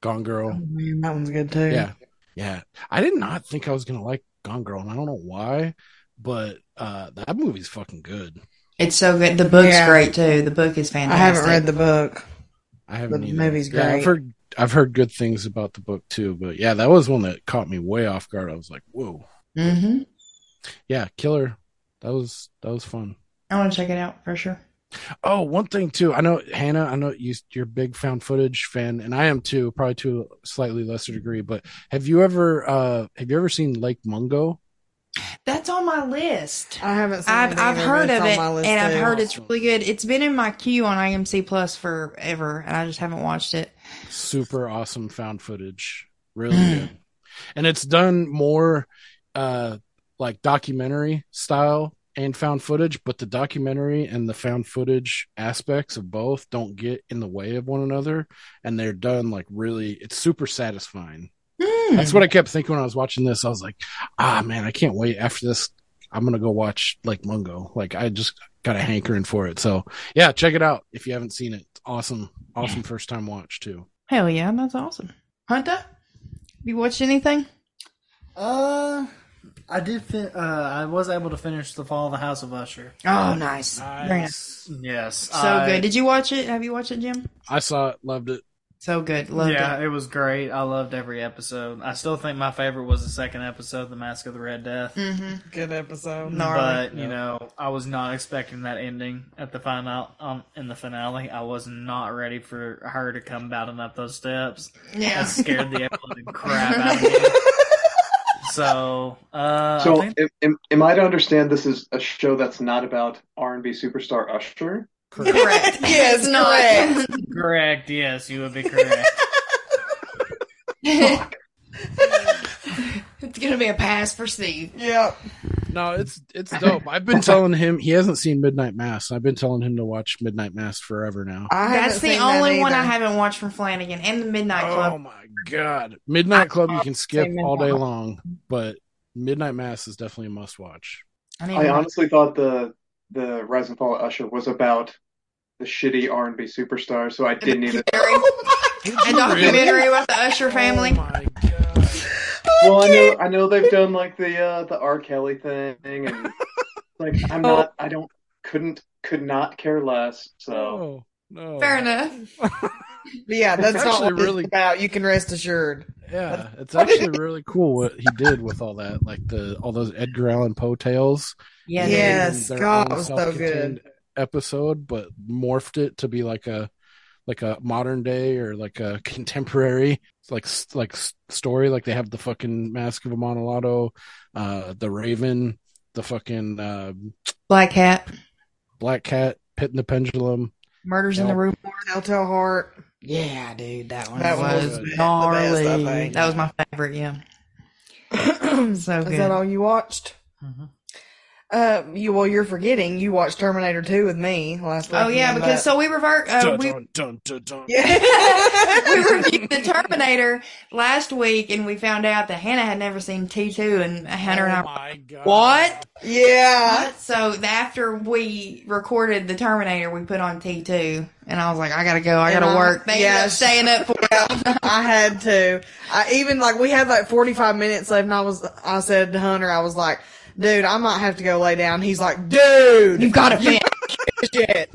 Gone Girl. Oh, man, that one's good too. Yeah, yeah. I did not think I was gonna like Gone Girl, and I don't know why, but uh, that movie's fucking good. It's so good. The book's Yeah. great too. The book is fantastic. I haven't read the book. I haven't. The either. movie's Yeah, I've heard. I've heard good things about the book too, but yeah, that was one that caught me way off guard. I was like, "Whoa, Mm-hmm. yeah, Killer." That was that was fun. I want to check it out for sure. Oh, one thing too. I know Hannah. I know you, you're a big found footage fan, and I am too. Probably to a slightly lesser degree. But have you ever uh have you ever seen Lake Mungo? That's on my list. I haven't seen I've it I've heard of it's it, on my list and I've too. heard it's really good. It's been in my queue on AMC Plus forever, and I just haven't watched it. Super awesome found footage. Really good. And it's done more uh like documentary style and found footage, but the documentary and the found footage aspects of both don't get in the way of one another. And they're done like really it's super satisfying. Hmm. That's what I kept thinking when I was watching this. I was like, ah, man, I can't wait. After this, I'm gonna go watch Lake Mungo. Like, I just got a hankering for it. So, yeah, check it out if you haven't seen it. It's awesome, awesome first time watch too. Hell yeah, that's awesome. Hunter, have you watched anything? Uh, I did. Fin- uh, I was able to finish the Fall of the House of Usher. Oh, nice. Very nice. Yes, So I- good. Did you watch it? Have you watched it, Jim? I saw it, loved it. So good. Loved yeah, it. it. was great. I loved every episode. I still think my favorite was the second episode, The Mask of the Red Death. Mm-hmm. Good episode. But you know, I was not expecting that ending at the final um, in the finale. I was not ready for her to come bounding up those steps. Yeah. that scared the absolute *laughs* crap out of me. So, uh, I So, think- am, am, am I to understand this is a show that's not about R&B superstar Usher? Correct. *laughs* Yes, It's not. correct. Yes, you would be correct. *laughs* it's gonna be a pass for Steve. Yep. No, it's it's dope. I've been telling him he hasn't seen Midnight Mass. I've been telling him to watch Midnight Mass forever now. I That's the seen that only one I haven't watched from Flanagan and the Midnight Club. Oh my god, Midnight Club you can skip all day long, but Midnight Mass is definitely a must watch. I, need I honestly thought the the Rise and Fall of Usher was about the shitty R&B superstar, so I didn't even. a documentary about the Usher family. Oh my god. Well, I know I know they've done like the uh, the R. Kelly thing, and like I'm *laughs* not, I don't, couldn't, could not care less. So Oh no. Fair enough. *laughs* But yeah, that's It's not actually what really- about. You can rest assured. Yeah, it's actually *laughs* really cool what he did with all that, like the all those Edgar Allan Poe tales. Yeah, made Yes, God, was so good. Episode, but morphed it to be like a like a modern day or like a *laughs* contemporary like like story. Like they have the fucking Mask of a Amontillado, uh, the Raven, the fucking uh, Black Cat, Black Cat, Pit in the Pendulum. Murders in the Rue. Telltale Heart. Yeah, dude, that one That was was gnarly. best, that was my favorite. Yeah, *clears throat* so Is good. that all you watched? Mm-hmm. Uh, you well, you're forgetting you watched Terminator 2 with me last week. Oh yeah, because so we revert. Uh, Dun, we dun, dun, dun, dun. *laughs* we reviewed the Terminator last week, and we found out that Hannah had never seen T two, and Hunter and I. Oh my god! What? Yeah. So after we recorded the Terminator, we put on T two, and I was like, I gotta go, I gotta And I- work. They ended yeah, up staying up for *laughs* I had to. I even like we had like 45 minutes left, and I was I said to Hunter, I was like, dude, I might have to go lay down. He's like, dude, you've got to finish *laughs* it.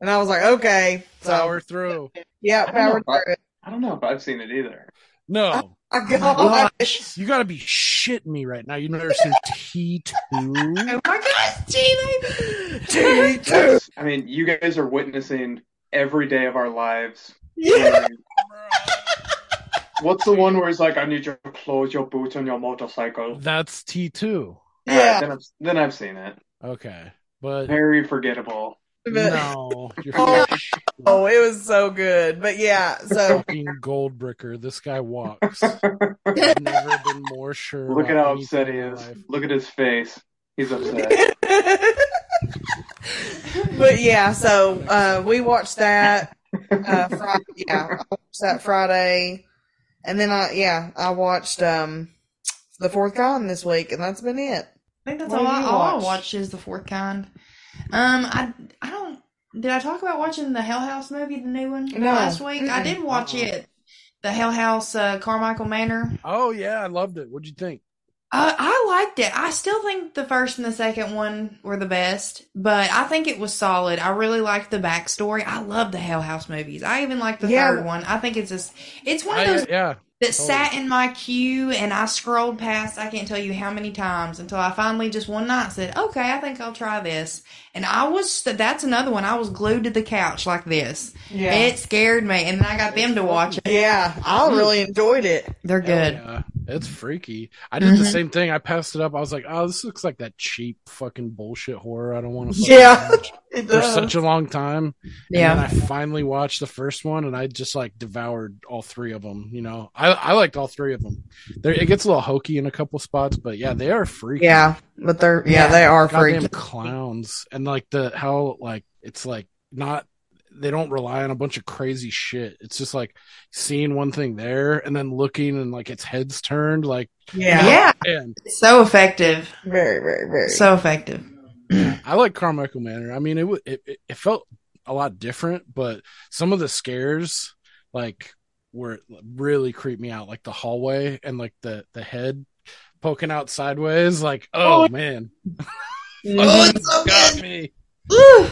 And I was like, okay. So, power through. Yeah, power I through. I, I don't know if I've seen it either. No. Oh gosh. You gotta be shitting me right now. You've never seen T2? Oh my gosh, T2! T2! I mean, you guys are witnessing every day of our lives. Yeah. *laughs* What's the one where he's like, I need you to close your boots, on your motorcycle? That's T2. Yeah. Right, then, I've, then I've seen it. Okay. But very forgettable. No, *laughs* oh, oh, it was so good. But yeah, so fucking Goldbricker. This guy walks. I've never been more sure. Look at how upset he is. Look at his face. He's *laughs* upset. but yeah, so uh, we watched that. Uh, Friday, yeah, I watched that Friday, and then I yeah I watched um the fourth con this week, and that's been it. I think that's What all, I, you all I watched? watched is the fourth kind. Um, I I don't. Did I talk about watching the Hell House movie, the new one No. last week? I did watch Uh-uh. it. The Hell House, uh, Carmichael Manor. Oh yeah, I loved it. What'd you think? Uh, I liked it. I still think the first and the second one were the best, but I think it was solid. I really liked the backstory. I love the Hell House movies. I even like the Yeah. third one. I think it's just it's one of I- those yeah, that totally. sat in my queue and I scrolled past I can't tell you how many times until I finally just one night said, "Okay, I think I'll try this." And I was that's another one. I was glued to the couch like this. Yeah. It scared me, and then I got them to watch it. Yeah, I really enjoyed it. They're good. yeah. It's freaky. I did the Mhm. same thing. I passed it up. I was like, oh, this looks like that cheap fucking bullshit horror. I don't want to. Yeah, *laughs* it For does. such a long time. Yeah. And then I finally watched the first one and I just like devoured all three of them. You know, I, I liked all three of them. There, it gets a little hokey in a couple spots, but yeah, they are freaky. Yeah, but they're yeah, they are Goddamn freaky. clowns. And like the, how like, it's like not, they don't rely on a bunch of crazy shit. It's just like seeing one thing there and then looking and like its head's turned like, Yeah, Yeah. and So effective. very, very, very. So effective. *clears throat* I like Carmichael Manor. I mean, it, it it it felt a lot different, but some of the scares like were really creeped me out, like the hallway and like the the head poking out sideways. Like, oh, Oh. man. *laughs* Oh, it's mm-hmm. so got good. me. Woo.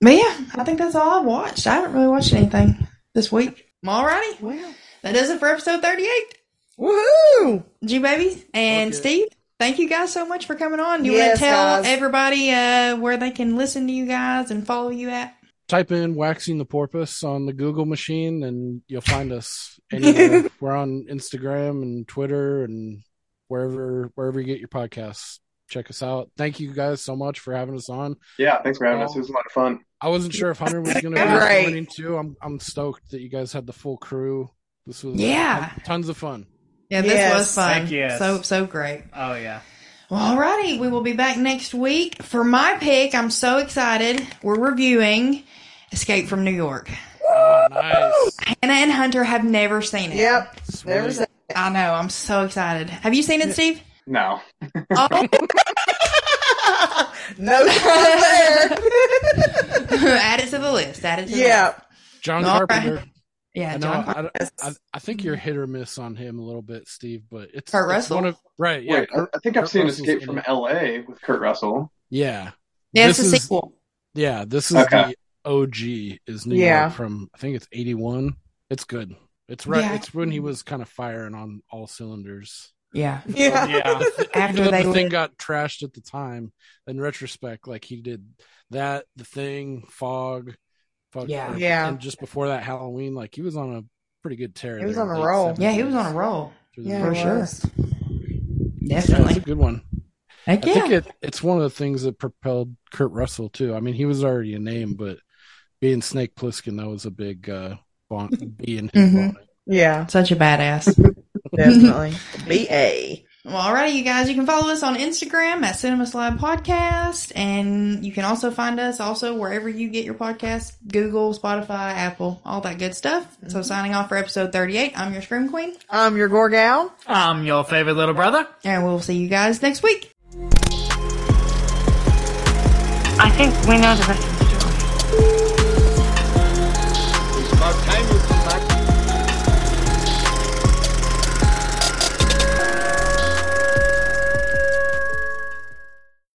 But yeah, I think that's all I've watched. I haven't really watched anything this week. Alrighty. Well, That does it for episode 38. woohoo! G Baby and Okay. Steve, thank you guys so much for coming on. You Yes, want to tell guys. everybody uh, where they can listen to you guys and follow you at? Type in "waxing the porpoise" on the Google machine, and you'll find us *laughs* anywhere. We're on Instagram and Twitter and wherever wherever you get your podcasts. Check us out. Thank you guys so much for having us on. Yeah, thanks for having us. It was a lot of fun. I wasn't sure if Hunter was going to be *laughs* Great. joining too. I'm I'm stoked that you guys had the full crew. This was Yeah. tons of fun. Yeah, this Yes. was fun. Heck yes. So so great. Oh yeah. Well, alrighty, we will be back next week. For my pick, I'm so excited. We're reviewing Escape from New York. Oh, nice. Hannah and Hunter have never seen it. Yep, Sweet. there was I know. I'm so excited. Have you seen it, Steve? No. Oh, *laughs* *laughs* no there. *laughs* add it to the list. Add it to the yeah, list. John All right. Carpenter. Yeah, I. John. I, I, I think you're hit or miss on him a little bit, Steve. But it's Kurt it's Russell? One of, right? Yeah. Wait, I, Kurt- I think I've Kurt seen Russell's Escape from it. L.A. with Kurt Russell. Yeah. Yeah, it's This a is- sequel. Yeah. This is Okay. the OG. Is New Yeah. York from I think it's 81. It's good. It's right. Yeah. It's when he was kind of firing on all cylinders. Yeah. Yeah. Yeah. *laughs* After Even they the thing got trashed at the time, in retrospect, like he did that, the thing, fog, fog Yeah. Yeah. and just before that Halloween, like he was on a pretty good tear. He was on a the late roll. Yeah, he was on a roll. Yeah, For sure. was. Yeah, it's Definitely. a good one. Heck I think it, it's one of the things that propelled Kurt Russell too. I mean, he was already a name, but being Snake Plissken, that was a big uh, bon- B in his Mhm. Yeah, Such a badass. *laughs* definitely. *laughs* BA. Well, alrighty, you guys. You can follow us on Instagram at Cinema Slab Podcast, and you can also find us also wherever you get your podcasts: Google, Spotify, Apple, all that good stuff. So, mm-hmm. signing off for episode thirty-eight. I'm your Scream Queen, I'm your Gorgal. I'm your favorite little brother. and we'll see you guys next week. I think we know the rest